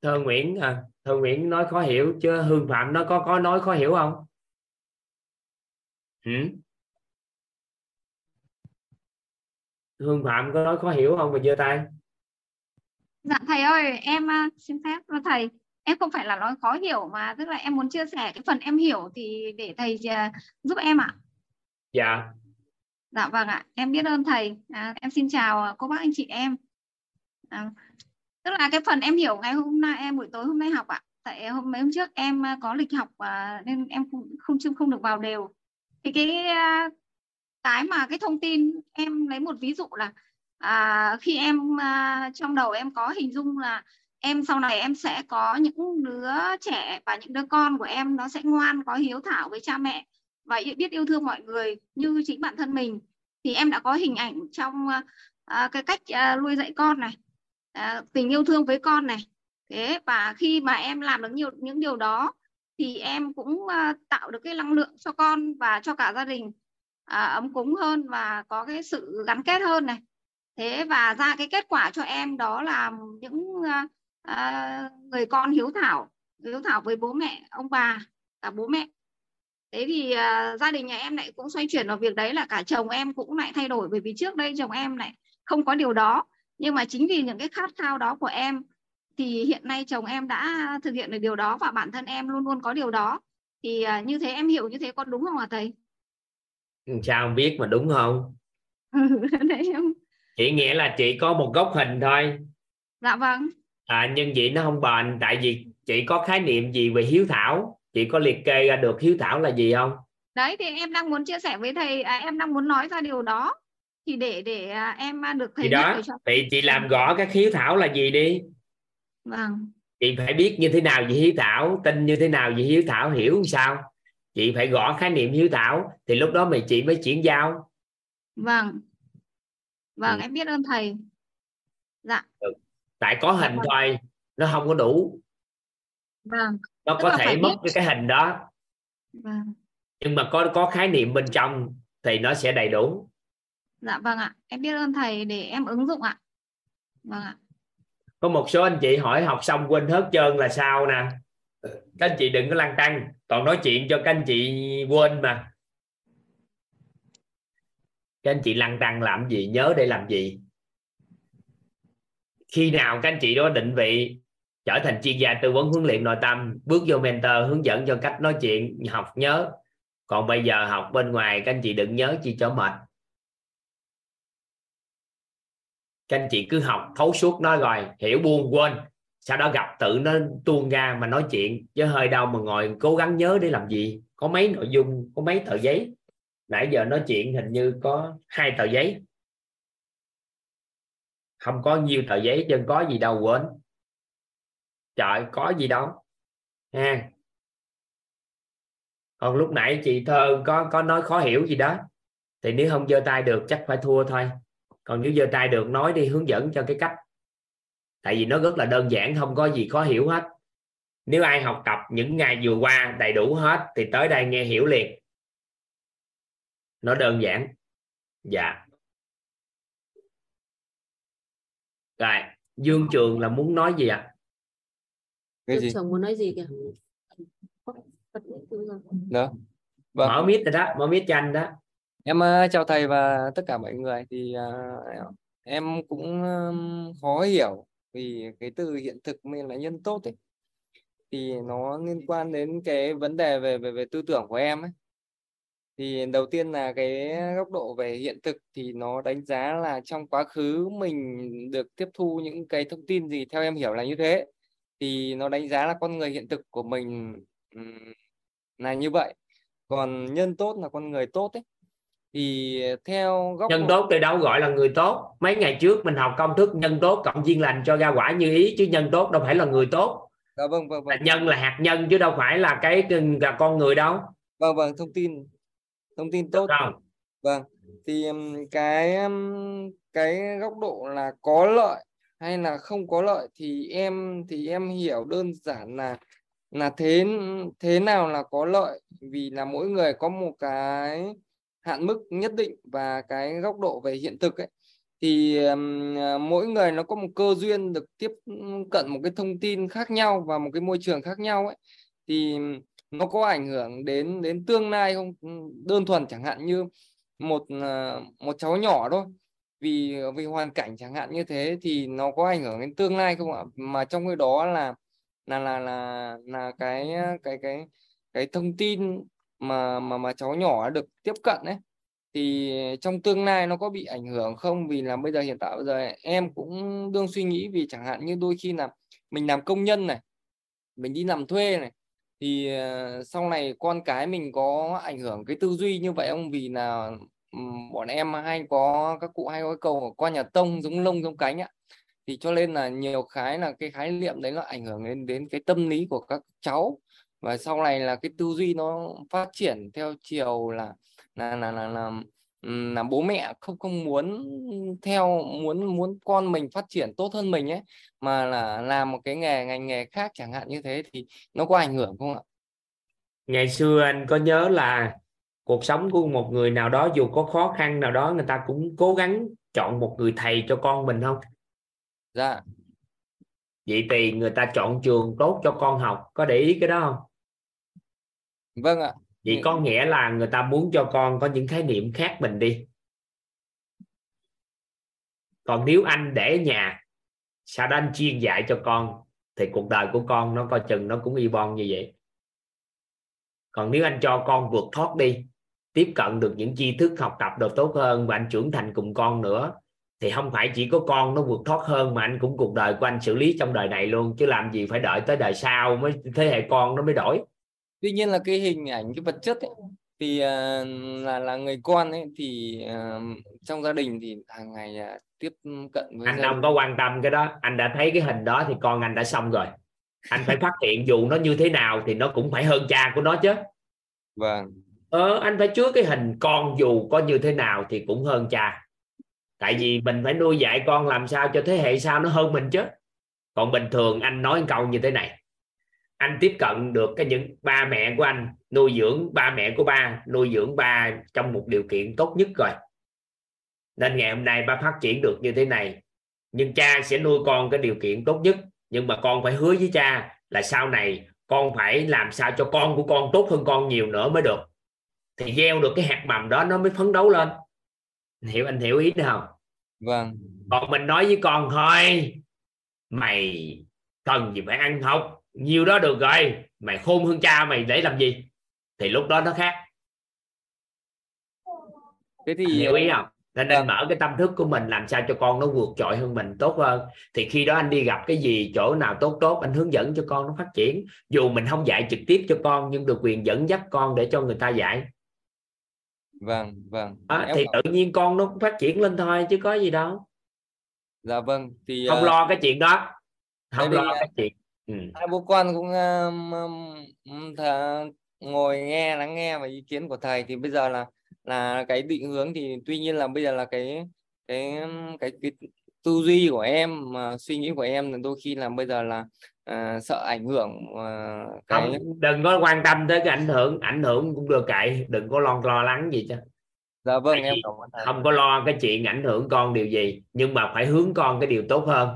Thơ Nguyễn à, thơ Nguyễn nói khó hiểu chứ Hương Phạm nó có có nói khó hiểu không? Ừ? Hương Phạm có nói khó hiểu không? Mà giơ tay dạ thầy ơi em xin phép. Thầy em không phải là nói khó hiểu mà tức là em muốn chia sẻ cái phần em hiểu thì để thầy uh, giúp em ạ. Dạ. Dạ vâng ạ. Em biết ơn thầy. À, em xin chào cô bác anh chị em. À, tức là cái phần em hiểu ngày hôm nay em buổi tối hôm nay học ạ. Tại hôm mấy hôm trước em à, có lịch học à, nên em không không không được vào đều. Thì cái à, cái mà cái thông tin em lấy một ví dụ là à, khi em à, trong đầu em có hình dung là em sau này em sẽ có những đứa trẻ và những đứa con của em nó sẽ ngoan có hiếu thảo với cha mẹ và biết yêu thương mọi người như chính bản thân mình. Thì em đã có hình ảnh trong à, à, cái cách à, nuôi dạy con này à, tình yêu thương với con này. Thế và khi mà em làm được nhiều những điều đó thì em cũng à, tạo được cái năng lượng cho con và cho cả gia đình à, ấm cúng hơn và có cái sự gắn kết hơn này thế và ra cái kết quả cho em đó là những à, người con hiếu thảo hiếu thảo với bố mẹ ông bà cả bố mẹ. Thế thì uh, gia đình nhà em lại cũng xoay chuyển vào việc đấy là cả chồng em cũng lại thay đổi bởi vì trước đây chồng em lại không có điều đó. Nhưng mà chính vì những cái khát khao đó của em thì hiện nay chồng em đã thực hiện được điều đó và bản thân em luôn luôn có điều đó. Thì uh, như thế em hiểu như thế có đúng không ạ thầy? Sao không biết mà đúng không? <laughs> Đấy em... chỉ nghĩa là chị có một góc hình thôi. Dạ vâng. À, nhưng vậy nó không bền tại vì chị có khái niệm gì về hiếu thảo? Chị có liệt kê ra được hiếu thảo là gì không? Đấy thì em đang muốn chia sẻ với thầy à, em đang muốn nói ra điều đó. Thì để để à, em được thầy thì đó cho... thì chị làm rõ cái hiếu thảo là gì đi? Vâng. Chị phải biết như thế nào về hiếu thảo tin như thế nào về hiếu thảo hiểu sao? Chị phải gõ khái niệm hiếu thảo thì lúc đó mày chị mới chuyển giao. Vâng vâng ừ. em biết ơn thầy. Dạ. Được. tại có hình vâng. thôi nó không có đủ. Vâng. Nó Tức có thể mất biết. cái hình đó. Vâng. nhưng mà có có khái niệm bên trong thì nó sẽ đầy đủ. Dạ vâng ạ. Em biết ơn thầy để em ứng dụng ạ. Vâng ạ. Có một số anh chị hỏi học xong quên hết trơn là sao nè? Các anh chị đừng có lăn tăng. Còn nói chuyện cho các anh chị quên mà các anh chị lăn tăng làm gì, nhớ để làm gì. Khi nào các anh chị đó định vị trở thành chuyên gia tư vấn huấn luyện nội tâm, bước vô mentor, hướng dẫn cho cách nói chuyện, học, nhớ. Còn bây giờ học bên ngoài, các anh chị đừng nhớ chi cho mệt. Các anh chị cứ học, thấu suốt nó rồi, hiểu buông, quên. Sau đó gặp tự nó tuôn ra mà nói chuyện, chứ hơi đâu mà ngồi cố gắng nhớ để làm gì. Có mấy nội dung, có mấy tờ giấy nãy giờ nói chuyện hình như có hai tờ giấy. Không có nhiều tờ giấy chân có gì đâu quên. Trời, có gì đâu. Ha. Còn lúc nãy chị thơ có có nói khó hiểu gì đó. Thì nếu không giơ tay được, chắc phải thua thôi. Còn nếu giơ tay được, nói đi, hướng dẫn cho cái cách. Tại vì nó rất là đơn giản, không có gì khó hiểu hết. Nếu ai học tập những ngày vừa qua đầy đủ hết, thì tới đây nghe hiểu liền nó đơn giản. Dạ. Rồi dương trường là muốn nói gì ạ? À? cái gì? Chồng muốn nói gì kìa? Đó vâng. mở mic rồi đó mở mic cho anh đó. Em uh, chào thầy và tất cả mọi người. Thì uh, em cũng um, khó hiểu vì cái từ hiện thực mình là nhân tốt ấy. Thì nó liên quan đến cái vấn đề về về về tư tưởng của em ấy thì đầu tiên là cái góc độ về hiện thực thì nó đánh giá là trong quá khứ mình được tiếp thu những cái thông tin gì theo em hiểu là như thế. Thì nó đánh giá là con người hiện thực của mình là như vậy. Còn nhân tốt là con người tốt ấy. Thì theo góc nhân tốt thì đâu gọi là người tốt. Mấy ngày trước mình học công thức nhân tốt cộng duyên lành cho ra quả như ý chứ nhân tốt đâu phải là người tốt. Dạ, vâng, vâng, vâng. nhân là hạt nhân chứ đâu phải là cái là con người đâu. Vâng vâng thông tin thông tin tốt. Vâng thì cái cái góc độ là có lợi hay là không có lợi thì em thì em hiểu đơn giản là là thế thế nào là có lợi. Vì là mỗi người có một cái hạn mức nhất định và cái góc độ về hiện thực ấy. Thì um, mỗi người nó có một cơ duyên được tiếp cận một cái thông tin khác nhau và một cái môi trường khác nhau ấy. Thì nó có ảnh hưởng đến đến tương lai không? Ừ, đơn thuần chẳng hạn như một ờ, một cháu nhỏ thôi. Vì vì hoàn cảnh chẳng hạn như thế thì nó có ảnh hưởng đến tương lai không ạ? Mà trong cái đó là là là là là cái cái cái cái thông tin mà mà mà cháu nhỏ được tiếp cận ấy, thì trong tương lai nó có bị ảnh hưởng không? Vì là bây giờ hiện tại, bây giờ em cũng đương suy nghĩ vì chẳng hạn như đôi khi là mình làm công nhân này, mình đi làm thuê này thì ờ, sau này con cái mình có ảnh hưởng cái tư duy như vậy không? Vì là bọn em hay có các cụ hay có câu con nhà tông giống lông giống cánh ạ. Thì cho nên là nhiều khái là cái khái niệm đấy nó ảnh hưởng đến đến cái tâm lý của các cháu. Và sau này là cái tư duy nó phát triển theo chiều là là là là là, là bố mẹ không không muốn theo muốn muốn con mình phát triển tốt hơn mình ấy mà là làm một cái nghề ngành nghề khác chẳng hạn như thế thì nó có ảnh hưởng không ạ? Ngày xưa anh có nhớ là cuộc sống của một người nào đó dù có khó khăn nào đó người ta cũng cố gắng chọn một người thầy cho con mình không? Dạ. Vậy thì người ta chọn trường tốt cho con học có để ý cái đó không? Vâng ạ vậy có nghĩa là người ta muốn cho con có những khái niệm khác mình đi. Còn nếu anh để nhà sau đó anh chuyên dạy cho con thì cuộc đời của con nó coi chừng nó cũng y bon như vậy. Còn nếu anh cho con vượt thoát đi tiếp cận được những tri thức học tập được tốt hơn và anh trưởng thành cùng con nữa thì không phải chỉ có con nó vượt thoát hơn mà anh cũng cuộc đời của anh xử lý trong đời này luôn chứ làm gì phải đợi tới đời sau mới thế hệ con nó mới đổi tuy nhiên là cái hình ảnh cái vật chất ấy, thì uh, là là người con ấy thì uh, trong gia đình thì hàng ngày uh, tiếp cận với anh không có quan tâm cái đó. Anh đã thấy cái hình đó thì con anh đã xong rồi. Anh phải phát hiện dù nó như thế nào thì nó cũng phải hơn cha của nó chứ. Vâng. Ờ anh phải trước cái hình con dù có như thế nào thì cũng hơn cha. Tại vì mình phải nuôi dạy con làm sao cho thế hệ sau nó hơn mình chứ. Còn bình thường anh nói câu như thế này anh tiếp cận được cái những ba mẹ của anh nuôi dưỡng ba mẹ của ba nuôi dưỡng ba trong một điều kiện tốt nhất rồi. Nên ngày hôm nay ba phát triển được như thế này. Nhưng cha sẽ nuôi con cái điều kiện tốt nhất. Nhưng mà con phải hứa với cha là sau này con phải làm sao cho con của con tốt hơn con nhiều nữa mới được. Thì gieo được cái hạt mầm đó nó mới phấn đấu lên. Hiểu anh hiểu ý không? Vâng. Còn mình nói với con thôi mày cần gì phải ăn học nhiều đó được rồi mày khôn hơn cha mày để làm gì? Thì lúc đó nó khác. Thế thì hiểu ý không? Nên nên vâng. mở cái tâm thức của mình làm sao cho con nó vượt trội hơn mình tốt hơn. Thì khi đó anh đi gặp cái gì chỗ nào tốt tốt anh hướng dẫn cho con nó phát triển. Dù mình không dạy trực tiếp cho con nhưng được quyền dẫn dắt con để cho người ta dạy. Vâng vâng. À, thì tự nhiên con nó phát triển lên thôi chứ có gì đâu. Dạ vâng thì không uh... lo cái chuyện đó. Không lo cái chuyện ừ. hai bố con cũng um, thà, ngồi nghe lắng nghe và ý kiến của thầy. Thì bây giờ là là cái định hướng thì tuy nhiên là bây giờ là cái cái cái cái tư duy của em mà suy nghĩ của em là đôi khi là bây giờ là uh, sợ ảnh hưởng uh, cái không, đừng có quan tâm tới cái ảnh hưởng. Ảnh hưởng cũng được cậy. Đừng có lo lo lắng gì chứ. Dạ vâng em không có lo cái chuyện ảnh hưởng con điều gì nhưng mà phải hướng con cái điều tốt hơn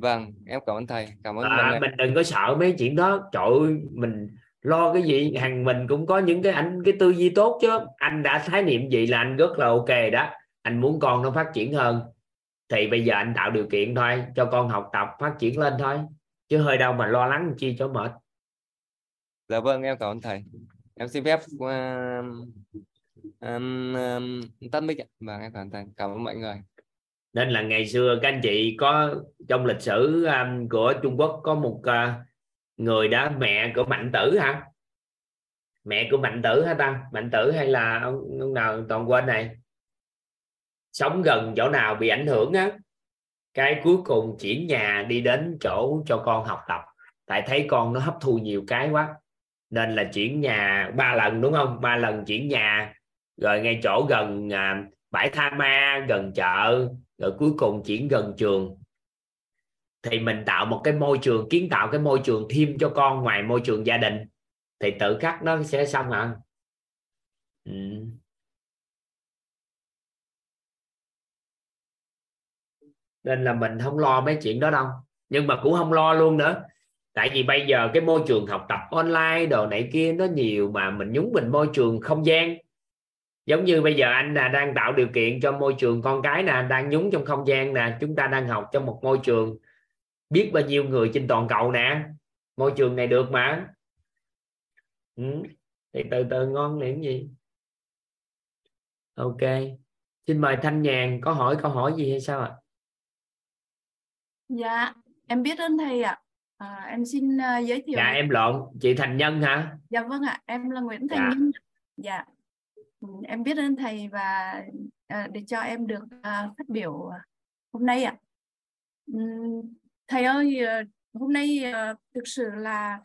vâng em cảm ơn thầy. Cảm ơn à, mình đừng có sợ mấy chuyện đó. Trời ơi mình lo cái gì? Hàng mình cũng có những cái anh cái tư duy tốt chứ. Anh đã khái niệm gì là anh rất là ok đó. Anh muốn con nó phát triển hơn. Thì bây giờ anh tạo điều kiện thôi cho con học tập phát triển lên thôi. Chứ hơi đâu mà lo lắng chi cho mệt. Dạ vâng em cảm ơn thầy. Em xin phép uh, um, um, tắt mic và vâng, em cảm ơn thầy. Cảm ơn mọi người nên là ngày xưa các anh chị có trong lịch sử um, của Trung Quốc có một uh, người đó mẹ của mạnh tử hả? Mẹ của mạnh tử hả ta? Mạnh tử hay là ông, ông nào toàn quên này? Sống gần chỗ nào bị ảnh hưởng á? Cái cuối cùng chuyển nhà đi đến chỗ cho con học tập. Tại thấy con nó hấp thu nhiều cái quá. Nên là chuyển nhà ba lần đúng không? Ba lần chuyển nhà. Rồi ngay chỗ gần à, bãi tha ma gần chợ rồi cuối cùng chuyển gần trường. Thì mình tạo một cái môi trường, kiến tạo cái môi trường thêm cho con ngoài môi trường gia đình. Thì tự khắc nó sẽ xong hả? Ừ. nên là mình không lo mấy chuyện đó đâu. Nhưng mà cũng không lo luôn nữa. Tại vì bây giờ cái môi trường học tập online đồ này kia nó nhiều mà mình nhúng mình môi trường không gian giống như bây giờ anh là đang tạo điều kiện cho môi trường con cái nè đang nhúng trong không gian nè chúng ta đang học trong một môi trường biết bao nhiêu người trên toàn cầu nè. Môi trường này được mà. Ừ. thì từ từ ngon liền gì? Ok xin mời thanh nhàn có hỏi câu hỏi gì hay sao ạ? Dạ em biết ơn thầy ạ. À, em xin uh, giới thiệu dạ em lộn chị thành nhân hả? Dạ vâng ạ em là nguyễn thành dạ. nhân. Dạ em biết ơn thầy và à, để cho em được à, phát biểu à, hôm nay ạ. Thầy ơi ờ, hôm nay ờ, thực sự là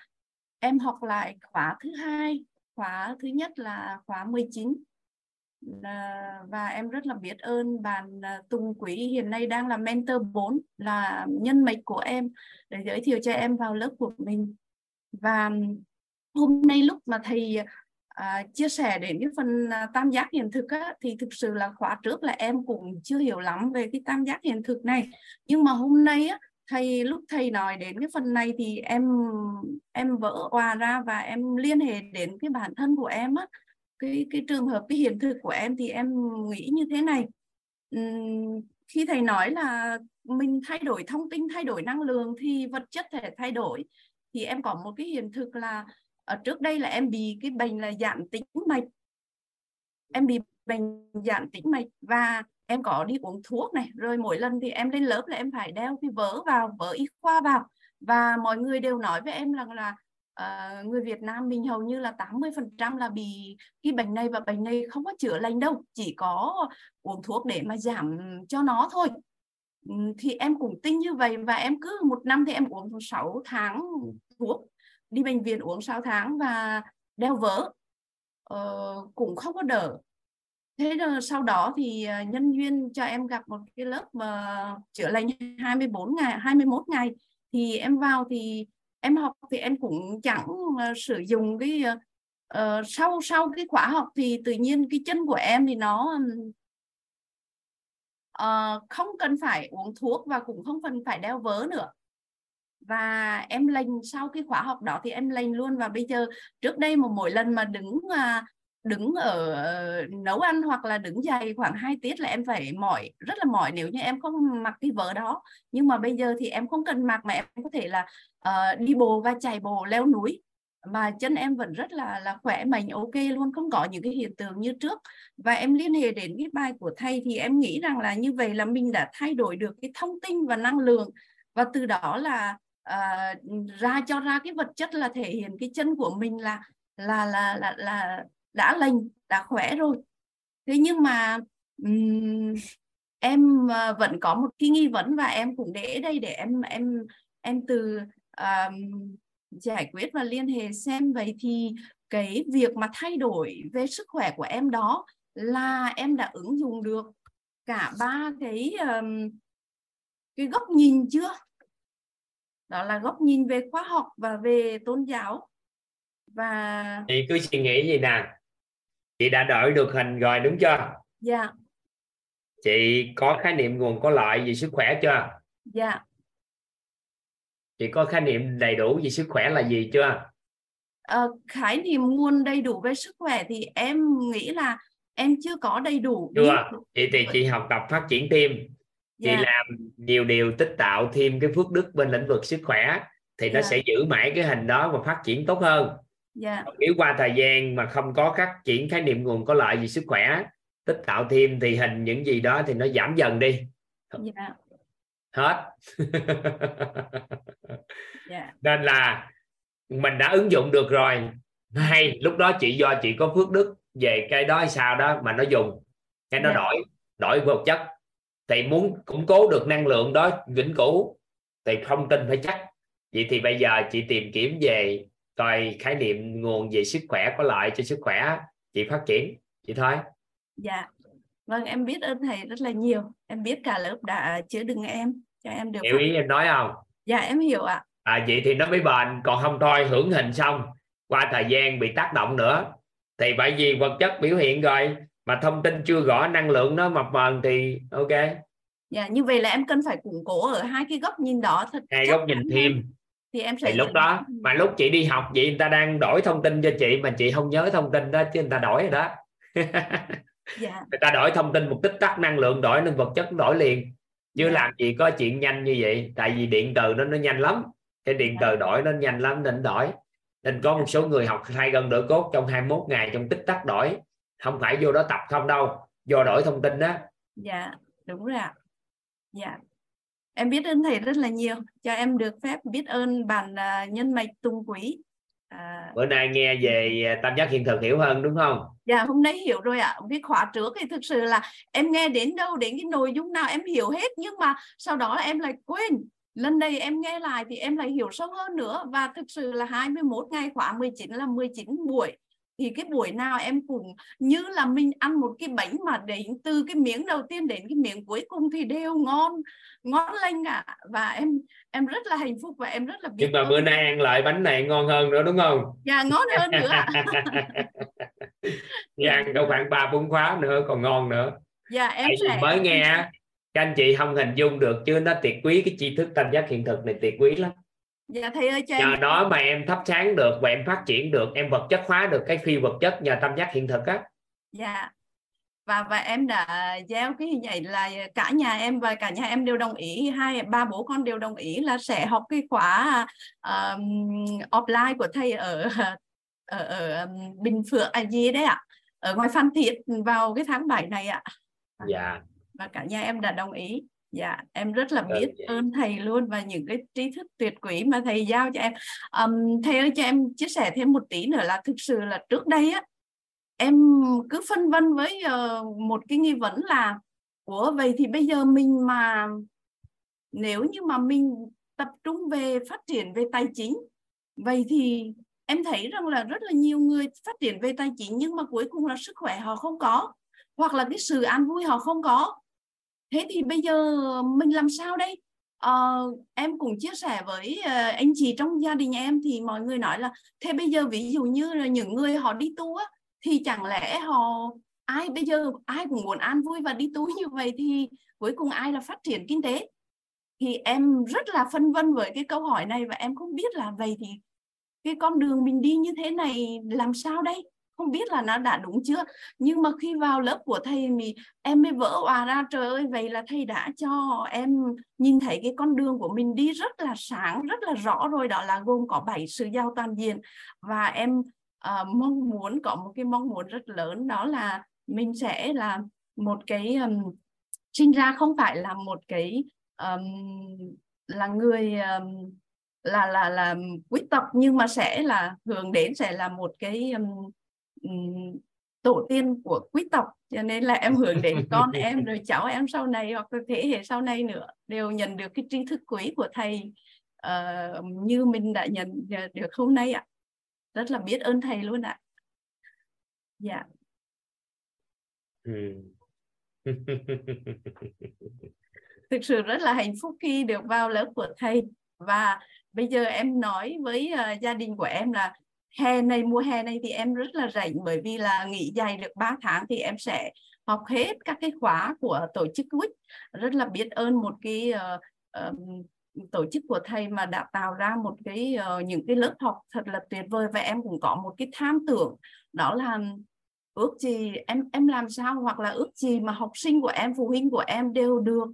em học lại khóa thứ hai, khóa thứ nhất là khóa 19 và em rất là biết ơn bạn Tùng Quý hiện nay đang là mentor 4 là nhân mạch của em để giới thiệu cho em vào lớp của mình. Và hôm nay lúc mà thầy à, chia sẻ đến cái phần à, tam giác hiện thực á, thì thực sự là khóa trước là em cũng chưa hiểu lắm về cái tam giác hiện thực này. Nhưng mà hôm nay á, thầy lúc thầy nói đến cái phần này thì em em vỡ hòa ra và em liên hệ đến cái bản thân của em á. Cái cái trường hợp cái hiện thực của em thì em nghĩ như thế này. Uhm, khi thầy nói là mình thay đổi thông tin thay đổi năng lượng thì vật chất thể thay đổi. Thì em có một cái hiện thực là ở trước đây là em bị cái bệnh là giảm tĩnh mạch. Em bị bệnh giảm tĩnh mạch và em có đi uống thuốc này rồi mỗi lần thì em lên lớp là em phải đeo cái vớ vào vớ y khoa vào. Và mọi người đều nói với em rằng là uh, người Việt Nam mình hầu như là 80% là bị cái bệnh này và bệnh này không có chữa lành đâu chỉ có uống thuốc để mà giảm cho nó thôi. Ừ, thì em cũng tin như vậy và em cứ một năm thì em uống 6 tháng thuốc đi bệnh viện uống 6 tháng và đeo vớ. Uh, cũng không có đỡ. Thế rồi sau đó thì ờ, nhân duyên cho em gặp một cái lớp mà chữa lành 24 ngày 21 ngày thì em vào thì em học thì em cũng chẳng uh, sử dụng cái uh, sau sau cái khóa học thì tự nhiên cái chân của em thì nó uh, không cần phải uống thuốc và cũng không cần phải đeo vớ nữa và em lành sau cái khóa học đó thì em lành luôn. Và bây giờ trước đây một mỗi lần mà đứng à, đứng ở ờ, nấu ăn hoặc là đứng dày khoảng 2 tiết là em phải mỏi rất là mỏi nếu như em không mặc cái vớ đó. Nhưng mà bây giờ thì em không cần mặc mà em có thể là uh, đi bộ và chạy bộ leo núi. Mà chân em vẫn rất là là khỏe mạnh ok luôn không có những cái hiện tượng như trước. Và em liên hệ đến cái bài của thầy thì em nghĩ rằng là như vậy là mình đã thay đổi được cái thông tin và năng lượng. Và từ đó là Ờ, ra cho ra cái vật chất là thể hiện cái chân của mình là là là là, là đã lành đã khỏe rồi. Thế nhưng mà um, em ờ, vẫn có một cái nghi vấn và em cũng để đây để em em em từ um, giải quyết và liên hệ xem. Vậy thì cái việc mà thay đổi về sức khỏe của em đó là em đã ứng dụng được cả ba cái um, cái góc nhìn chưa? Đó là góc nhìn về khoa học và về tôn giáo. Và chị cứ suy nghĩ gì nè. Chị đã đổi được hình rồi đúng chưa? Dạ. Chị có khái niệm nguồn có lợi về sức khỏe chưa? Dạ. Chị có khái niệm đầy đủ về sức khỏe là gì chưa? À, khái niệm nguồn đầy đủ về sức khỏe thì em nghĩ là em chưa có đầy đủ. Chưa. Chị thì chị học tập phát triển tim chị yeah. Dạ. làm nhiều điều tích tạo thêm cái phước đức bên lĩnh vực sức khỏe thì nó dạ. sẽ giữ mãi cái hình đó và phát triển tốt hơn yeah. Dạ. nếu qua thời gian mà không có phát triển khái niệm nguồn có lợi về sức khỏe tích tạo thêm thì hình những gì đó thì nó giảm dần đi yeah hết yeah. <laughs> nên là mình đã ứng dụng được rồi hay lúc đó chị do chị có phước đức về cái đó hay sao đó mà nó dùng cái nó yeah. đổi đổi vật chất thì muốn củng cố được năng lượng đó vĩnh cửu thì không tin phải chắc. Vậy thì bây giờ chị tìm kiếm về coi khái niệm nguồn về sức khỏe có lợi cho sức khỏe. Chị phát triển chị thôi dạ. Vâng em biết ơn thầy rất là nhiều. Em biết cả lớp đã chứa đựng em cho em được hiểu ý em nói không? Dạ em hiểu ạ. À vậy thì nó mới bền còn không thôi hưởng hình xong. Qua thời gian bị tác động nữa. Thì bởi vì vật chất biểu hiện rồi mà thông tin chưa rõ năng lượng nó mập mờ thì ok. Dạ như vậy là em cần phải củng cố ở hai cái góc nhìn đó thật hai góc nhìn thêm. thì em sẽ thì lúc đó mà lúc chị đi học vậy người ta đang đổi thông tin cho chị mà chị không nhớ thông tin đó chứ người ta đổi rồi đó. <laughs> Dạ. người ta đổi thông tin một tích tắc năng lượng đổi nên vật chất đổi liền. Chứ dạ. làm gì có chuyện nhanh như vậy. Tại vì điện từ nó nó nhanh lắm. Cái điện dạ. từ đổi nó nhanh lắm nên đổi. Nên có một số người học hai gần đổi cốt trong 21 ngày trong tích tắc đổi không phải vô đó tập không đâu. Do đổi thông tin đó dạ đúng rồi ạ. Dạ. Em biết ơn thầy rất là nhiều. Cho em được phép biết ơn bàn uh, nhân mạch tung quý. À... bữa nay nghe về à, tam giác hiện thực hiểu hơn đúng không? Dạ hôm nay hiểu rồi ạ. Biết khóa trước thì thực sự là em nghe đến đâu đến cái nội dung nào em hiểu hết nhưng mà sau đó em lại quên. Lần này em nghe lại thì em lại hiểu sâu hơn nữa. Và thực sự là 21 ngày khóa 19 là 19 buổi thì cái buổi nào em cũng như là mình ăn một cái bánh mà đến từ cái miếng đầu tiên đến cái miếng cuối cùng thì đều ngon ngon lành cả. Và em em rất là hạnh phúc và em rất là biết nhưng mà bữa nay ăn lại bánh này ngon hơn nữa đúng không? Dạ ngon hơn nữa. <laughs> Dạ ăn đâu khoảng ba bốn khóa nữa còn ngon nữa. Dạ em sẽ mới nghe các anh chị không hình dung được chứ nó tuyệt quý cái tri thức tam giác hiện thực này tuyệt quý lắm dạ thầy ơi cho nhờ em... đó mà em thắp sáng được và em phát triển được em vật chất hóa được cái phi vật chất nhờ tam giác hiện thực á. Dạ. Và và em đã giao cái hình ảnh là cả nhà em và cả nhà em đều đồng ý hai ba bố con đều đồng ý là sẽ học cái khóa um, offline của thầy ở <laughs> ở, ở Bình Phước à gì đấy ạ? Ở ngoài Phan Thiết vào cái tháng 7 này ạ. Dạ. Và cả nhà em đã đồng ý dạ em rất là biết ừ, ơn thầy luôn và những cái trí thức tuyệt quý mà thầy giao cho em. Um, thầy ơi cho em chia sẻ thêm một tí nữa là thực sự là trước đây á em cứ phân vân với uh, một cái nghi vấn là của vậy thì bây giờ mình mà nếu như mà mình tập trung về phát triển về tài chính vậy thì em thấy rằng là rất là nhiều người phát triển về tài chính nhưng mà cuối cùng là sức khỏe họ không có hoặc là cái sự an vui họ không có thế thì bây giờ mình làm sao đây? Uh, em cũng chia sẻ với uh, anh chị trong gia đình em thì mọi người nói là thế bây giờ ví dụ như là những người họ đi tu á thì chẳng lẽ họ ai bây giờ ai cũng muốn an vui và đi tu <laughs> như vậy thì cuối cùng ai là phát triển kinh tế? Thì em rất là phân vân với cái câu hỏi này và em không biết là vậy thì cái con đường mình đi như thế này làm sao đây? Không biết là nó đã đúng chưa. Nhưng mà khi vào lớp của thầy thì em mới vỡ hòa ra trời ơi vậy là thầy đã cho em nhìn thấy cái con đường của mình đi rất là sáng rất là rõ rồi. Đó là gồm có bảy sự giao toàn diện. Và em uh, mong muốn có một cái mong muốn rất lớn đó là mình sẽ là một cái um, sinh ra không phải là một cái um, là người um, là là là quý tộc nhưng mà sẽ là hướng đến sẽ là một cái um, tổ tiên của quý tộc. Cho nên là em hướng đến con <laughs> em rồi cháu em sau này hoặc là thế hệ sau này nữa đều nhận được cái tri thức quý của thầy uh, như mình đã nhận được hôm nay ạ. Rất là biết ơn thầy luôn ạ. Dạ. <laughs> Thực sự rất là hạnh phúc khi được vào lớp của thầy. Và bây giờ em nói với uh, gia đình của em là hè này mùa hè này thì em rất là rảnh bởi vì là nghỉ dài được 3 tháng thì em sẽ học hết các cái khóa của tổ chức WIC rất là biết ơn một cái uh, uh, tổ chức của thầy mà đã tạo ra một cái uh, những cái lớp học thật là tuyệt vời và em cũng có một cái tham tưởng. Đó là ước gì em em làm sao hoặc là ước gì mà học sinh của em phụ huynh của em đều được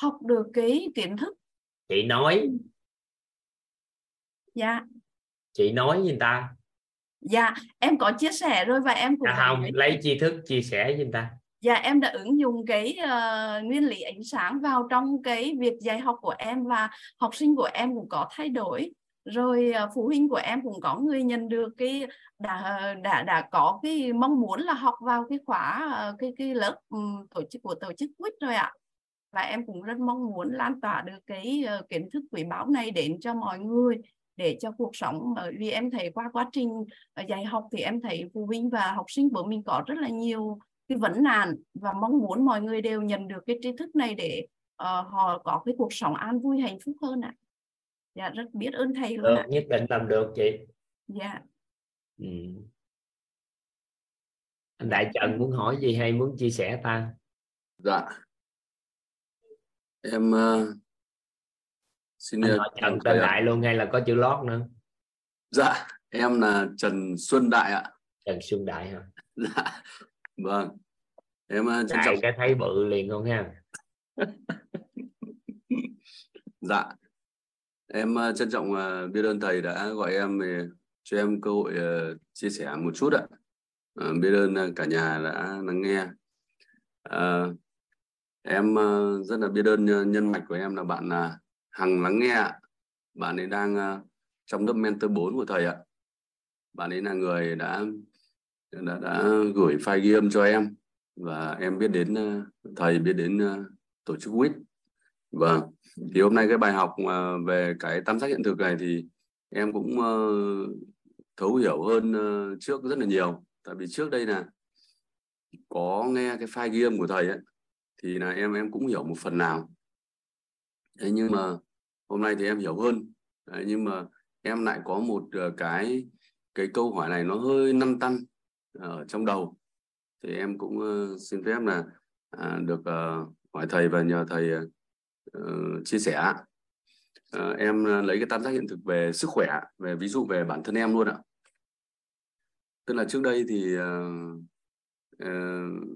học được cái kiến thức. Chị nói. Dạ chị nói với người ta. Dạ em có chia sẻ rồi và em cũng à, không lấy... lấy tri thức chia sẻ với người ta. Dạ em đã ứng dụng cái uh, nguyên lý ánh sáng vào trong cái việc dạy học của em và học sinh của em cũng có thay đổi. Rồi uh, phụ huynh của em cũng có người nhận được cái đã đã đã có cái mong muốn là học vào cái khóa uh, cái cái lớp um, tổ chức của tổ chức quýt rồi ạ. Và em cũng rất mong muốn lan tỏa được cái uh, kiến thức quý báu này đến cho mọi người để cho cuộc sống bởi vì em thấy qua quá trình dạy học thì em thấy phụ huynh và học sinh của mình có rất là nhiều cái vấn nạn và mong muốn mọi người đều nhận được cái tri thức này để uh, họ có cái cuộc sống an vui hạnh phúc hơn ạ. dạ rất biết ơn thầy luôn được, ạ. nhất định làm được chị. Dạ. Ừ. anh đại trần muốn hỏi gì hay muốn chia sẻ ta? Dạ. Em uh, xin trần tên đại luôn hay là có chữ lót nữa? Dạ em là Trần Xuân Đại ạ. Trần xuân đại hả? Dạ vâng. Em uh, trân đại trọng cái thấy bự liền không ha. <laughs> Dạ. Em uh, trân trọng uh, biết ơn thầy đã gọi em về cho em cơ hội chia sẻ một chút ạ. Biết ơn cả nhà đã lắng nghe. Uh, em rất là biết ơn nhân mạch của em là bạn uh, Hằng lắng nghe ạ. bạn ấy đang uh, trong lớp mentor 4 của thầy ạ. Bạn ấy là người đã đã, đã gửi file ghi âm cho em và em biết đến uh, thầy biết đến uh, tổ chức WIT. Vâng thì hôm nay cái bài học về cái tam giác hiện thực này thì em cũng uh, thấu hiểu hơn uh, trước rất là nhiều. Tại vì trước đây là có nghe cái file ghi âm của thầy ấy thì là em em cũng hiểu một phần nào. Thế nhưng mà hôm nay thì em hiểu hơn. Đấy, nhưng mà em lại có một ờ, cái cái câu hỏi này nó hơi năn tăn ờ, ở trong đầu. Thì em cũng ờ, xin phép là à, được uh, hỏi thầy và nhờ thầy uh, chia sẻ. Uh, em lấy cái tam giác hiện thực về sức khỏe về ví dụ về bản thân em luôn ạ. Tức là trước đây thì uh, uh,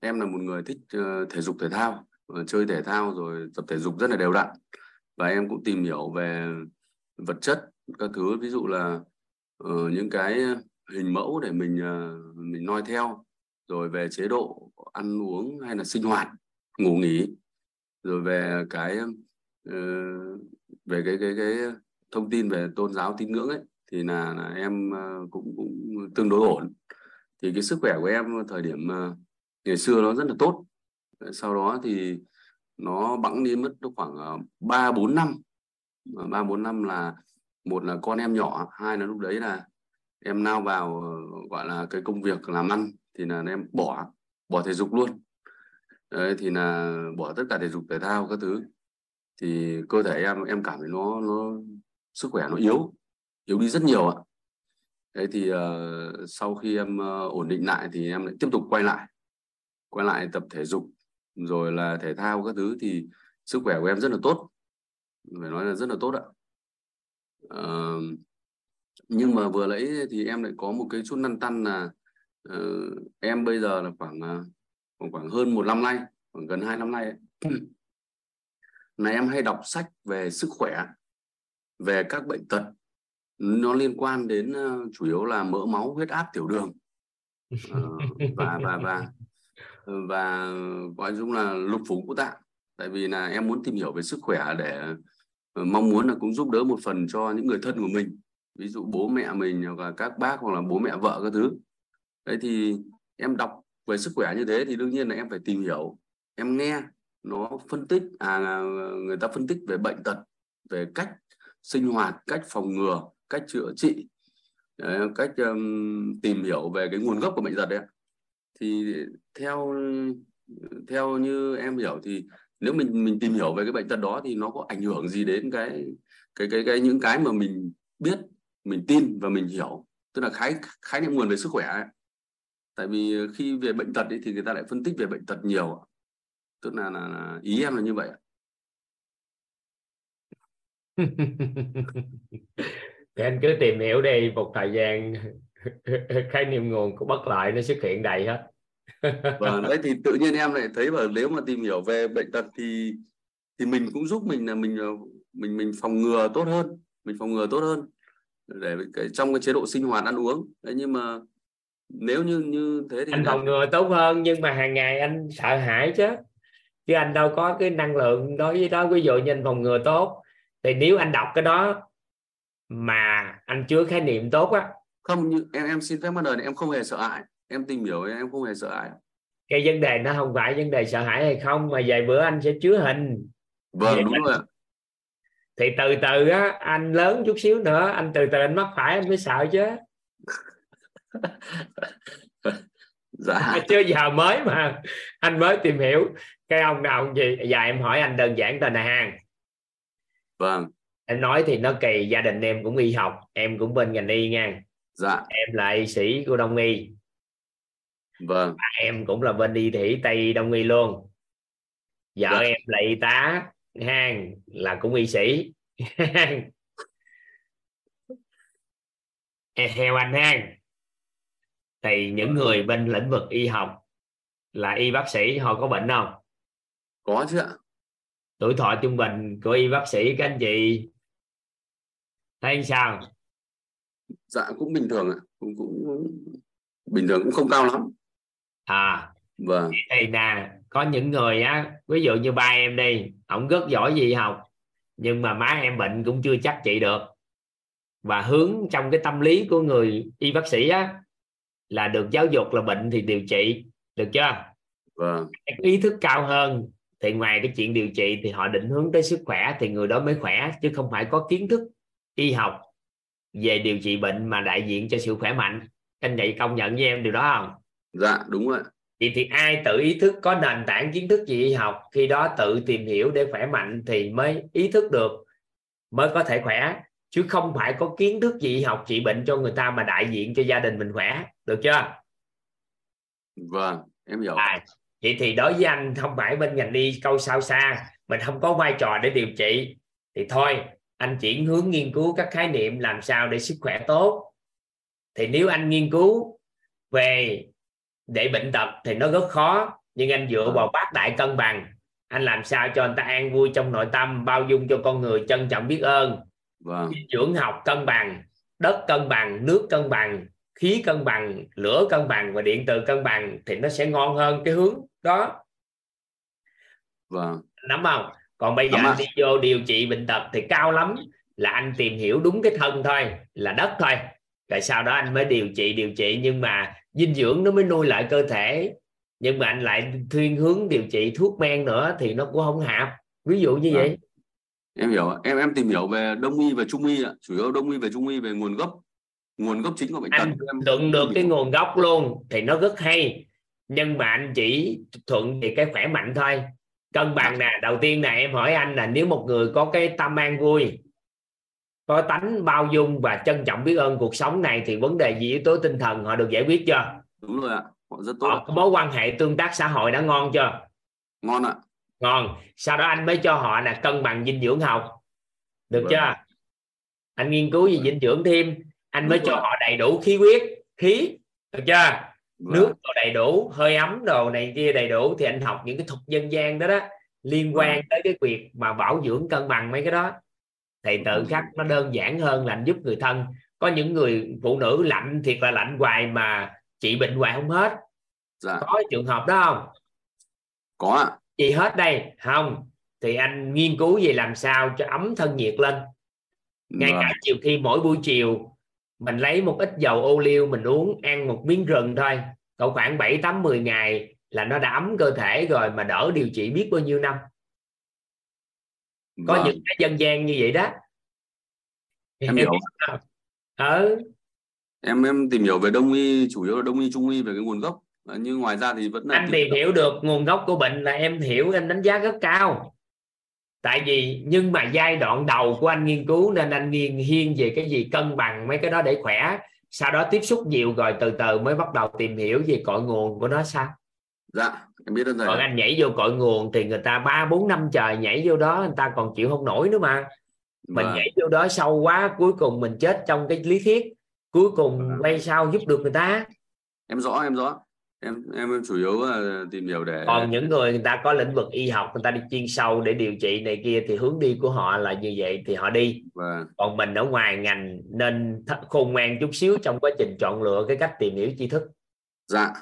em là một người thích uh, thể dục thể thao uh, chơi thể thao rồi tập thể dục rất là đều đặn và em cũng tìm hiểu về vật chất các thứ ví dụ là uh, những cái hình mẫu để mình uh, mình noi theo rồi về chế độ ăn uống hay là sinh hoạt ngủ nghỉ rồi về cái uh, về cái cái cái thông tin về tôn giáo tín ngưỡng ấy thì là, là em uh, cũng cũng tương đối ổn. Thì cái sức khỏe của em thời điểm uh, ngày xưa nó rất là tốt. Sau đó thì nó bẵng đi mất khoảng ờ, ba bốn năm. Ba bốn năm là một là con em nhỏ hai là lúc đấy là em nao vào ờ, gọi là cái công việc làm ăn thì là em bỏ bỏ thể dục luôn. Đấy, thì là bỏ tất cả thể dục thể thao các thứ. Thì cơ thể em em cảm thấy nó nó sức khỏe nó yếu yếu đi rất nhiều ạ. Đấy thì uh, sau khi em uh, ổn định lại thì em lại tiếp tục quay lại. Quay lại tập thể dục rồi là thể thao các thứ thì sức khỏe của em rất là tốt. Phải nói là rất là tốt ạ. À, nhưng mà vừa lấy thì em lại có một cái chút năn tăn là uh, em bây giờ là khoảng ờ, khoảng, khoảng hơn một năm nay khoảng gần hai năm nay ấy. <clears throat> là em hay đọc sách về sức khỏe về các bệnh tật. Nó liên quan đến uh, chủ yếu là mỡ máu huyết áp tiểu đường. Uh, và và và và gọi chung là lục phủ ngũ tạng. Tại vì là em muốn tìm hiểu về sức khỏe để ờ, mong muốn là cũng giúp đỡ một phần cho những người thân của mình. Ví dụ bố mẹ mình hoặc là các bác hoặc là bố mẹ vợ các thứ. Đấy thì em đọc về sức khỏe như thế thì đương nhiên là em phải tìm hiểu. Em nghe nó phân tích à người ta phân tích về bệnh tật về cách sinh hoạt cách phòng ngừa cách chữa trị. Đấy, cách um, tìm hiểu về cái nguồn gốc của bệnh tật đấy thì theo theo như em hiểu thì nếu mình mình tìm hiểu về cái bệnh tật đó thì nó có ảnh hưởng gì đến cái cái cái cái những cái mà mình biết mình tin và mình hiểu tức là khái khái niệm nguồn về sức khỏe ấy. tại vì khi về bệnh tật ấy, thì người ta lại phân tích về bệnh tật nhiều tức là, là, là ý em là như vậy <laughs> thì anh cứ tìm hiểu đi một thời gian <laughs> khái niệm nguồn của bất lợi nó xuất hiện đầy hết vâng <laughs> đấy thì tự nhiên em lại thấy là nếu mà tìm hiểu về bệnh tật thì thì mình cũng giúp mình là mình mình mình phòng ngừa tốt hơn mình phòng ngừa tốt hơn để cái trong cái chế độ sinh hoạt ăn uống. Đấy nhưng mà nếu như như thế thì anh phòng ngừa tốt hơn nhưng mà hàng ngày anh sợ hãi chứ. Chứ anh đâu có cái năng lượng đối với đó. Ví dụ như anh phòng ngừa tốt thì nếu anh đọc cái đó mà anh chưa khái niệm tốt á. Không như em em xin phép bắt đầu này em không hề sợ hãi em tìm hiểu em không hề sợ hãi cái vấn đề nó không phải vấn đề sợ hãi hay không mà vài bữa anh sẽ chứa hình. Vâng Vậy đúng rồi thì từ từ á anh lớn chút xíu nữa anh từ từ anh mắc phải anh mới sợ chứ. <laughs> Dạ. Chứ giờ mới mà anh mới tìm hiểu. Cái ông nào ông gì? Dạ em hỏi anh đơn giản tên là hàng vâng. Em nói thì nó kỳ gia đình em cũng y học em cũng bên ngành y nha. Dạ. Em là y sĩ của đông y vâng. Em cũng là bên y thủy tây đông y luôn. Vợ Dạ. em là y tá hang là cũng y sĩ. <laughs> Theo anh hang. Thì những người bên lĩnh vực y học là y bác sĩ họ có bệnh không? Có chứ ạ. Tuổi thọ trung bình của y bác sĩ các anh chị thấy sao? Dạ cũng bình thường ạ. Cũng, cũng bình thường cũng không cao lắm à. Vâng. Thì nè có những người á ví dụ như ba em đi ổng rất giỏi gì học nhưng mà má em bệnh cũng chưa chắc trị được. Và hướng trong cái tâm lý của người y bác sĩ á là được giáo dục là bệnh thì điều trị được chưa? Vâng. Ý thức cao hơn thì ngoài cái chuyện điều trị thì họ định hướng tới sức khỏe thì người đó mới khỏe chứ không phải có kiến thức y học về điều trị bệnh mà đại diện cho sự khỏe mạnh. Anh vậy công nhận với em điều đó không dạ đúng rồi vậy thì ai tự ý thức có nền tảng kiến thức gì y học khi đó tự tìm hiểu để khỏe mạnh thì mới ý thức được mới có thể khỏe. Chứ không phải có kiến thức gì y học trị bệnh cho người ta mà đại diện cho gia đình mình khỏe được chưa? Vâng em hiểu. À, vậy thì đối với anh không phải bên ngành đi câu sao xa mình không có vai trò để điều trị. Thì thôi anh chuyển hướng nghiên cứu các khái niệm làm sao để sức khỏe tốt. Thì nếu anh nghiên cứu về để bệnh tật thì nó rất khó nhưng anh dựa vào bát đại cân bằng. Anh làm sao cho người ta an vui trong nội tâm bao dung cho con người trân trọng biết ơn. Vâng. Dinh dưỡng học cân bằng đất cân bằng nước cân bằng khí cân bằng lửa cân bằng và điện từ cân bằng thì nó sẽ ngon hơn cái hướng đó. Vâng. Nắm không? Còn bây giờ anh đi vô điều trị bệnh tật thì cao lắm là anh tìm hiểu đúng cái thân thôi là đất thôi. Rồi sau đó anh mới điều trị điều trị. Nhưng mà dinh dưỡng nó mới nuôi lại cơ thể. Nhưng mà anh lại thiên hướng điều trị thuốc men nữa thì nó cũng không hạp ví dụ như Vâng. vậy em hiểu em em tìm hiểu về đông y và trung y ạ. Chủ yếu đông y và trung y về nguồn gốc. Nguồn gốc chính của bệnh tật anh em luận được tìm cái nguồn gốc luôn thì nó rất hay. Nhưng mà anh chỉ thuận về cái khỏe mạnh thôi. Cân bằng nè đầu tiên nè em hỏi anh là nếu một người có cái tâm an vui có tánh bao dung và trân trọng biết ơn cuộc sống này thì vấn đề gì yếu tố tinh thần họ được giải quyết chưa? Đúng rồi ạ họ rất tốt họ có mối quan hệ tương tác xã hội đã ngon chưa? Ngon ạ. Ngon. Sau đó anh mới cho họ là cân bằng dinh dưỡng học. Được Vâng. chưa? Anh nghiên cứu về dinh dưỡng thêm. Anh mới Đúng cho họ đầy đủ khí huyết khí. Được chưa? Vâng. nước đồ đầy đủ hơi ấm đồ này kia đầy đủ thì anh học những cái thuật dân gian đó đó liên quan Vâng. tới cái việc mà bảo dưỡng cân bằng mấy cái đó thì tự Vâng. khắc nó đơn giản hơn là anh giúp người thân. Có những người phụ nữ lạnh thiệt là lạnh hoài mà trị bệnh hoài không hết. Dạ. Có trường hợp đó không? Có ạ. Chị hết đây. Không. Thì anh nghiên cứu về làm sao cho ấm thân nhiệt lên. Ngay Vâng. cả chiều khi mỗi buổi chiều mình lấy một ít dầu ô liu mình uống ăn một miếng rừng thôi. Cỡ khoảng 7 8 10 ngày là nó đã ấm cơ thể rồi mà đỡ điều trị biết bao nhiêu năm có Vâng. những cái dân gian như vậy đó. Em hiểu. ừ. Em em tìm hiểu về đông y chủ yếu là đông y trung y về cái nguồn gốc. Ờ, nhưng ngoài ra thì vẫn là anh tìm hiểu. được nguồn gốc của bệnh là em hiểu em đánh giá rất cao. Tại vì nhưng mà giai đoạn đầu của anh nghiên cứu nên anh nghiên hiên về cái gì cân bằng mấy cái đó để khỏe. Sau đó tiếp xúc nhiều rồi từ từ mới bắt đầu tìm hiểu về cội nguồn của nó sao dạ em biết thầy còn anh nhảy vô cội nguồn thì người ta ba bốn năm trời nhảy vô đó người ta còn chịu không nổi nữa mà. Mình Vâng. nhảy vô đó sâu quá cuối cùng mình chết trong cái lý thuyết. Cuối cùng Vâng. quay sao giúp được người ta. Em rõ em rõ. Em em, chủ yếu là tìm hiểu để còn những người người ta có lĩnh vực y học người ta đi chuyên sâu để điều trị này kia thì hướng đi của họ là như vậy thì họ đi. Và còn mình ở ngoài ngành nên khôn ngoan chút xíu trong quá trình chọn lựa cái cách tìm hiểu tri thức. Dạ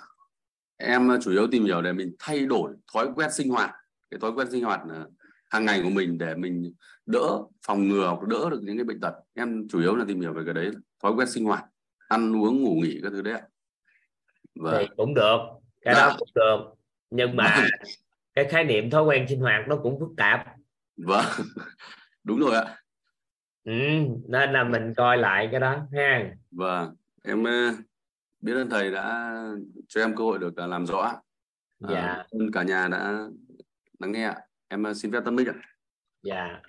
em chủ yếu tìm hiểu để mình thay đổi thói quen sinh hoạt cái thói quen sinh hoạt là hàng ngày của mình để mình đỡ phòng ngừa hoặc đỡ được những cái bệnh tật. Em chủ yếu là tìm hiểu về cái đấy thói quen sinh hoạt ăn uống ngủ nghỉ các thứ đấy ạ. Và thì cũng được cái Dạ. đó cũng được. Nhưng mà <laughs> cái khái niệm thói quen sinh hoạt nó cũng phức tạp. Vâng đúng rồi ạ. Ừ, nên là mình coi lại cái đó ha. Vâng, em ờ, biết ơn thầy đã cho em cơ hội được ờ, làm rõ. À, Dạ. ơn cả nhà đã lắng nghe. ạ. Em ờ, xin phép tâm minh ạ. dạ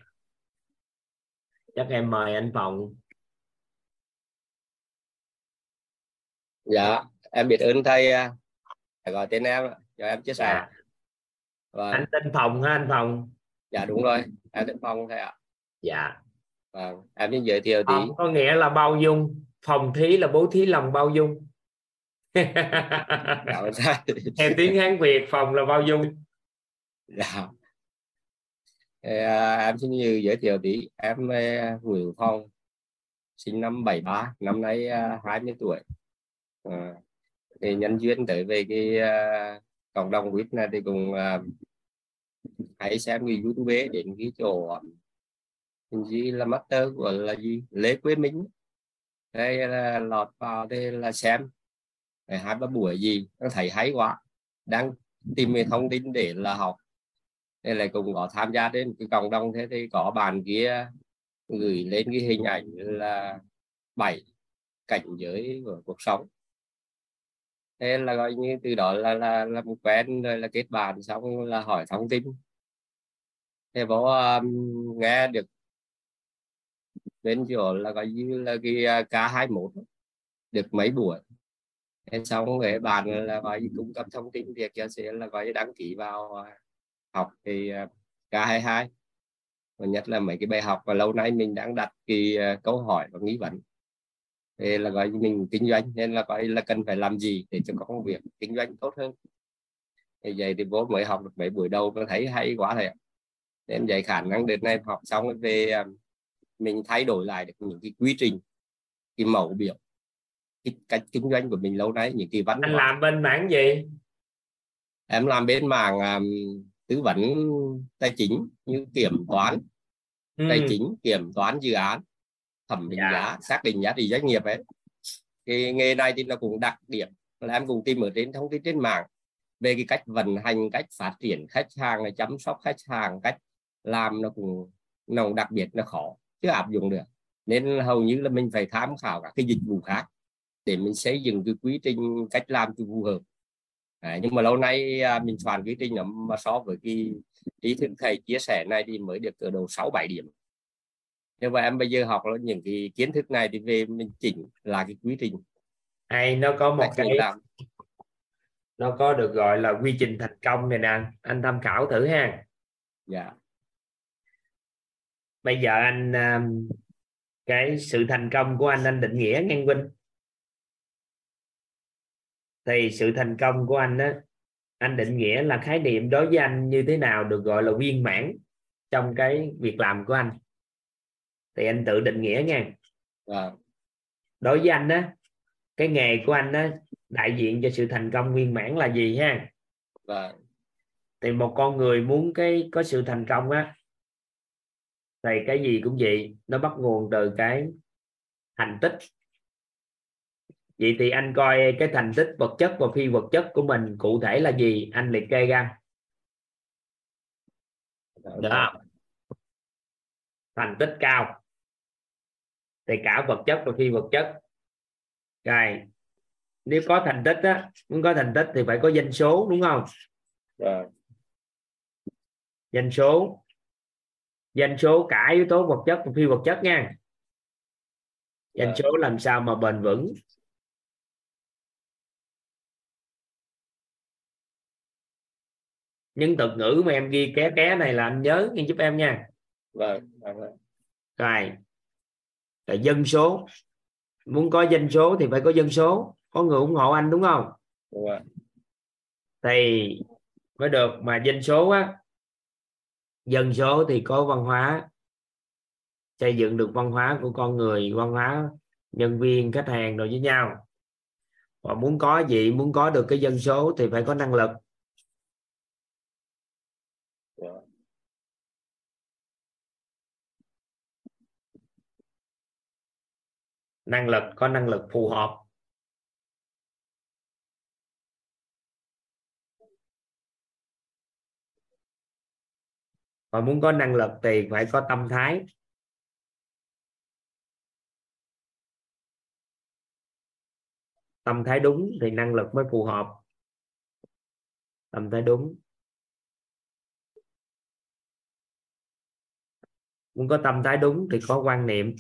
chắc em mời anh Phòng dạ em biết ơn thầy à, gọi tên em cho em chia sẻ dạ. vâng. anh tên Phòng ha anh Phòng dạ đúng rồi em tên Phong thầy ạ dạ vâng em xin giới thiệu tí Phòng có nghĩa là bao dung phòng thí là bố thí lòng bao dung <laughs> theo tiếng Hán Việt phòng là bao dung? Dạ. À, em xin như giới thiệu tí. Em Nguyễn Phong sinh năm 73 năm nay à, 20 tuổi. À, thì nhân duyên tới về cái à, cộng đồng quýt này thì cũng à, hãy xem cái youtube đến cái chỗ hình gì là master của là gì? Lê Quế Minh. Đây là lọt vào đây là xem hai ba buổi gì thầy thấy hay quá. Đang tìm về thông tin để là học. Nên là cùng có tham gia đến cái cộng đồng thế thì có bạn kia gửi lên cái hình ảnh là bảy cảnh giới của cuộc sống. Thế là gọi như từ đó là là là một quen rồi là kết bạn xong là hỏi thông tin. Thế bố um, nghe được bên chỗ là gọi như là cái à, K21 được mấy buổi? Thế xong về bạn là gọi cung cấp thông tin việc cho sẽ là gọi đăng ký vào à, học thì K22 và nhất là mấy cái bài học và lâu nay mình đang đặt cái à, câu hỏi và nghi vấn. Thì là gọi mình kinh doanh, nên là gọi là cần phải làm gì để cho có công việc kinh doanh tốt hơn. Thì vậy thì bố mới học được mấy buổi đầu tôi thấy hay quá thầy ạ. Nên vậy khả năng đến nay học xong về à, mình thay đổi lại được những cái quy trình, cái mẫu biểu cái cách kinh doanh của mình lâu nay những cái văn anh làm bên mảng gì? Em làm bên mảng um, tư vấn tài chính như kiểm toán. Ừ. tài chính kiểm toán dự án thẩm định Dạ. giá xác định giá trị doanh nghiệp ấy. Cái nghề này thì nó cũng đặc điểm là em cũng tìm ở trên thông tin trên mạng về cái cách vận hành cách phát triển khách hàng này chăm sóc khách hàng cách làm nó cũng nó đặc biệt nó khó chứ áp dụng được. Nên hầu như là mình phải tham khảo các cái dịch vụ khác để mình xây dựng cái quy trình cách làm cho phù hợp. À, nhưng mà lâu nay à, mình soạn quy trình mà so với cái trí thức thầy chia sẻ này thì mới được ở đầu 6 7 điểm. Nhưng mà em bây giờ học những cái kiến thức này thì về mình chỉnh là cái quy trình. Hay nó có một cách cái làm. nó có được gọi là quy trình thành công này nè anh tham khảo thử ha. Dạ. Bây giờ anh um, cái sự thành công của anh anh định nghĩa ngang Vinh thì sự thành công của anh á anh định nghĩa là khái niệm đối với anh như thế nào được gọi là viên mãn trong cái việc làm của anh. Thì anh tự định nghĩa nha. Dạ đối với anh á cái nghề của anh á đại diện cho sự thành công viên mãn là gì ha? Dạ thì một con người muốn cái có sự thành công á thì cái gì cũng vậy nó bắt nguồn từ cái thành tích vậy thì anh coi cái thành tích vật chất và phi vật chất của mình cụ thể là gì? Anh liệt kê ra. Đó. Thành tích cao. Thì cả vật chất và phi vật chất. Rồi nếu có thành tích á muốn có thành tích thì phải có doanh số đúng không? Dạ doanh số. Doanh số cả yếu tố vật chất và phi vật chất nha. Doanh Dạ. số làm sao mà bền vững những thuật ngữ mà em ghi ké ké này là anh nhớ nghe giúp em nha. Vâng vâng vâng. rồi. Rồi dân số. Muốn có doanh số thì phải có dân số. Có người ủng hộ anh đúng không? Đúng rồi. Thì mới được mà dân số á. Dân số thì có văn hóa. Xây dựng được văn hóa của con người văn hóa nhân viên khách hàng rồi với nhau. Và muốn có gì muốn có được cái dân số thì phải có năng lực Dạ năng lực, có năng lực phù hợp. Và muốn có năng lực thì phải có tâm thái. Tâm thái đúng thì năng lực mới phù hợp. Tâm thái đúng. Muốn có tâm thái đúng thì có quan niệm.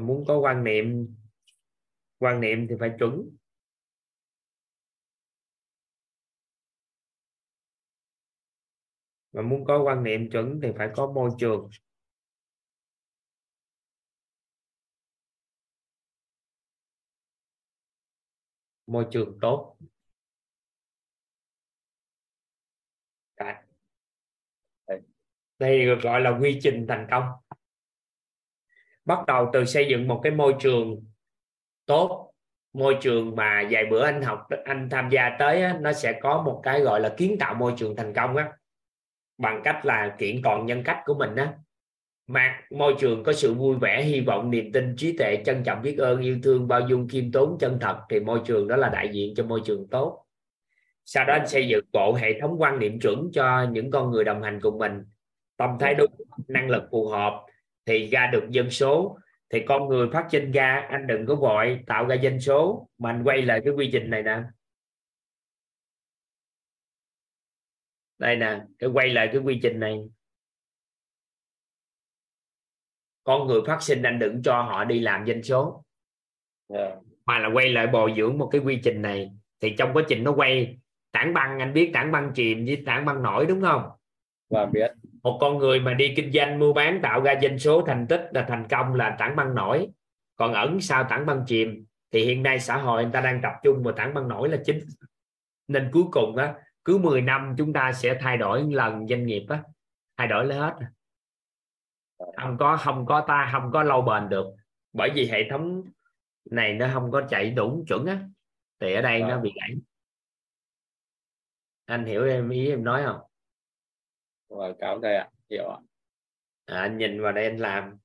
Muốn có quan niệm quan niệm thì phải chuẩn. Mà muốn có quan niệm chuẩn thì phải có môi trường. Môi trường tốt. Đây được gọi là quy trình thành công bắt đầu từ xây dựng một cái môi trường tốt môi trường mà vài bữa anh học anh tham gia tới á, nó sẽ có một cái gọi là kiến tạo môi trường thành công á bằng cách là kiện toàn nhân cách của mình á. Mà môi trường có sự vui vẻ hy vọng niềm tin trí tuệ trân trọng biết ơn yêu thương bao dung khiêm tốn chân thật thì môi trường đó là đại diện cho môi trường tốt. Sau đó anh xây dựng bộ hệ thống quan niệm chuẩn cho những con người đồng hành cùng mình. Tâm thái đúng năng lực phù hợp thì ra được dân số. Thì con người phát sinh ra anh đừng có vội tạo ra dân số. Mà anh quay lại cái quy trình này nè. Đây nè cái quay lại cái quy trình này. Con người phát sinh anh đừng cho họ đi làm doanh số. Yeah. mà là quay lại bồi dưỡng một cái quy trình này. Thì trong quá trình nó quay tảng băng anh biết tảng băng chìm với tảng băng nổi đúng không? Và biết một con người mà đi kinh doanh mua bán tạo ra doanh số thành tích là thành công là tảng băng nổi. Còn ẩn sau tảng băng chìm thì hiện nay xã hội người ta đang tập trung vào tảng băng nổi là chính. Nên cuối cùng á cứ 10 năm chúng ta sẽ thay đổi lần doanh nghiệp á thay đổi hết. Không có không có ta không có lâu bền được. Bởi vì hệ thống này nó không có chạy đủ chuẩn á thì ở đây nó bị gãy. Anh hiểu em ý em nói không rồi cảm thầy ạ hiểu ạ. À, anh nhìn vào đây anh làm.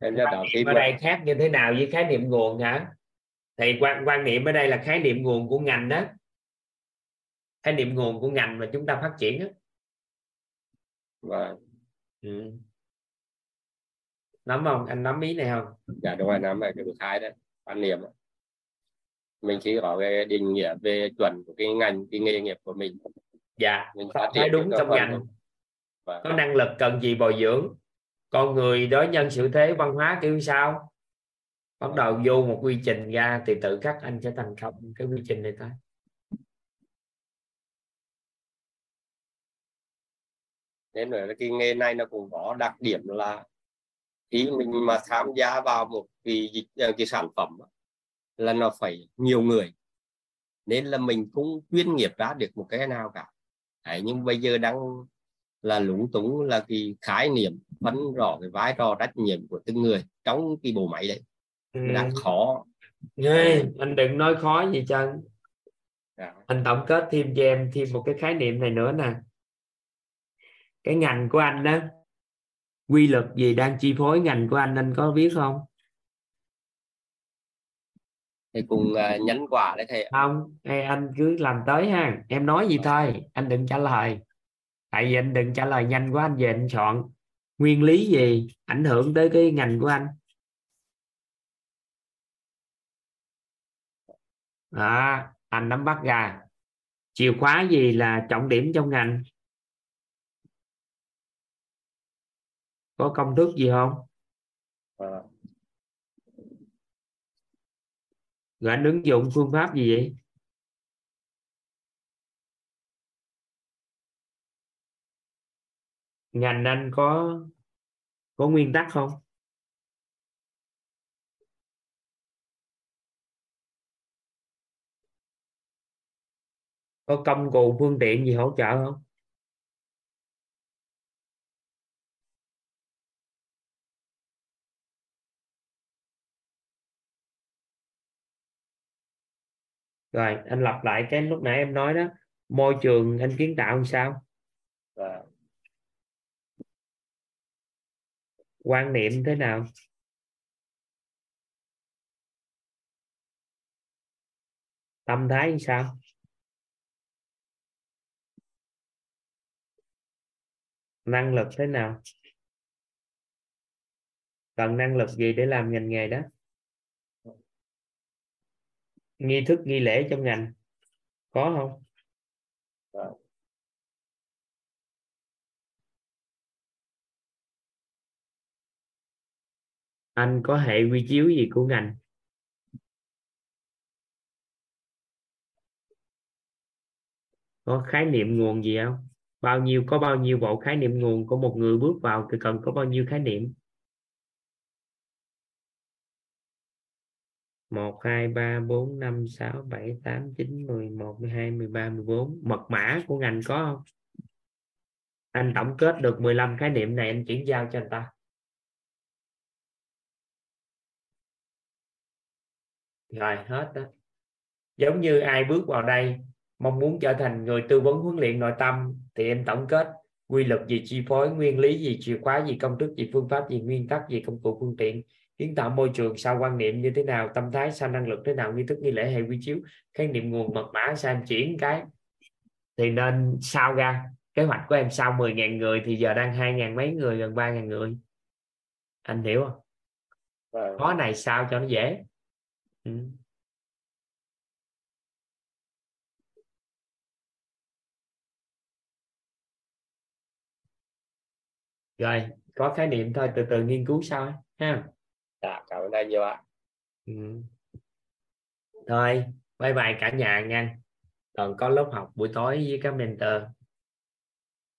Em cho đạo ở đây khác như thế nào với khái niệm nguồn hả? Thì quan quan niệm ở đây là khái niệm nguồn của ngành đó. Khái niệm nguồn của ngành mà chúng ta phát triển đó. Vâng. Ừ. nắm không? Anh nắm ý này không? Dạ đúng rồi nắm về cái khái đấy. Quan niệm mình chỉ có cái định nghĩa về chuẩn của cái ngành cái nghề nghiệp của mình. Dạ mình phát triển đúng trong ngành. vâng. có năng lực cần gì bồi dưỡng? Con người đối nhân sự thế văn hóa kiểu sao? Bắt đầu vô một quy trình ra thì tự khắc anh sẽ thành công cái quy trình này thôi. Nên là cái nghề này nó cũng có đặc điểm là khi mình mà tham gia vào một cái dịch ờ, cái sản phẩm là nó phải nhiều người. Nên là mình cũng chuyên nghiệp ra được một cái nào cả. Đấy, nhưng bây giờ đang là lúng túng là cái khái niệm phân rõ cái vai trò trách nhiệm của từng người trong cái bộ máy đấy. Ừ. đang khó. Nghe, anh đừng nói khó gì chân dạ. anh tổng kết thêm cho em thêm một cái khái niệm này nữa nè. Cái ngành của anh đó quy luật gì đang chi phối ngành của anh anh có biết không thì cùng uh, nhánh quả đấy thầy không Ê, anh cứ làm tới ha. Em nói gì thôi anh đừng trả lời. Tại vì anh đừng trả lời nhanh quá anh về anh chọn nguyên lý gì? Ảnh hưởng tới cái ngành của anh. À, anh nắm bắt ra. Chìa khóa gì là trọng điểm trong ngành? Có công thức gì không? À. rồi anh ứng dụng phương pháp gì vậy? Ngành anh có có nguyên tắc không? Có công cụ phương tiện gì hỗ trợ không? Rồi anh lặp lại cái lúc nãy em nói đó. Môi trường anh kiến tạo làm sao? À. quan niệm thế nào? Tâm thái như sao? Năng lực thế nào? Cần năng lực gì để làm ngành nghề đó nghi thức, nghi lễ trong ngành. Có không? Anh có hệ quy chiếu gì của ngành? Có khái niệm nguồn gì không? Bao nhiêu, có bao nhiêu bộ khái niệm nguồn? Của một người bước vào thì cần có bao nhiêu khái niệm? Một, hai, ba, bốn, năm, sáu, bảy, tám, chín, mười, một mười hai, mười ba, mười bốn. Mật mã của ngành có không? Anh tổng kết được 15 khái niệm này, anh chuyển giao cho anh ta. Rồi, hết đó. Giống như ai bước vào đây, mong muốn trở thành người tư vấn huấn luyện nội tâm, thì em tổng kết quy luật gì chi phối, nguyên lý gì chìa khóa, gì công thức, gì phương pháp, gì nguyên tắc, gì công cụ, phương tiện kiến tạo môi trường sao quan niệm như thế nào? Tâm thái sao? Năng lực thế nào? Nghi thức nghi lễ hay quy chiếu? Khái niệm nguồn mật mã sao? Em chuyển cái. Thì nên sao ra? Kế hoạch của em sau 10.000 người thì giờ đang 2.000 mấy người gần 3.000 người. Anh hiểu không? Vâng. khó này sao cho nó dễ. Ừ. rồi có khái niệm thôi từ từ nghiên cứu sau ấy, ha dạ cảm ơn anh nhiều ạ. Ừ. thôi bye bye cả nhà nha. Còn có lớp học buổi tối với các mentor.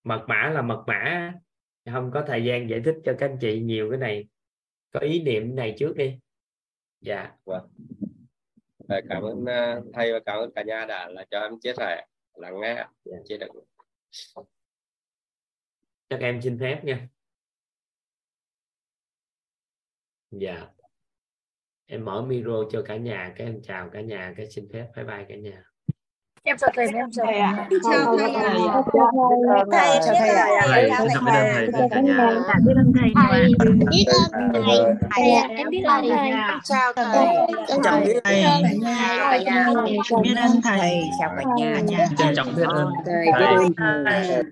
Mật mã là mật mã. Không có thời gian giải thích cho các anh chị nhiều cái này. Có ý niệm này trước đi. Dạ. Vâng. Cảm ơn uh, thầy và cảm ơn cả nhà đã là cho em chia sẻ lắng nghe chia được các em xin phép nha dạ em mở micro cho cả nhà các em chào cả nhà cái xin phép bye bye cả nhà em chào thầy em chào thầy ạ chào thầy ạ. thầy chào thầy ạ Thầy, chào thầy với cả nhà. biết ơn thầy Thầy. biết ơn thầy thầy ạ em biết ơn thầy Chào thầy. chào biết thầy Cả nhà. biết ơn thầy Chào cả nhà. Trân trọng biết ơn Thầy. thầy. Thầy.